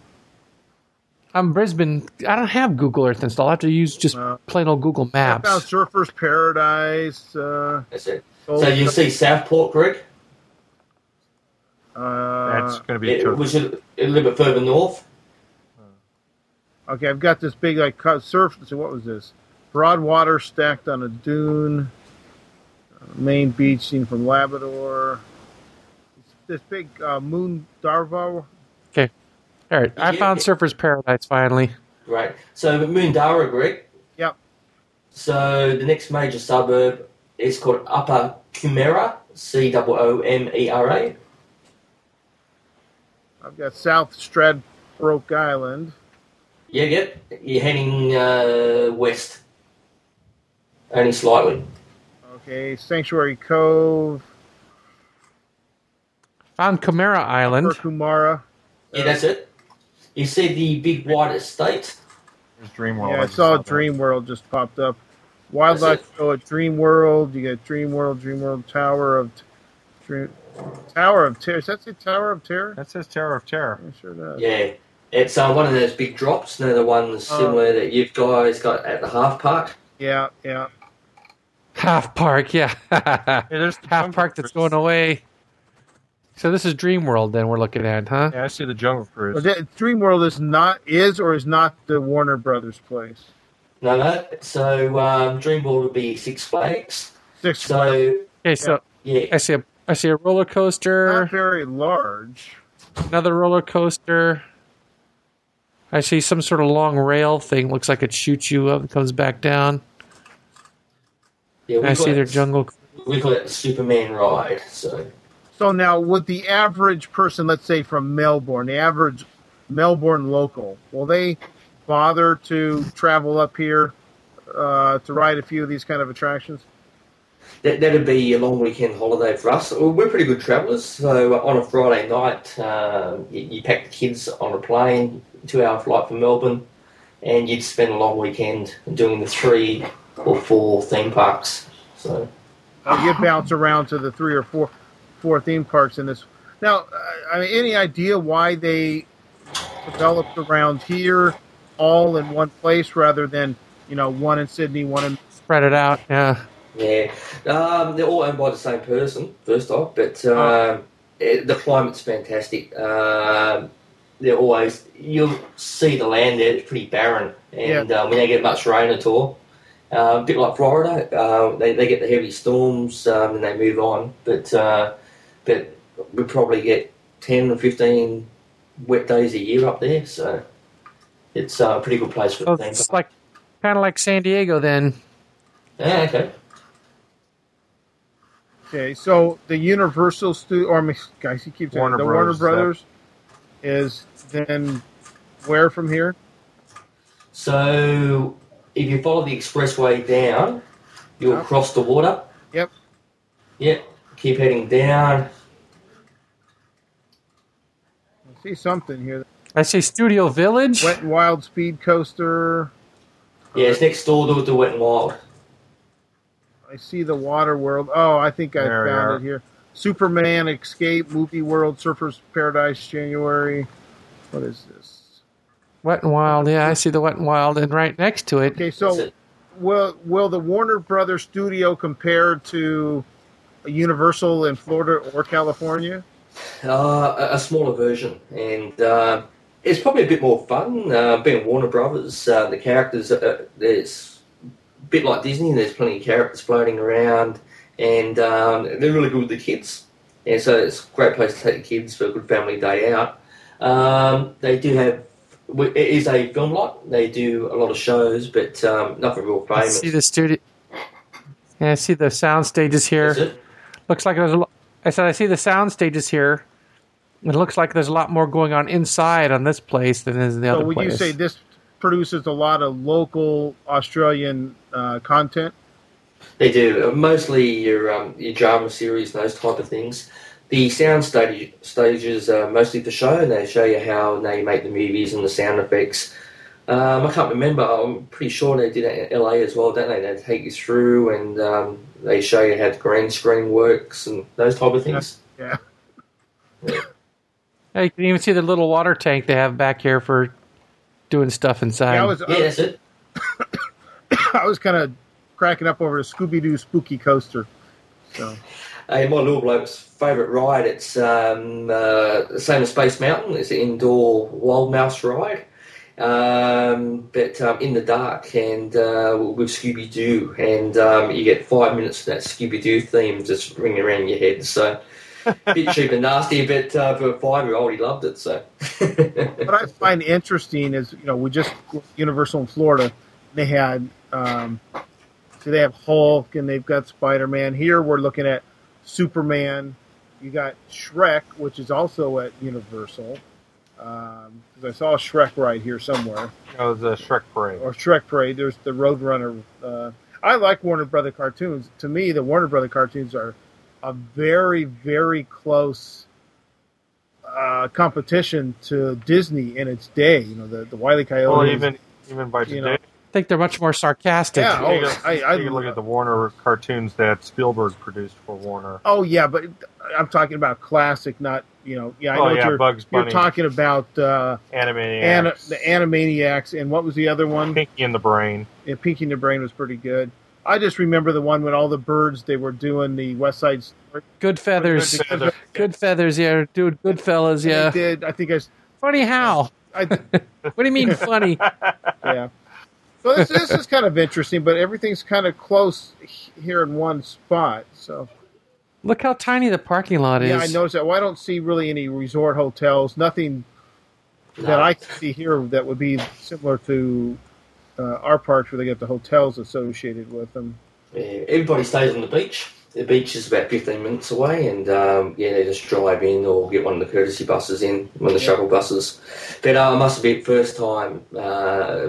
[SPEAKER 1] I'm Brisbane. I don't have Google Earth installed. I have to use just
[SPEAKER 2] No.
[SPEAKER 1] plain old Google
[SPEAKER 2] I
[SPEAKER 1] Maps.
[SPEAKER 2] found Surfers Paradise. Uh,
[SPEAKER 3] That's it. So you see Southport Creek,
[SPEAKER 2] uh,
[SPEAKER 4] That's going to be
[SPEAKER 3] it,
[SPEAKER 4] tough.
[SPEAKER 3] which is a little bit further north.
[SPEAKER 2] Okay, I've got this big like surf. So what was this? Broad water stacked on a dune. Uh, main beach seen from Labrador. This big uh, moon Darvo.
[SPEAKER 1] Okay, all right, I
[SPEAKER 3] Yeah.
[SPEAKER 1] found Surfer's Paradise finally.
[SPEAKER 3] Right. So Moondara Creek.
[SPEAKER 2] Yep.
[SPEAKER 3] So the next major suburb is called Upper Coomera, C O O M E R A.
[SPEAKER 2] I've got South Stradbroke Island.
[SPEAKER 3] Yeah, yep. You're heading uh, west. Only slightly.
[SPEAKER 2] Okay, Sanctuary Cove.
[SPEAKER 1] Found Chimera Island.
[SPEAKER 2] Coomera.
[SPEAKER 3] Yeah, that's it. You see the big white estate?
[SPEAKER 4] There's Dream World.
[SPEAKER 2] Yeah, I
[SPEAKER 4] just
[SPEAKER 2] saw
[SPEAKER 4] that.
[SPEAKER 2] Dream World just popped up. Wildlife
[SPEAKER 3] That's
[SPEAKER 2] show at Dream World. You got Dream World, Dream World Tower of Dream, Tower of Terror. Does that say Tower of Terror?
[SPEAKER 4] That says Tower of Terror.
[SPEAKER 2] Yeah, sure does.
[SPEAKER 3] Yeah. It's uh, one of those big drops. They're the ones
[SPEAKER 2] Oh.
[SPEAKER 3] similar that you guys got at the half park.
[SPEAKER 2] Yeah, yeah.
[SPEAKER 1] Half Park, yeah.
[SPEAKER 4] Yeah, there's the
[SPEAKER 1] Half Park that's going away. So this is Dream World then we're looking at, huh?
[SPEAKER 4] Yeah, I see the Jungle Cruise.
[SPEAKER 2] But that- Dream World is not is or is not the Warner Brothers place.
[SPEAKER 3] No, no. So um, Dreamworld would be Six Flags.
[SPEAKER 2] Six
[SPEAKER 3] So
[SPEAKER 1] Okay, so
[SPEAKER 3] yeah,
[SPEAKER 1] I see a I see a roller coaster,
[SPEAKER 2] not very large.
[SPEAKER 1] another roller coaster. I see some sort of long rail thing. Looks like it shoots you up and comes back down.
[SPEAKER 3] yeah. we
[SPEAKER 1] I
[SPEAKER 3] call
[SPEAKER 1] see their
[SPEAKER 3] it-
[SPEAKER 1] jungle.
[SPEAKER 3] We call it the Superman ride. So
[SPEAKER 2] So now, would the average person, let's say from Melbourne, the average Melbourne local, will they bother to travel up here uh, to ride a few of these kind of attractions?
[SPEAKER 3] That, that'd be a long weekend holiday for us. We're pretty good travellers, so on a Friday night, um, you, you pack the kids on a plane, two hour flight from Melbourne, and you'd spend a long weekend doing the three or four theme parks. So
[SPEAKER 2] you bounce around to the three or four four theme parks in this. Now, uh, I mean, any idea why they developed around here, all in one place, rather than you know one in Sydney, one in
[SPEAKER 1] Spread it out. Yeah.
[SPEAKER 3] Yeah, um, they're all owned by the same person, first off, but um, it, the climate's fantastic. Um, they're always you'll see the land there; it's pretty barren, and um, we don't get much rain at all. Uh, a bit like Florida, uh, they they get the heavy storms um, and they move on, but uh, but we probably get ten or fifteen wet days a year up there, so it's uh, a pretty good place for
[SPEAKER 1] So it's like kind of like San Diego then.
[SPEAKER 3] Yeah, okay.
[SPEAKER 2] Okay, so the Universal Studio, or I mean, guys, you keep saying
[SPEAKER 4] Warner
[SPEAKER 2] the
[SPEAKER 4] Bros.
[SPEAKER 2] Warner Brothers is then where from here?
[SPEAKER 3] So if you follow the expressway down, you'll
[SPEAKER 2] Yep.
[SPEAKER 3] cross the water.
[SPEAKER 2] Yep.
[SPEAKER 3] Yep. Keep heading down.
[SPEAKER 2] I see something here.
[SPEAKER 1] I see Studio Village.
[SPEAKER 2] Wet and Wild Speed Coaster.
[SPEAKER 3] Yeah, it's next door to the Wet and Wild.
[SPEAKER 2] I see the Water World. Oh, I think I
[SPEAKER 4] There
[SPEAKER 2] found it here. Superman Escape Movie World Surfers Paradise January. What is this?
[SPEAKER 1] Wet and Wild. Yeah, I see the Wet and Wild, and right next to it.
[SPEAKER 2] Okay, so
[SPEAKER 3] it.
[SPEAKER 2] will will the Warner Brothers studio compare to Universal in Florida or California?
[SPEAKER 3] Uh, a, a smaller version, and uh, it's probably a bit more fun. Uh, being Warner Brothers, uh, the characters, uh, there's a bit like Disney. There's plenty of characters floating around, and um, they're really good with the kids. And so it's a great place to take the kids for a good family day out. Um, they do have. It is a film lot. They do a lot of shows, but um, nothing real
[SPEAKER 1] I
[SPEAKER 3] famous.
[SPEAKER 1] see the studio. Yeah, I see the sound stages here.
[SPEAKER 3] It.
[SPEAKER 1] Looks like there's a lo- I said I see the sound stages here. It looks like there's a lot more going on inside on this place than is in the
[SPEAKER 2] So
[SPEAKER 1] other
[SPEAKER 2] would
[SPEAKER 1] place.
[SPEAKER 2] you say this produces a lot of local Australian uh, content?
[SPEAKER 3] They do Uh, mostly your um, your drama series, those type of things. The sound stage, stages are mostly for show, and they show you how they make the movies and the sound effects. Um, I can't remember. I'm pretty sure they did it in LA as well, don't they? They take you through and um, they show you how the green screen works and those type of things.
[SPEAKER 2] Yeah.
[SPEAKER 1] Yeah, you can even see the little water tank they have back here for doing stuff inside.
[SPEAKER 2] Yeah, I was
[SPEAKER 3] Yeah, that's it.
[SPEAKER 2] I was kind of cracking up over the Scooby Doo Spooky Coaster. So
[SPEAKER 3] Hey, my little bloke's favourite ride. It's um, uh, the same as Space Mountain. It's an indoor wild mouse ride, um, but um, in the dark and uh, with Scooby Doo, and um, you get five minutes of that Scooby Doo theme just ringing around your head. So. bit cheap and nasty, but uh, for a five-year-old, he loved it. So,
[SPEAKER 2] what I find interesting is, you know, we just Universal in Florida, they had, um, so they have Hulk and they've got Spider Man. Here we're looking at Superman. You got Shrek, which is also at Universal. Um 'cause I saw a Shrek right here somewhere,
[SPEAKER 4] Oh, the Shrek Parade.
[SPEAKER 2] or Shrek Parade. There's the Roadrunner. Uh, I like Warner Brother cartoons. To me, the Warner Brother cartoons are a very, very close uh, competition to Disney in its day. You know, the the Wiley Coyote.
[SPEAKER 4] Well, even even by
[SPEAKER 2] you
[SPEAKER 4] today,
[SPEAKER 2] know,
[SPEAKER 1] I think they're much more sarcastic.
[SPEAKER 2] Yeah, oh,
[SPEAKER 4] can-
[SPEAKER 2] I- I-
[SPEAKER 4] you can look at the Warner cartoons that Spielberg produced for Warner.
[SPEAKER 2] oh yeah, but I'm talking about classic, not you know. Yeah, I
[SPEAKER 4] Oh,
[SPEAKER 2] know what
[SPEAKER 4] yeah,
[SPEAKER 2] you're,
[SPEAKER 4] Bugs
[SPEAKER 2] you're talking about. Uh,
[SPEAKER 4] Animaniacs,
[SPEAKER 2] Ana, the Animaniacs, and what was the other one?
[SPEAKER 4] Pinky and the Brain.
[SPEAKER 2] Yeah, Pinky and the Brain was pretty good. I just remember the one when all the birds they were doing the West Side Story.
[SPEAKER 1] Goodfeathers.
[SPEAKER 2] Good
[SPEAKER 4] Feather.
[SPEAKER 1] Goodfeathers, yeah. Dude, Goodfellas,
[SPEAKER 2] They
[SPEAKER 1] yeah.
[SPEAKER 2] did. I think I. s-
[SPEAKER 1] Funny how?
[SPEAKER 2] I
[SPEAKER 1] What do you mean funny?
[SPEAKER 2] yeah. So this, this is kind of interesting, but everything's kind of close here in one spot. So
[SPEAKER 1] Look how tiny the parking lot is.
[SPEAKER 2] yeah, I noticed that. Well, I don't see really any resort hotels. Nothing that I can see here that would be similar to uh, our parks where they get the hotels associated with them.
[SPEAKER 3] Yeah, everybody stays on the beach. The beach is about 15 minutes away, and um, yeah, they just drive in or get one of the courtesy buses in, one of the
[SPEAKER 2] Yeah.
[SPEAKER 3] shuttle buses. But uh, I must admit, first time, uh,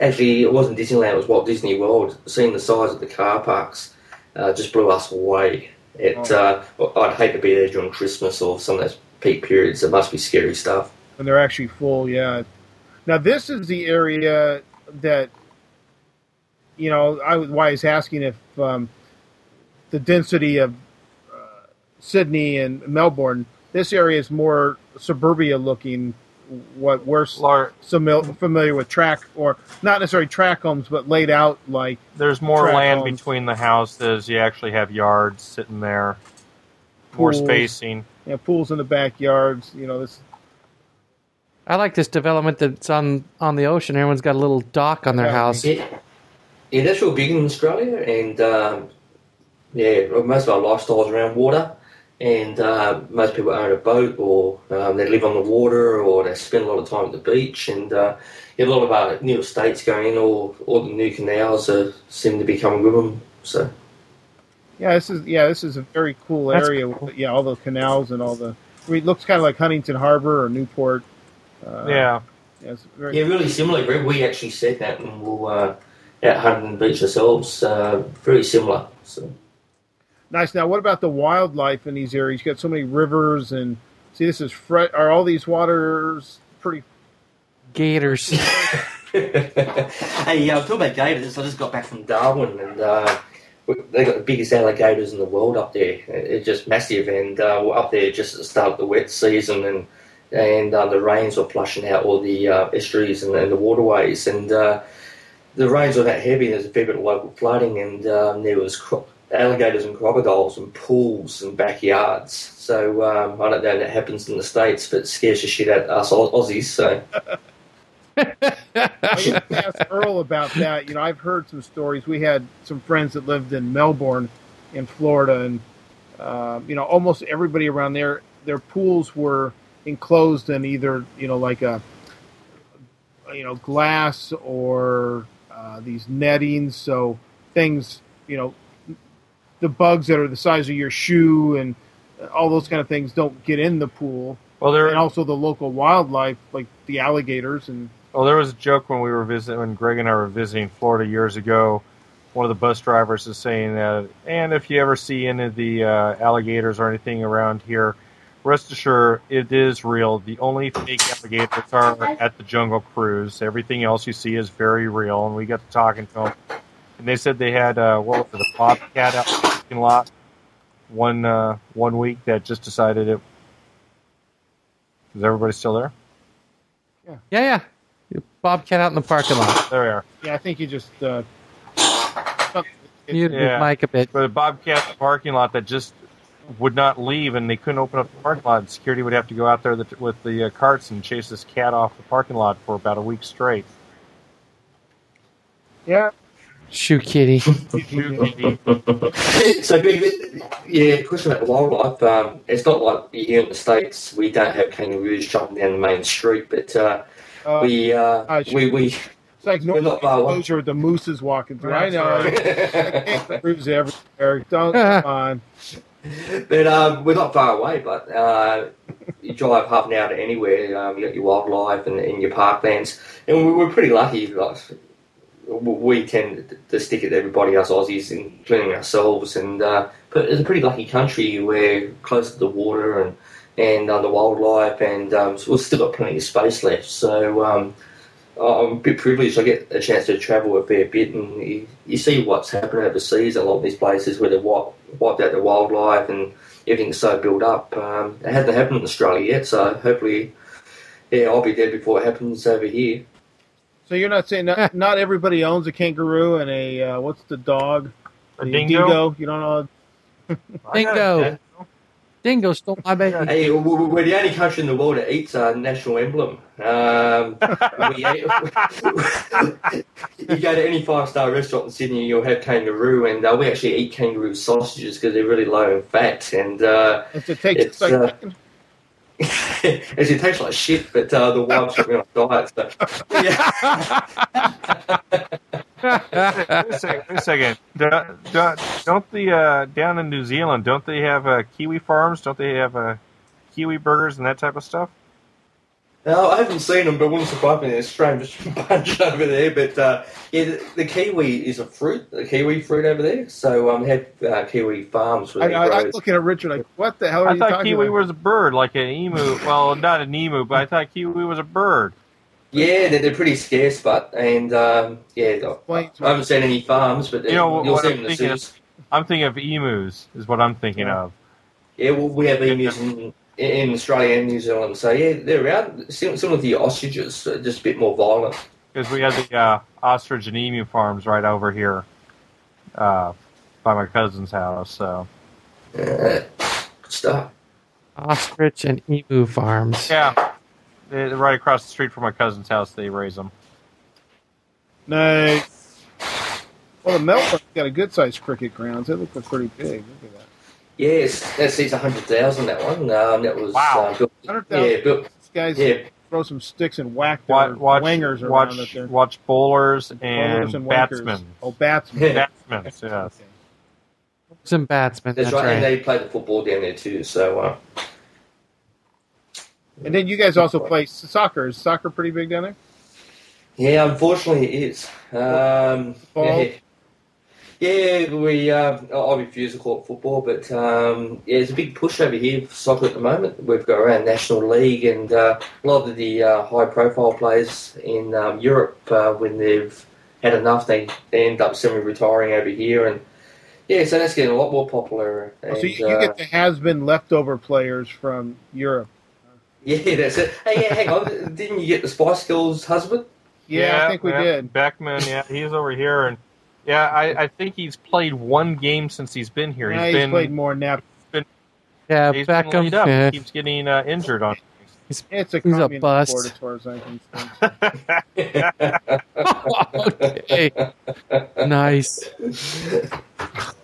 [SPEAKER 3] actually, it wasn't Disneyland, it was Walt Disney World. Seeing the size of the car parks, uh, just blew us away. It, uh, I'd hate to be there during Christmas or some of those peak periods. It must be scary stuff.
[SPEAKER 2] And they're actually full. Yeah. Now this is the area that you know. I was why I was asking if um, the density of uh, Sydney and Melbourne. This area is more suburbia looking. What we're
[SPEAKER 4] Lar-
[SPEAKER 2] simil- familiar with track or not necessarily track homes, but laid out like
[SPEAKER 4] There's more land
[SPEAKER 2] homes.
[SPEAKER 4] between the houses. You actually have yards sitting there, more spacing.
[SPEAKER 2] know, pools in the backyards. You know this.
[SPEAKER 1] I like this development that's on on the ocean. Everyone's got a little dock on their
[SPEAKER 2] Yeah.
[SPEAKER 1] house.
[SPEAKER 3] Yeah, yeah that's real big in Australia, and um, yeah, most of our lifestyles around water. And uh, most people own a boat, or um, they live on the water, or they spend a lot of time at the beach. And uh, yeah, a lot of our new estates going in, or all the new canals are, seem to be coming with them. So
[SPEAKER 2] Yeah, this is yeah, this is a very cool
[SPEAKER 1] That's
[SPEAKER 2] area.
[SPEAKER 1] cool.
[SPEAKER 2] Yeah, all the canals and all the. I mean, it looks kind of like Huntington Harbor or Newport. Uh,
[SPEAKER 4] yeah,
[SPEAKER 2] yeah, it's very,
[SPEAKER 3] yeah, really similar. Greg. We actually said that, and we'll uh, at Huntington Beach ourselves. Uh, very similar. So.
[SPEAKER 2] Nice. Now, what about the wildlife in these areas? You've got so many rivers, and see, this is fre- are all these waters pretty?
[SPEAKER 1] Gators.
[SPEAKER 3] hey, yeah, I'm talking about gators. I just got back from Darwin, and uh, they got the biggest alligators in the world up there. It's just massive, and uh, we're up there just at the start of the wet season, and and uh, the rains were flushing out all the uh, estuaries and, and the waterways, and uh, the rains were that heavy. There's a fair bit of local flooding, and um, there was cro- alligators and crocodiles and pools and backyards. So um, I don't know that happens in the states, but scares the shit out of us Au- Aussies. So.
[SPEAKER 2] I used to ask Earl about that. You know, I've heard some stories. We had some friends that lived in Melbourne, in Florida, and um, you know, almost everybody around there, their pools were enclosed in either you know like a you know glass or uh, these nettings, so things you know the bugs that are the size of your shoe and all those kind of things don't get in the pool,
[SPEAKER 4] well there
[SPEAKER 2] and also the local wildlife like the alligators and
[SPEAKER 4] Well, there was a joke when we were visiting, when Greg and I were visiting Florida years ago. One of the bus drivers is saying that, and if you ever see any of the uh, alligators or anything around here, rest assured it is real. The only fake alligators are at the Jungle Cruise. Everything else you see is very real. And we got to talking to them, and they said they had uh, what was it, a bobcat out in the parking lot one uh, one week that just decided it. Is everybody still there?
[SPEAKER 1] yeah, yeah. yeah. Bobcat out in the parking lot.
[SPEAKER 4] There we are.
[SPEAKER 2] yeah, I think you just uh,
[SPEAKER 1] Mute
[SPEAKER 4] Yeah.
[SPEAKER 1] his mic a bit.
[SPEAKER 4] But a bobcat in the parking lot that just would not leave, and they couldn't open up the parking lot. And security would have to go out there with the uh, carts and chase this cat off the parking lot for about a week straight.
[SPEAKER 2] yeah.
[SPEAKER 1] Shoo kitty.
[SPEAKER 3] so, Greg, yeah, question about the wildlife. Um, it's not like here in the states we don't have kangaroos jumping down the main street, but uh,
[SPEAKER 2] Uh,
[SPEAKER 3] we, uh, we we
[SPEAKER 2] it's like
[SPEAKER 3] we're
[SPEAKER 2] no
[SPEAKER 3] not far away.
[SPEAKER 2] exposure The moose is walking through. I
[SPEAKER 4] That's
[SPEAKER 2] know.
[SPEAKER 4] right.
[SPEAKER 2] Proves everywhere. Don't come on.
[SPEAKER 3] but um, we're not far away. But uh, you drive half an hour to anywhere. Um, you got your wildlife and, and your parklands, and we- we're pretty lucky. Like, we tend to stick it to everybody else Aussies, including ourselves. And uh, but it's a pretty lucky country. We're close to the water and and uh, the wildlife, and um, so we've still got plenty of space left. So um, I'm a bit privileged. I get a chance to travel a fair bit, and you, you see what's happening overseas. A lot of these places where they've wiped, wiped out the wildlife and everything's so built up. Um, it hasn't happened in Australia yet, so hopefully, yeah, I'll be there before it happens over here.
[SPEAKER 2] So you're not saying not, not everybody owns a kangaroo and a uh, what's the dog?
[SPEAKER 4] A
[SPEAKER 2] The
[SPEAKER 4] dingo?
[SPEAKER 2] You don't know.
[SPEAKER 4] I got
[SPEAKER 1] Dingo.
[SPEAKER 4] It.
[SPEAKER 1] Dingo stole my baby.
[SPEAKER 3] Hey, w- w- we're the only country in the world that eats our national emblem. Um, we ate- you go to any five star restaurant in Sydney, you'll have kangaroo, and uh, we actually eat kangaroo sausages because they're really low in fat, and uh,
[SPEAKER 2] it takes
[SPEAKER 3] It's,
[SPEAKER 2] like
[SPEAKER 3] uh, as it tastes like shit, but uh, the wives put me on a diet. So, yeah.
[SPEAKER 4] Wait a second. Wait a. Do- do- Don't the uh, down in New Zealand? Don't they have uh, kiwi farms? Don't they have uh, kiwi burgers and that type of stuff?
[SPEAKER 3] No, I haven't seen them, but wouldn't surprise me. There's a strange bunch over there. But uh, yeah, the, the kiwi is a fruit, the kiwi fruit over there. So um, have uh, kiwi farms where
[SPEAKER 2] I,
[SPEAKER 3] they
[SPEAKER 2] I,
[SPEAKER 3] grow.
[SPEAKER 2] I'm looking at Richard like, what the hell are
[SPEAKER 4] I
[SPEAKER 2] you
[SPEAKER 4] thought
[SPEAKER 2] talking
[SPEAKER 4] kiwi was a bird, like an emu. Well, not an emu, but I thought kiwi was a bird.
[SPEAKER 3] Yeah, they're, they're pretty scarce, but and um, yeah, I, I haven't seen any farms, but
[SPEAKER 4] You know,
[SPEAKER 3] you'll
[SPEAKER 4] what
[SPEAKER 3] see
[SPEAKER 4] I'm
[SPEAKER 3] them in the
[SPEAKER 4] thinking of-
[SPEAKER 3] zoos.
[SPEAKER 4] I'm thinking of emus, is what I'm thinking
[SPEAKER 2] Yeah.
[SPEAKER 4] of.
[SPEAKER 3] Yeah, well, we have emus in, in Australia and New Zealand, so yeah, they're around sim- similar to the ostriches, uh, just a bit more violent.
[SPEAKER 4] Because we have the uh, ostrich and emu farms right over here uh, by my cousin's house. So
[SPEAKER 3] Uh, good stuff.
[SPEAKER 1] Ostrich and emu farms.
[SPEAKER 4] yeah, they- right across the street from my cousin's house, they raise them.
[SPEAKER 2] Nice. Well, the Melbourne's got a good sized cricket grounds. They look pretty big. Look at that.
[SPEAKER 3] Yes, that seats hundred thousand. That one. Um, that was
[SPEAKER 4] Wow.
[SPEAKER 3] uh, built,
[SPEAKER 2] 100,000.
[SPEAKER 3] yeah, built,
[SPEAKER 2] These guys
[SPEAKER 3] yeah,
[SPEAKER 2] throw some sticks and whack their
[SPEAKER 4] Watch, watch,
[SPEAKER 2] around
[SPEAKER 4] watch,
[SPEAKER 2] it there.
[SPEAKER 4] watch bowlers and,
[SPEAKER 2] Bowlers and
[SPEAKER 4] batsmen.
[SPEAKER 2] Oh, batsmen.
[SPEAKER 4] Batsmen, yes.
[SPEAKER 2] Okay.
[SPEAKER 1] Some batsmen.
[SPEAKER 3] that's,
[SPEAKER 1] That's,
[SPEAKER 3] right.
[SPEAKER 1] right.
[SPEAKER 3] And they play the football down there too. So uh,
[SPEAKER 2] And then you guys also play soccer. Is soccer pretty big down there?
[SPEAKER 3] yeah, unfortunately, it is. Um, yeah, yeah, we. Uh, I refuse to call it football, but um, yeah, it's a big push over here for soccer at the moment. We've got around national league, and uh, a lot of the uh, high-profile players in um, Europe, uh, when they've had enough, they, they end up semi-retiring over here, and yeah, so that's getting a lot more popular.
[SPEAKER 2] Oh, so you, you
[SPEAKER 3] uh,
[SPEAKER 2] get the has-been leftover players from Europe.
[SPEAKER 3] Yeah, that's it. Hey, yeah, hang on. Didn't you get the Spice Girls husband?
[SPEAKER 2] Yeah, I think we
[SPEAKER 4] yeah,
[SPEAKER 2] did.
[SPEAKER 4] Beckham, yeah, he's over here, and yeah, I, I think he's played one game since he's been here.
[SPEAKER 2] Yeah,
[SPEAKER 4] He's
[SPEAKER 2] he's
[SPEAKER 4] been
[SPEAKER 2] played more nap.
[SPEAKER 1] yeah,
[SPEAKER 4] he's been up.
[SPEAKER 1] Yeah.
[SPEAKER 4] Keeps getting uh, injured on.
[SPEAKER 2] It's a
[SPEAKER 1] He's a
[SPEAKER 2] communist
[SPEAKER 1] bust.
[SPEAKER 2] sport as far as I'm concerned.
[SPEAKER 1] okay. nice.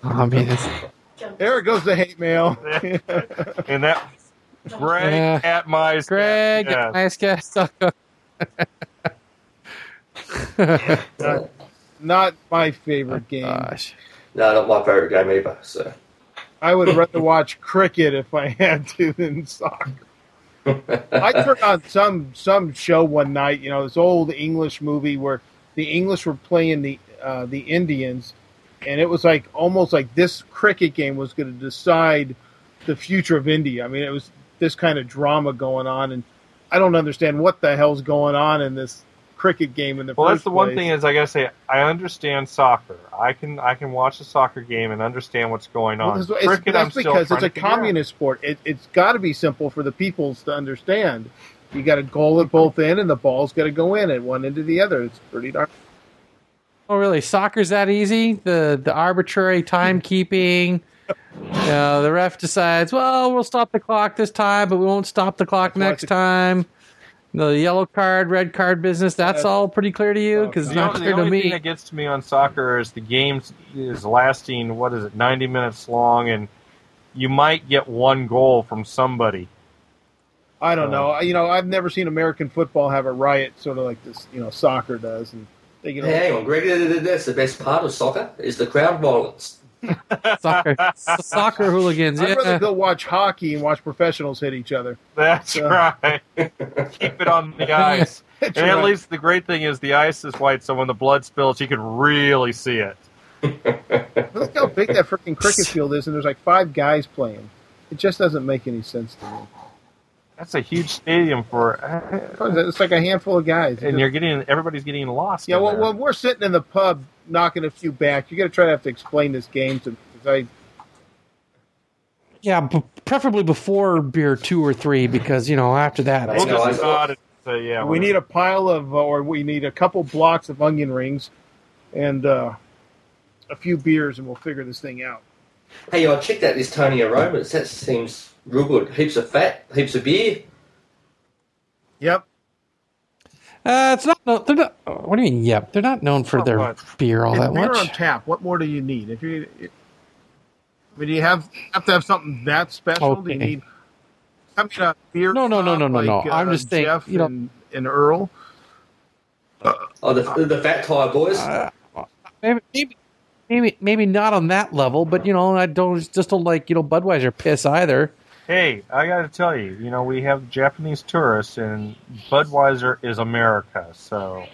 [SPEAKER 1] Oh man,
[SPEAKER 2] There goes the hate mail.
[SPEAKER 4] and that Greg
[SPEAKER 1] Yeah.
[SPEAKER 4] at my
[SPEAKER 1] Greg,
[SPEAKER 4] yeah.
[SPEAKER 1] nice guest.
[SPEAKER 2] Not my favorite game.
[SPEAKER 1] Gosh.
[SPEAKER 3] no, not my favourite game either. So
[SPEAKER 2] I would rather watch cricket if I had to than soccer. I turned on some some show one night, you know, this old English movie where the English were playing the uh, the Indians, and it was like almost like this cricket game was going to decide the future of India. I mean, it was this kind of drama going on, and I don't understand what the hell's going on in this cricket game in the
[SPEAKER 4] Well,
[SPEAKER 2] first
[SPEAKER 4] that's the one
[SPEAKER 2] place.
[SPEAKER 4] thing is I gotta say I understand soccer. I can I can watch a soccer game and understand what's going
[SPEAKER 2] Well,
[SPEAKER 4] on.
[SPEAKER 2] that's, it's,
[SPEAKER 4] Cricket, I'm
[SPEAKER 2] that's
[SPEAKER 4] still
[SPEAKER 2] because it's a
[SPEAKER 4] to out.
[SPEAKER 2] communist sport. It, it's got to be simple for the peoples to understand. You got to goal at both end, and the ball's got to go in at one end to the other. It's pretty darn.
[SPEAKER 1] Oh, really? Soccer's that easy? The the arbitrary timekeeping. You know, the ref decides, well, we'll stop the clock this time, but we won't stop the clock
[SPEAKER 2] That's
[SPEAKER 1] next
[SPEAKER 2] it's
[SPEAKER 1] time. The yellow card, red card business, that's
[SPEAKER 2] That's-
[SPEAKER 1] all pretty clear to you? Because it's not
[SPEAKER 4] only,
[SPEAKER 1] clear
[SPEAKER 4] the
[SPEAKER 1] to
[SPEAKER 4] only thing
[SPEAKER 1] me.
[SPEAKER 4] that gets to me on soccer is the game is lasting. What is it? Ninety minutes long, and you might get one goal from somebody.
[SPEAKER 2] I don't
[SPEAKER 4] Uh,
[SPEAKER 2] know. You know, I've never seen American football have a riot, sort of like this. You know, soccer does, and they get.
[SPEAKER 3] Hey, hang on, Greg. That's the best part of soccer is the crowd violence.
[SPEAKER 1] Soccer, soccer hooligans,
[SPEAKER 2] I'd rather go watch hockey and watch professionals hit each other.
[SPEAKER 4] That's
[SPEAKER 2] Yeah.
[SPEAKER 4] right. Keep it on the ice.
[SPEAKER 2] That's
[SPEAKER 4] and at least the great thing is the ice is white, so when the blood spills, you can really see it.
[SPEAKER 2] Look how big that freaking cricket field is, and there's like five guys playing. It just doesn't make any sense to me.
[SPEAKER 4] That's a huge stadium for, uh,
[SPEAKER 2] It's like a handful of guys.
[SPEAKER 4] and you're getting everybody's getting lost.
[SPEAKER 2] Yeah,
[SPEAKER 4] in
[SPEAKER 2] well,
[SPEAKER 4] there.
[SPEAKER 2] when we're sitting in the pub knocking a few back, you got to try to have to explain this game to. 'cause I
[SPEAKER 1] Yeah, b- preferably before beer two or three, because, you know, after that,
[SPEAKER 3] We'll
[SPEAKER 4] we'll
[SPEAKER 3] No, I-
[SPEAKER 4] nod and yeah.
[SPEAKER 2] we need a pile of, uh, or we need a couple blocks of onion rings, and uh, a few beers, and we'll figure this thing out.
[SPEAKER 3] Hey, I checked out this Tony Roma's. That seems real good. Heaps of fat, heaps of beer.
[SPEAKER 2] Yep.
[SPEAKER 1] Uh, it's not. No, they're not. What do you mean? Yep, they're not known for
[SPEAKER 4] Not
[SPEAKER 1] their
[SPEAKER 4] much.
[SPEAKER 1] beer all
[SPEAKER 2] It's
[SPEAKER 1] that
[SPEAKER 2] beer on tap. What more do you need? If you, I mean, do you have have to have something that special? Do you need? I mean, a beer.
[SPEAKER 1] No, no, no, no, no,
[SPEAKER 2] like,
[SPEAKER 1] no.
[SPEAKER 2] uh,
[SPEAKER 1] I'm just saying,
[SPEAKER 2] Jeff
[SPEAKER 1] you know-
[SPEAKER 2] and, and Earl.
[SPEAKER 3] Oh, the, the fat tire boys.
[SPEAKER 1] Uh, maybe, maybe, maybe, maybe not on that level, but you know, I don't just don't like you know Budweiser piss either.
[SPEAKER 4] Hey, I got to tell you, you know, we have Japanese tourists, and Budweiser is America. So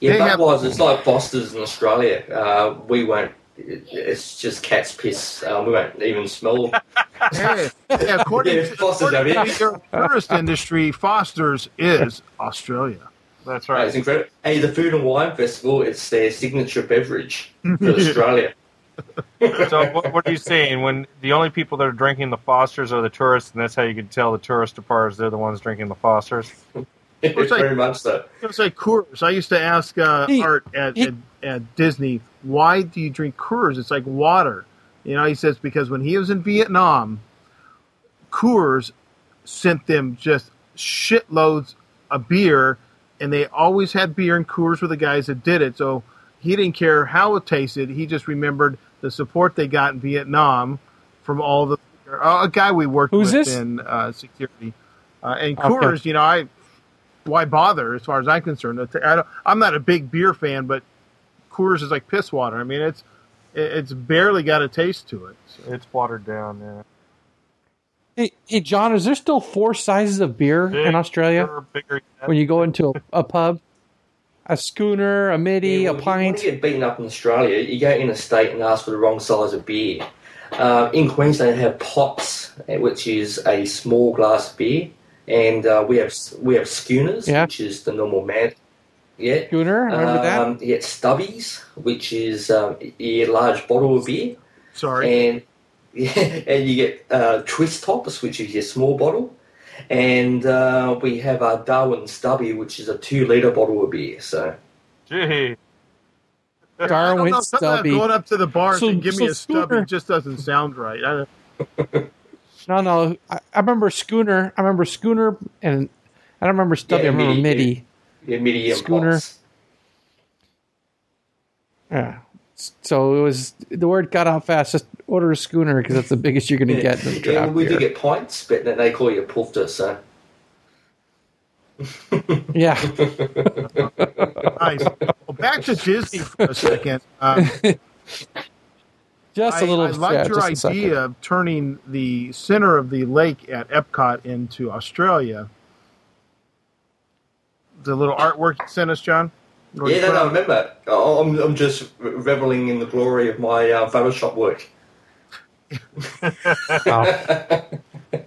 [SPEAKER 3] Yeah,
[SPEAKER 2] They have-
[SPEAKER 3] Budweiser, it's like Foster's in Australia. Uh, we won't. It's just cat's piss. Um, we won't even smell.
[SPEAKER 2] Yeah, yeah, according,
[SPEAKER 3] Yeah,
[SPEAKER 2] to,
[SPEAKER 3] Foster's
[SPEAKER 2] according to
[SPEAKER 3] here.
[SPEAKER 2] your tourist industry, Foster's is Australia.
[SPEAKER 4] that's
[SPEAKER 3] Right. It's incredible. Hey, the Food and Wine Festival, it's their signature beverage for Australia.
[SPEAKER 4] So what, what are you saying? When the only people that are drinking the Fosters are the tourists, and that's how you can tell the tourist departures they're the ones drinking the Fosters.
[SPEAKER 2] It's like-
[SPEAKER 3] Very much so.
[SPEAKER 2] I was like Coors. I used to ask uh,
[SPEAKER 1] He-
[SPEAKER 2] Art at,
[SPEAKER 1] he-
[SPEAKER 2] at at Disney, why do you drink Coors? It's like water. You know, he says because when he was in Vietnam, Coors sent them just shitloads of beer, and they always had beer and Coors were the guys that did it. So he didn't care how it tasted. He just remembered the support they got in Vietnam from all the uh, a guy we worked
[SPEAKER 1] Who's
[SPEAKER 2] with
[SPEAKER 1] this?
[SPEAKER 2] in uh, security. Uh, and
[SPEAKER 1] Okay.
[SPEAKER 2] Coors, you know, I why bother as far as I'm concerned. I don't, I'm not a big beer fan, but Coors is like piss water. I mean, it's it's barely got a taste to it. So.
[SPEAKER 4] It's watered down. Yeah.
[SPEAKER 1] Hey, hey, John, is there still four sizes of beer in Australia
[SPEAKER 4] Bigger, bigger,
[SPEAKER 1] when you go into a, a pub? A schooner, a midi,
[SPEAKER 3] Yeah,
[SPEAKER 1] a
[SPEAKER 3] well,
[SPEAKER 1] pint.
[SPEAKER 3] When you get beaten up in Australia, you go in a state and ask for the wrong size of beer. Uh, in Queensland, they have pots, eh, which is a small glass of beer, and uh, we have we have schooners,
[SPEAKER 1] Yeah.
[SPEAKER 3] which is the normal man. Yeah.
[SPEAKER 1] Schooner, remember that?
[SPEAKER 3] Um, you get stubbies, which is um, a large bottle of beer,
[SPEAKER 2] Sorry.
[SPEAKER 3] and yeah, and you get uh, twist tops, which is your small bottle, and uh, we have our Darwin Stubby, which is a two liter bottle of beer. So
[SPEAKER 4] Gee,
[SPEAKER 1] Darwin
[SPEAKER 2] know,
[SPEAKER 1] Stubby.
[SPEAKER 2] Going up to the bar and
[SPEAKER 1] So-
[SPEAKER 2] saying, give me
[SPEAKER 1] so
[SPEAKER 2] a stubby
[SPEAKER 1] Schooner-
[SPEAKER 2] just doesn't sound right. I,
[SPEAKER 1] No, no. I, I remember schooner. I remember schooner, and I don't remember stubby.
[SPEAKER 3] Yeah,
[SPEAKER 1] I remember
[SPEAKER 3] midi,
[SPEAKER 1] midi.
[SPEAKER 3] your medium
[SPEAKER 1] Schooner.
[SPEAKER 3] pots.
[SPEAKER 1] Yeah. So it was the word got out fast. Just order a schooner because that's the biggest you're going to get in
[SPEAKER 3] Yeah,
[SPEAKER 1] draft
[SPEAKER 3] we do get pints, but they call you a pulfter, so.
[SPEAKER 1] Yeah.
[SPEAKER 2] nice. Well, back to Disney for a second. Um,
[SPEAKER 1] Just a little.
[SPEAKER 2] I like
[SPEAKER 1] yeah,
[SPEAKER 2] your
[SPEAKER 1] just a second.
[SPEAKER 2] idea of turning the center of the lake at Epcot into Australia. The little artwork you sent us, John. Or
[SPEAKER 3] Yeah,
[SPEAKER 2] you
[SPEAKER 3] no,
[SPEAKER 2] put
[SPEAKER 3] no,
[SPEAKER 2] on-
[SPEAKER 3] remember, I'm, I'm just reveling in the glory of my uh, Photoshop work.
[SPEAKER 1] Wow.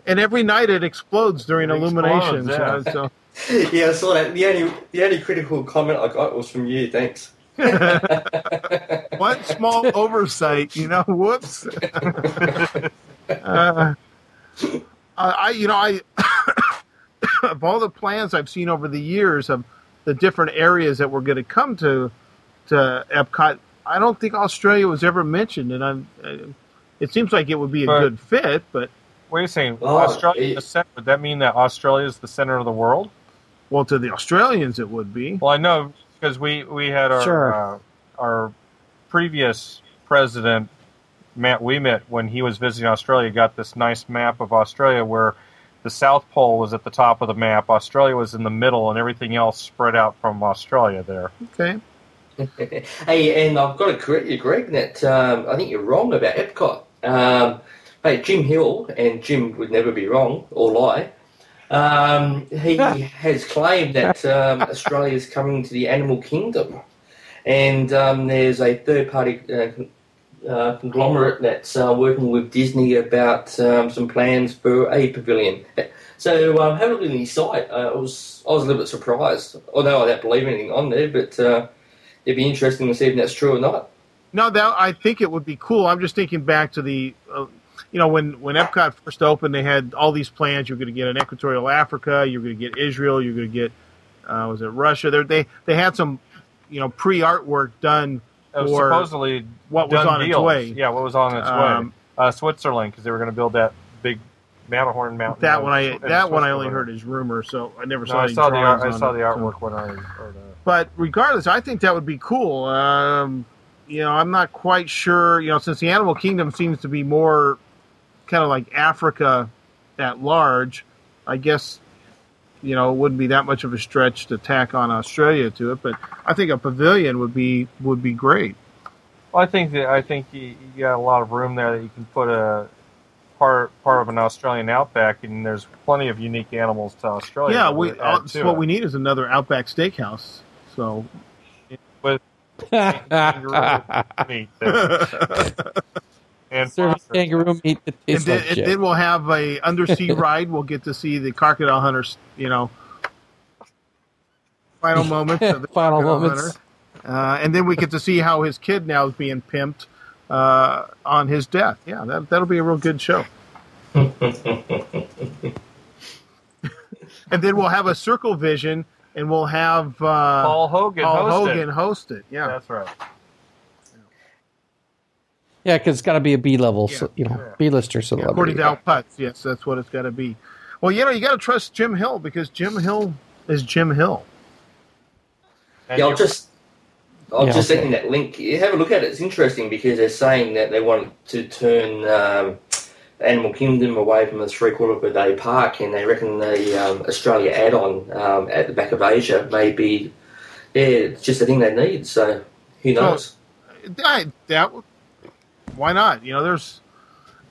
[SPEAKER 2] And every night it explodes during
[SPEAKER 4] It
[SPEAKER 2] illuminations.
[SPEAKER 4] explodes,
[SPEAKER 2] you know,
[SPEAKER 3] yeah, I saw that. The only, the only critical comment I got was from you, thanks.
[SPEAKER 2] one small oversight, you know. Whoops. uh, I, you know, I of all the plans I've seen over the years of the different areas that we're going to come to to Epcot, I don't think Australia was ever mentioned, and I'm. Uh, it seems like it would be a
[SPEAKER 4] But-
[SPEAKER 2] good fit, but
[SPEAKER 4] wait a second.
[SPEAKER 3] Oh,
[SPEAKER 4] Australia,
[SPEAKER 3] it-
[SPEAKER 4] the center, would that mean that Australia is the center of the world?
[SPEAKER 2] well, to the Australians it would be.
[SPEAKER 4] Well, I know because we we had our
[SPEAKER 1] Sure.
[SPEAKER 4] uh, our previous president Matt Weemet when he was visiting Australia got this nice map of Australia where the South Pole was at the top of the map, Australia was in the middle, and everything else spread out from Australia there.
[SPEAKER 2] Okay.
[SPEAKER 3] Hey, and I've got to correct you, Greg, that um, I think you're wrong about Epcot. Um, hey, Jim Hill, and Jim would never be wrong or lie, um, he has claimed that um, Australia is coming to the animal kingdom. And um, there's a third party uh, uh, conglomerate that's uh, working with Disney about um, some plans for a pavilion. So um, have a look at the site. Uh, I was I was a little bit surprised, although I don't believe anything on there, but uh, it'd be interesting to see if that's true or not.
[SPEAKER 2] No, that I think it would be cool. I'm just thinking back to the, uh, you know, when when Epcot first opened, they had all these plans. You're going to get an Equatorial Africa. You're going to get Israel. You're going to get, was it Russia? There, they they had some, you know, pre artwork done
[SPEAKER 4] Supposedly
[SPEAKER 2] what was on its
[SPEAKER 4] deals.
[SPEAKER 2] way.
[SPEAKER 4] Yeah, what was on its
[SPEAKER 2] Um,
[SPEAKER 4] way? Uh, Switzerland because they were going to build that big Matterhorn mountain.
[SPEAKER 2] That one I that one I only heard is rumor, so I never
[SPEAKER 4] No,
[SPEAKER 2] saw
[SPEAKER 4] I saw the art, I saw
[SPEAKER 2] it,
[SPEAKER 4] the
[SPEAKER 2] so-
[SPEAKER 4] artwork when I heard that.
[SPEAKER 2] But regardless, I think that would be cool. Um, you know, I'm not quite sure. You know, since the Animal Kingdom seems to be more kind of like Africa at large, I guess you know it wouldn't be that much of a stretch to tack on Australia to it. But I think a pavilion would be would be great.
[SPEAKER 4] Well, I think that I think you, you got a lot of room there that you can put a part part of an Australian outback, and there's plenty of unique animals to Australia.
[SPEAKER 2] yeah, we
[SPEAKER 4] would
[SPEAKER 2] uh, so what
[SPEAKER 4] it.
[SPEAKER 2] we need is another Outback Steakhouse. So
[SPEAKER 4] with kangaroo meat there. and
[SPEAKER 1] Serve
[SPEAKER 4] foster.
[SPEAKER 1] kangaroo meat that
[SPEAKER 2] and then,
[SPEAKER 1] like
[SPEAKER 2] and then we'll have a undersea ride. We'll get to see the crocodile hunters. You know, final moments. Of the
[SPEAKER 1] Final
[SPEAKER 2] crocodile
[SPEAKER 1] moments.
[SPEAKER 2] Uh, and then we get to see how his kid now is being pimped uh, on his death. Yeah, that that'll be a real good show. and then we'll have a circle vision, and we'll have uh,
[SPEAKER 4] Paul Hogan.
[SPEAKER 2] Paul
[SPEAKER 4] hosted.
[SPEAKER 2] Hogan host it. Yeah,
[SPEAKER 4] That's right.
[SPEAKER 1] Yeah, because it's got to be a B level,
[SPEAKER 2] Yeah.
[SPEAKER 1] so, you know,
[SPEAKER 4] Yeah.
[SPEAKER 1] B lister
[SPEAKER 2] Yeah,
[SPEAKER 1] celebrity.
[SPEAKER 2] according to Al Lutz, yes, that's what it's got to be. Well, you know, you got to trust Jim Hill because Jim Hill is Jim Hill.
[SPEAKER 4] And
[SPEAKER 3] Yeah, I'll just I'll
[SPEAKER 1] Yeah,
[SPEAKER 3] just
[SPEAKER 1] okay.
[SPEAKER 3] send you that link. Have a look at it. It's interesting because they're saying that they want to turn um, Animal Kingdom away from a three quarter of a day park, and they reckon the um, Australia add-on um, at the back of Asia may be yeah, it's just the thing they need. So who knows?
[SPEAKER 2] I, that why not? You know, there's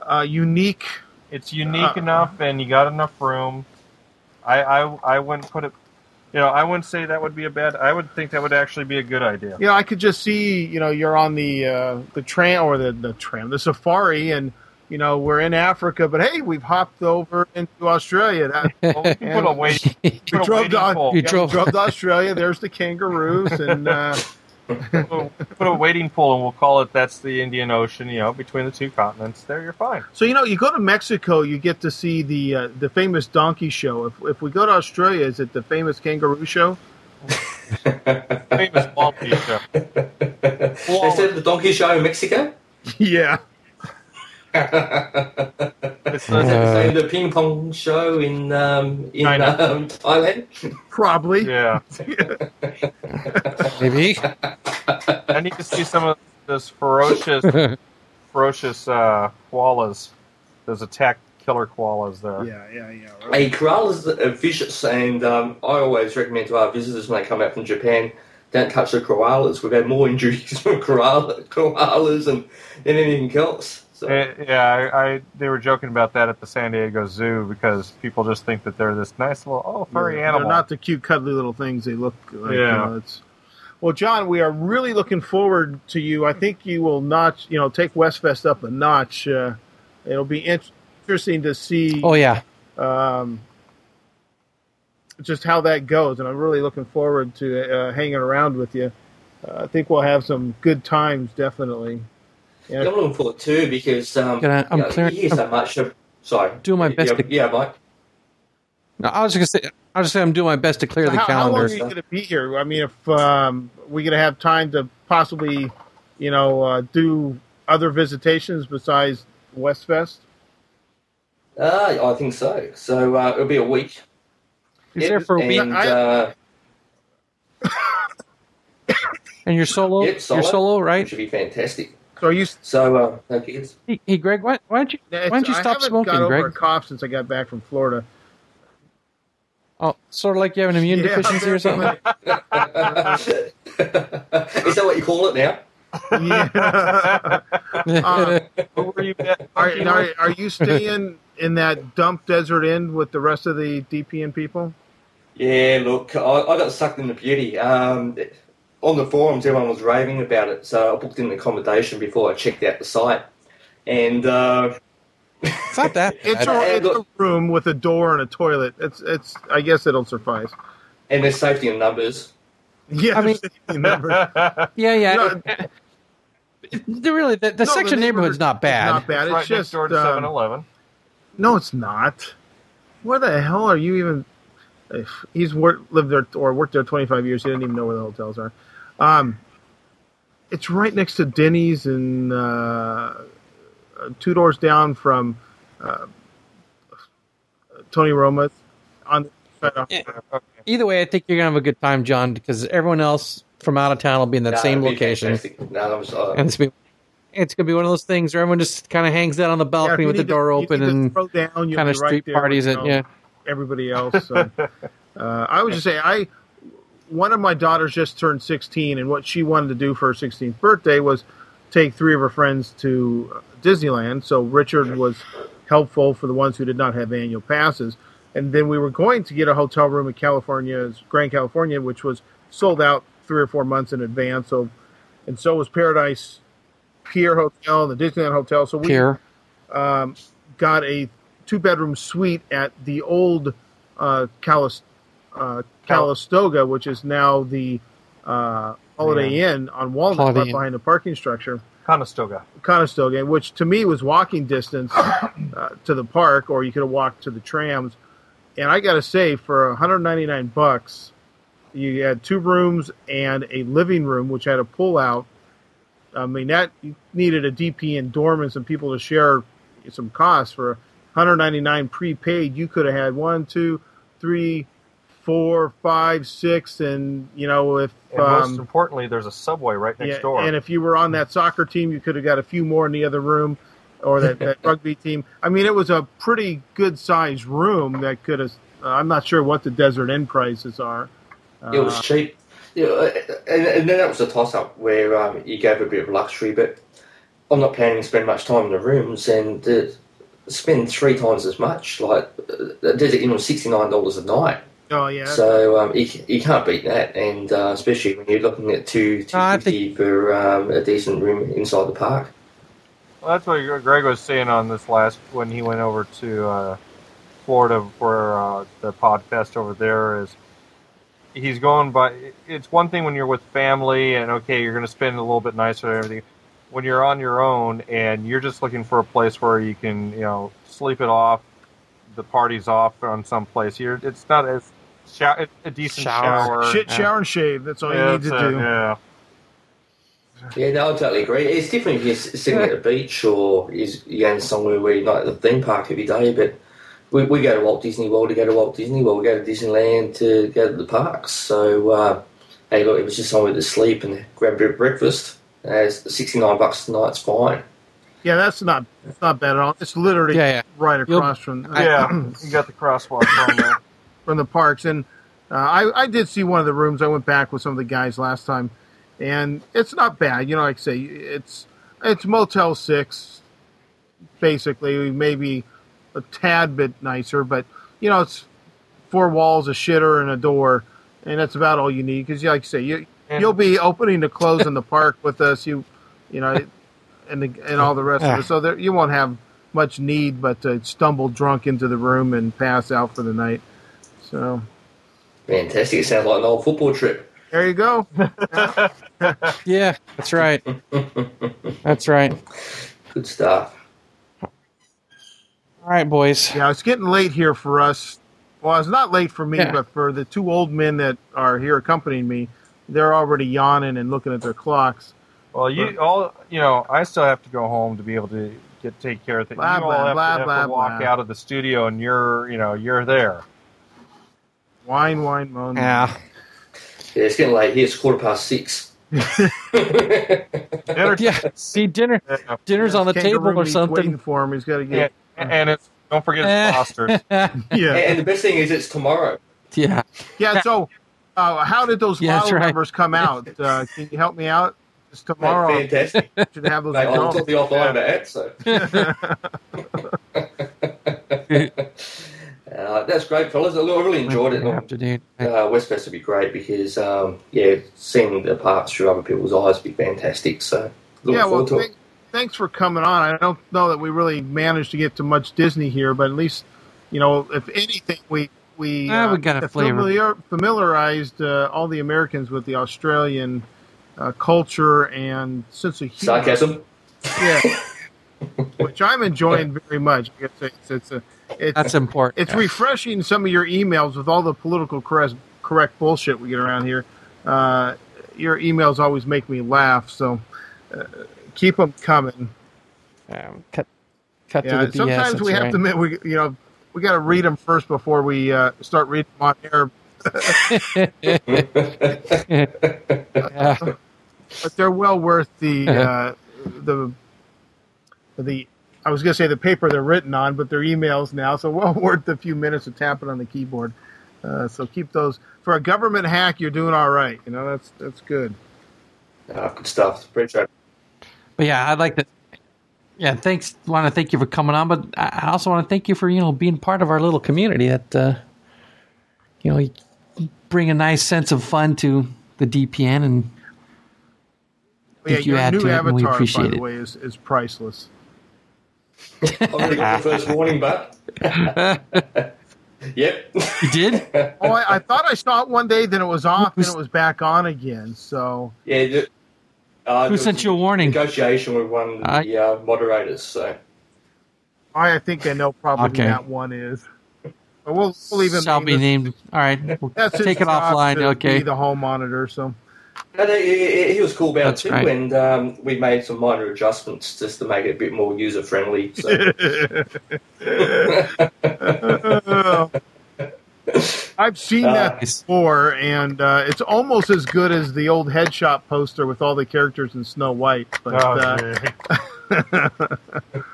[SPEAKER 2] uh, unique.
[SPEAKER 4] it's unique
[SPEAKER 2] Uh,
[SPEAKER 4] enough, and you got enough room. I, I I wouldn't put it. You know, I wouldn't say that would be a bad. I would think that would actually be a good idea.
[SPEAKER 2] You know, I could just see. You know, you're on the uh, the tram or the the tram, the safari, and you know we're in Africa, but hey, we've hopped over into Australia. That,
[SPEAKER 4] Well, we put a wait.
[SPEAKER 2] we drove to.
[SPEAKER 1] You
[SPEAKER 2] yeah, we
[SPEAKER 1] drove-
[SPEAKER 2] drove to Australia. There's the kangaroos, and uh,
[SPEAKER 4] We'll put a waiting pool, and we'll call it. That's the Indian Ocean. You know, between the two continents. There, you're fine.
[SPEAKER 2] So you know, you go to Mexico, you get to see the uh, the famous donkey show. If if we go to Australia, is it the famous kangaroo show?
[SPEAKER 4] Famous donkey show.
[SPEAKER 3] They said the donkey show in Mexico,
[SPEAKER 2] yeah,
[SPEAKER 4] It's the,
[SPEAKER 1] Uh,
[SPEAKER 3] the ping pong show in um, in um, Thailand.
[SPEAKER 2] probably.
[SPEAKER 4] yeah,
[SPEAKER 1] Maybe.
[SPEAKER 4] I need to see some of this ferocious, ferocious uh, koalas. Those attack killer koalas there.
[SPEAKER 2] Yeah, yeah, yeah. right.
[SPEAKER 3] A koalas are vicious, and um, I always recommend to our visitors when they come back from Japan, don't touch the koalas. We've had more injuries from koala, koalas and, than anything else. So,
[SPEAKER 4] yeah, I, I they were joking about that at the San Diego Zoo because people just think that they're this nice little oh furry
[SPEAKER 2] Yeah,
[SPEAKER 4] animal.
[SPEAKER 2] They're not the cute, cuddly little things they look like. you
[SPEAKER 4] Yeah.
[SPEAKER 2] know, it's, well, John, we are really looking forward to you. I think you will notch, you know, take Westfest up a notch. Uh, it'll be interesting to see
[SPEAKER 1] Oh yeah.
[SPEAKER 2] um, just how that goes, and I'm really looking forward to uh, hanging around with you. Uh, I think we'll have some good times, definitely.
[SPEAKER 3] Yeah, I'm looking forward too because um,
[SPEAKER 1] Gonna- I'm
[SPEAKER 3] you, know,
[SPEAKER 1] clearing-
[SPEAKER 3] you hear so much. Of, sorry,
[SPEAKER 1] Doing my best
[SPEAKER 3] Yeah,
[SPEAKER 1] to-
[SPEAKER 3] yeah, Mike.
[SPEAKER 1] No, I was just gonna say. I was just say I'm doing my best to clear the
[SPEAKER 2] how, how long are you going to be here? I mean, if um, we're going to have time to possibly, you know, uh, do other visitations besides Westfest.
[SPEAKER 3] Uh, I think so. So uh, it'll be a week.
[SPEAKER 1] He's there for a week,
[SPEAKER 3] and,
[SPEAKER 2] I-
[SPEAKER 3] uh,
[SPEAKER 1] and you're solo.
[SPEAKER 3] Yep,
[SPEAKER 1] you're
[SPEAKER 3] solo.
[SPEAKER 1] solo,
[SPEAKER 3] it
[SPEAKER 1] right?
[SPEAKER 3] should be fantastic.
[SPEAKER 2] So are you?
[SPEAKER 3] So, uh, no kids.
[SPEAKER 1] Hey, hey, Greg, why, why don't you why don't you
[SPEAKER 2] I
[SPEAKER 1] stop
[SPEAKER 2] haven't
[SPEAKER 1] smoking,
[SPEAKER 2] got over a
[SPEAKER 1] Greg?
[SPEAKER 2] cough since I got back from Florida.
[SPEAKER 1] Oh, sort of like you have an immune
[SPEAKER 2] Yeah,
[SPEAKER 1] deficiency or something.
[SPEAKER 3] Is that what you call it now?
[SPEAKER 2] yeah. Uh,
[SPEAKER 4] you?
[SPEAKER 2] Are, are, are you staying in that dump desert inn with the rest of the DPN people?
[SPEAKER 3] Yeah, look, I, I got sucked into beauty. Um, on the forums, everyone was raving about it, so I booked in an accommodation before I checked out the site. And uh,
[SPEAKER 1] it's not that.
[SPEAKER 2] It's
[SPEAKER 1] bad.
[SPEAKER 2] a, it's a room with a door and a toilet. It's it's. I guess it'll suffice.
[SPEAKER 3] and there's safety in numbers.
[SPEAKER 2] Yeah,
[SPEAKER 1] I mean-
[SPEAKER 2] remember.
[SPEAKER 1] yeah, yeah.
[SPEAKER 2] No.
[SPEAKER 1] the really, the, the
[SPEAKER 2] No,
[SPEAKER 1] section
[SPEAKER 2] the
[SPEAKER 1] neighborhood's
[SPEAKER 2] neighborhood-
[SPEAKER 1] not bad.
[SPEAKER 2] Not bad.
[SPEAKER 4] It's
[SPEAKER 2] It's,
[SPEAKER 4] right next
[SPEAKER 2] just
[SPEAKER 4] door to
[SPEAKER 2] um,
[SPEAKER 4] Eleven.
[SPEAKER 2] no, it's not. Where the hell are you even? If he's worked, lived there or worked there 25 years. He didn't even know where the hotels are. Um, it's right next to Denny's and uh, two doors down from uh, Tony Roma's on the
[SPEAKER 1] Yeah. Either way, I think you're gonna have a good time, John, because everyone else from out of town will be in that
[SPEAKER 3] No,
[SPEAKER 1] same location,
[SPEAKER 3] fantastic. No, I'm
[SPEAKER 1] and it's be, it's gonna be one of those things where everyone just kind of hangs out on the balcony
[SPEAKER 2] you
[SPEAKER 1] with the
[SPEAKER 2] to-
[SPEAKER 1] door open and
[SPEAKER 2] throw down, you'll
[SPEAKER 1] kind of
[SPEAKER 2] right
[SPEAKER 1] street parties.
[SPEAKER 2] with,
[SPEAKER 1] And
[SPEAKER 2] you know,
[SPEAKER 1] yeah,
[SPEAKER 2] everybody else. So. uh, I would just say I one of my daughters just turned 16, and what she wanted to do for her 16th birthday was take three of her friends to Disneyland. So Richard was helpful for the ones who did not have annual passes. And then we were going to get a hotel room in California's Grand California, which was sold out three or four months in advance. So, and so was Paradise Pier Hotel and the Disneyland Hotel. So we
[SPEAKER 1] Here.
[SPEAKER 2] got a two bedroom suite at the old uh, Calis, uh, Calistoga, which is now the uh, Holiday Inn on Walnut, right
[SPEAKER 1] Inn.
[SPEAKER 2] behind the parking structure.
[SPEAKER 4] Conestoga.
[SPEAKER 2] Conestoga, which to me was walking distance uh, to the park, or you could have walked to the trams. And I got to say, for 199 bucks, you had two rooms and a living room, which had a pull out. I mean, that needed a DP and dorm and some people to share some costs for 199 prepaid. You could have had one, two, three, four, five, six, and you know if
[SPEAKER 4] And most
[SPEAKER 2] um,
[SPEAKER 4] importantly, there's a subway right next
[SPEAKER 2] yeah,
[SPEAKER 4] door.
[SPEAKER 2] And if you were on that soccer team, you could have got a few more in the other room, or that, that rugby team. I mean, it was a pretty good sized room that could have. Uh, I'm not sure what the Desert Inn prices are. Uh,
[SPEAKER 3] It was cheap. You know, and, and then that was a toss up where um, you gave a bit of luxury, but I'm not planning to spend much time in the rooms and uh, spend three times as much. Like, uh, Desert Inn was $69 a night.
[SPEAKER 2] Oh yeah.
[SPEAKER 3] So um, you, you can't beat that, and uh, especially when you're looking at two two
[SPEAKER 1] I
[SPEAKER 3] fifty for um, a decent room inside the park.
[SPEAKER 4] Well, that's what Greg was saying on this last when he went over to uh, Florida for uh, the Podfest over there. Is he's going by? It's one thing when you're with family and okay, you're going to spend a little bit nicer and everything. When you're on your own and you're just looking for a place where you can, you know, sleep it off, the party's off on some place. You're, it's not as shou- a decent
[SPEAKER 1] Shower.
[SPEAKER 4] shower.
[SPEAKER 2] Shit, shower and shave. That's all you need to
[SPEAKER 4] that's
[SPEAKER 2] do.
[SPEAKER 4] Yeah.
[SPEAKER 3] Yeah, no, I totally agree. It's different if you're s- sitting at the beach or is you're going somewhere where you're not at the theme park every day. But we, we go to Walt Disney World to go to Walt Disney World. We go to Disneyland to go to the parks. So uh, hey, look, it was just somewhere to sleep and grab a bit of breakfast. Uh, sixty nine bucks a night's fine.
[SPEAKER 2] Yeah, that's not that's not bad at all. It's literally
[SPEAKER 1] Yeah, yeah.
[SPEAKER 2] right
[SPEAKER 1] You'll-
[SPEAKER 2] across from
[SPEAKER 4] Yeah, you got the crosswalk on there.
[SPEAKER 2] from the parks. And uh, I, I did see one of the rooms. I went back with some of the guys last time, and it's not bad. You know, like I say, it's it's Motel Six, basically, maybe a tad bit nicer, but you know, it's four walls, a shitter, and a door, and that's about all you need. Because, like I say, you you'll be opening to close in the park with us. You, you know, and the, and all the rest of it. So there, you won't have much need but to stumble drunk into the room and pass out for the night. So
[SPEAKER 3] Fantastic. It sounds like an old football trip.
[SPEAKER 2] there you go.
[SPEAKER 1] Yeah, that's right. That's right.
[SPEAKER 3] Good stuff.
[SPEAKER 1] All right, boys.
[SPEAKER 2] Yeah, it's getting late here for us. Well, it's not late for me,
[SPEAKER 1] Yeah.
[SPEAKER 2] but for the two old men that are here accompanying me, they're already yawning and looking at their clocks.
[SPEAKER 4] Well, you all, you know, I still have to go home to be able to get take care of things.
[SPEAKER 2] Blah,
[SPEAKER 4] you all
[SPEAKER 2] blah,
[SPEAKER 4] have,
[SPEAKER 2] blah,
[SPEAKER 4] to, have
[SPEAKER 2] blah,
[SPEAKER 4] to walk
[SPEAKER 2] blah.
[SPEAKER 4] out of the studio, and you're, you know, you're there.
[SPEAKER 2] Wine, wine, moan.
[SPEAKER 1] Yeah.
[SPEAKER 3] Yeah, it's getting late here. It's quarter past six.
[SPEAKER 4] Dinner,
[SPEAKER 1] Yeah. See, dinner
[SPEAKER 4] yeah.
[SPEAKER 1] dinner's on the table or
[SPEAKER 2] meat's Waiting
[SPEAKER 1] something.
[SPEAKER 2] for him. He's got to
[SPEAKER 4] Yeah,
[SPEAKER 2] get.
[SPEAKER 4] and it's don't forget it's Foster's.
[SPEAKER 2] Yeah,
[SPEAKER 3] And the best thing is, it's tomorrow.
[SPEAKER 1] yeah.
[SPEAKER 2] yeah. So, uh, how did those
[SPEAKER 1] Yeah,
[SPEAKER 2] model
[SPEAKER 1] right.
[SPEAKER 2] numbers come out? Uh, can you help me out? It's
[SPEAKER 3] Mate,
[SPEAKER 2] tomorrow.
[SPEAKER 3] fantastic.
[SPEAKER 2] Should have those
[SPEAKER 3] Mate, I'll
[SPEAKER 2] results.
[SPEAKER 3] talk to you offline about that. So. Uh, that's great, fellas. I really enjoyed it.
[SPEAKER 1] Afternoon.
[SPEAKER 3] Uh, West Coast would be great because, um, yeah, seeing the parks through other people's eyes would be fantastic. So, looking
[SPEAKER 2] yeah, well,
[SPEAKER 3] forward to
[SPEAKER 2] thank, thanks for coming on. I don't know that we really managed to get to much Disney here, but at least, you know, if anything, we we,
[SPEAKER 1] Ah, we got a
[SPEAKER 2] familiar, familiarized uh, all the Americans with the Australian uh, culture and sense of
[SPEAKER 3] it.
[SPEAKER 2] humor.
[SPEAKER 3] Sarcasm.
[SPEAKER 2] yeah, which I'm enjoying very much. I guess it's it's a it's,
[SPEAKER 1] That's important.
[SPEAKER 2] it's refreshing some of your emails with all the political correct, correct bullshit we get around here. Uh, your emails always make me laugh, so uh, keep them coming.
[SPEAKER 1] Um, cut cut
[SPEAKER 2] Yeah,
[SPEAKER 1] to the BS.
[SPEAKER 2] sometimes we have
[SPEAKER 1] right.
[SPEAKER 2] to admit we you know we got to read them first before we uh, start reading them on air.
[SPEAKER 1] Yeah.
[SPEAKER 2] But they're well worth the uh, the the. I was going to say the paper they're written on, but they're emails now, so well worth the few minutes of tapping on the keyboard. Uh, so keep those for a government hack. You're doing all right. You know that's that's good.
[SPEAKER 3] Ah, good stuff. Appreciate it.
[SPEAKER 1] But yeah, I'd like to. Yeah, thanks. Want to thank you for coming on, but I also want to thank you for you know being part of our little community. That uh, you know, you bring a nice sense of fun to the DPN, and
[SPEAKER 2] Yeah,
[SPEAKER 1] think you
[SPEAKER 2] your
[SPEAKER 1] add
[SPEAKER 2] new
[SPEAKER 1] to it, and we
[SPEAKER 2] avatar, by the way, is, is priceless.
[SPEAKER 3] I've already got the first warning, but. yep.
[SPEAKER 1] you did.
[SPEAKER 2] Oh, I, I thought I saw it one day, then it was off, then it was back on again. So
[SPEAKER 3] Yeah. the- Uh,
[SPEAKER 1] Who sent you a warning?
[SPEAKER 3] Negotiation with one of the uh, moderators. So
[SPEAKER 2] I, I think I know probably
[SPEAKER 1] Okay.
[SPEAKER 2] who that one is. But we'll, we'll even
[SPEAKER 1] Shall be named. All right, we'll
[SPEAKER 2] That's
[SPEAKER 1] take it offline.
[SPEAKER 2] to
[SPEAKER 1] Okay.
[SPEAKER 2] Be the home monitor. So
[SPEAKER 3] No, no, he, he- he was cool about
[SPEAKER 1] That's
[SPEAKER 3] it too,
[SPEAKER 1] right.
[SPEAKER 3] and um, we made some minor adjustments just to make it a bit more user friendly. So
[SPEAKER 2] I've seen
[SPEAKER 3] Uh,
[SPEAKER 2] that before, and uh, it's almost as good as the old headshot poster with all the characters in Snow White. But
[SPEAKER 4] Oh,
[SPEAKER 2] uh,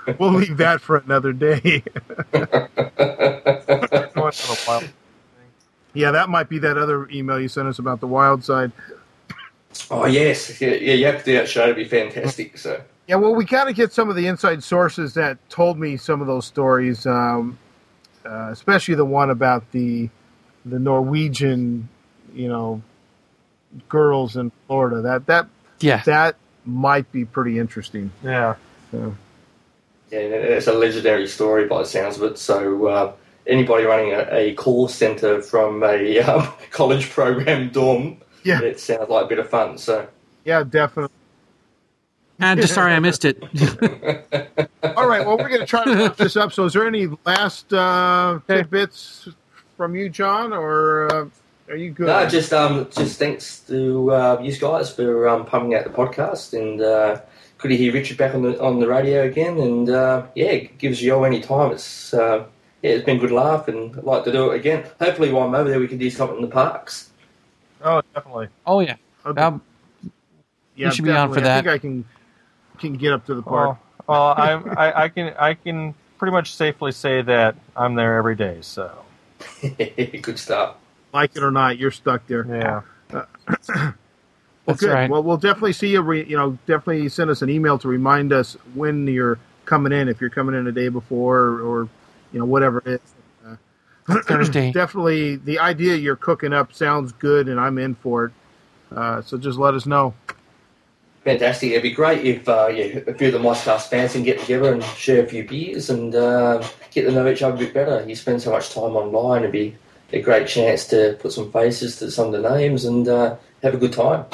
[SPEAKER 2] we'll leave that for another day.
[SPEAKER 4] Going to the wild.
[SPEAKER 2] yeah, that might be that other email you sent us about the wild side.
[SPEAKER 3] Oh yes, yeah, yeah, you have to do that show to be fantastic. So
[SPEAKER 2] Yeah, well, we got to get some of the inside sources that told me some of those stories, um, uh, especially the one about the the Norwegian, you know, girls in Florida. That that
[SPEAKER 1] Yeah.
[SPEAKER 2] that might be pretty interesting.
[SPEAKER 4] Yeah.
[SPEAKER 2] So,
[SPEAKER 3] yeah, it's a legendary story by the sounds of it. So uh, anybody running a, a call center from a um, college program dorm,
[SPEAKER 2] Yeah.
[SPEAKER 3] it sounds like a bit of fun. So
[SPEAKER 2] yeah, definitely.
[SPEAKER 1] I'm just sorry I missed it.
[SPEAKER 2] All right, well, we're going to try to wrap this up. So, is there any last uh, tidbits from you, John, or uh, are you good?
[SPEAKER 3] No, just um, just thanks to uh, you guys for um, pumping out the podcast, and uh, good to hear Richard back on the on the radio again. And uh, yeah, it gives you any time. It's uh, yeah, it's been a good laugh, and I'd like to do it again. Hopefully, while I'm over there, we can do something in the parks.
[SPEAKER 4] Oh, definitely.
[SPEAKER 1] oh yeah.
[SPEAKER 2] Okay.
[SPEAKER 1] Um,
[SPEAKER 2] yeah,
[SPEAKER 1] should be on for
[SPEAKER 2] definitely. I think I can can get up to the park.
[SPEAKER 4] Well, well I'm, I, I can I can pretty much safely say that I'm there every day. So
[SPEAKER 3] good stuff.
[SPEAKER 2] Like it or not, you're stuck there.
[SPEAKER 4] yeah.
[SPEAKER 2] Well,
[SPEAKER 1] That's
[SPEAKER 2] good.
[SPEAKER 1] right.
[SPEAKER 2] Well, we'll definitely see you. Re- you know, definitely send us an email to remind us when you're coming in. If you're coming in a day before, or, or you know, whatever it is.
[SPEAKER 1] Thursday.
[SPEAKER 2] definitely, the idea you're cooking up sounds good, and I'm in for it. Uh, so just let us know.
[SPEAKER 3] Fantastic. It'd be great if uh, yeah, a few of the MiceCast fans can get together and share a few beers and uh, get to know each other a bit better. You spend so much time online, it'd be a great chance to put some faces to some of the names and uh, have a good time.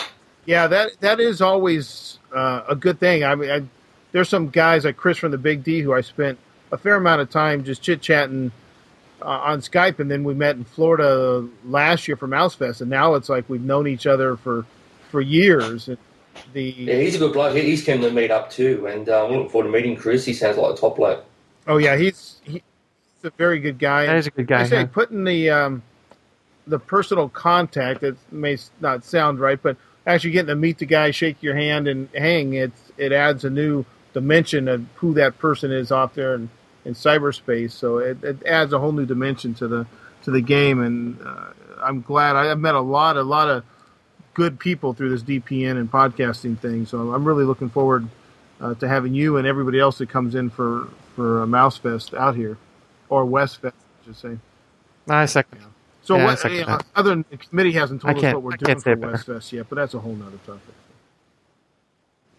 [SPEAKER 2] Yeah, that that is always uh, a good thing. I mean, I, there's some guys like Chris from the Big D who I spent a fair amount of time just chit chatting uh, on Skype, and then we met in Florida last year for Mousefest, and now it's like we've known each other for for years. And the
[SPEAKER 3] Yeah, he's a good bloke. He's come to meet up too, and uh, I'm looking forward to meeting Chris. He sounds like a top bloke.
[SPEAKER 2] oh yeah, he's he, he's a very good guy.
[SPEAKER 1] That is a good guy,
[SPEAKER 2] I say
[SPEAKER 1] yeah.
[SPEAKER 2] putting the um, the personal contact. It may not sound right, but actually getting to meet the guy, shake your hand, and hang it it adds a new dimension of who that person is out there in, in cyberspace. So it, it adds a whole new dimension to the to the game, and uh, I'm glad I, I've met a lot a lot of good people through this DPN and podcasting thing. So I'm really looking forward uh, to having you and everybody else that comes in for for a Mouse Fest out here or West Fest, I should say.
[SPEAKER 1] I second.
[SPEAKER 2] So
[SPEAKER 1] Yeah,
[SPEAKER 2] what? You know,
[SPEAKER 1] that.
[SPEAKER 2] other than the committee hasn't told us what we're doing for
[SPEAKER 1] say.
[SPEAKER 2] West Fest yet, but that's a whole nother topic.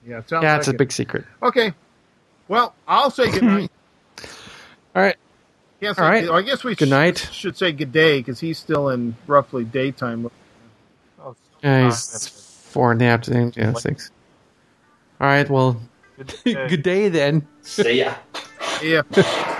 [SPEAKER 2] Yeah, it
[SPEAKER 1] Yeah,
[SPEAKER 2] like
[SPEAKER 1] it's a
[SPEAKER 2] it.
[SPEAKER 1] big secret.
[SPEAKER 2] Okay, well, I'll say good night.
[SPEAKER 1] All right.
[SPEAKER 2] Can't say
[SPEAKER 1] All right.
[SPEAKER 2] I guess we
[SPEAKER 1] Good night.
[SPEAKER 2] should say good day because he's still in roughly daytime.
[SPEAKER 4] Oh,
[SPEAKER 1] Yeah, he's four in the afternoon. Yeah, six. All right. Well,
[SPEAKER 4] good day.
[SPEAKER 1] good day then.
[SPEAKER 3] See ya.
[SPEAKER 2] Yeah.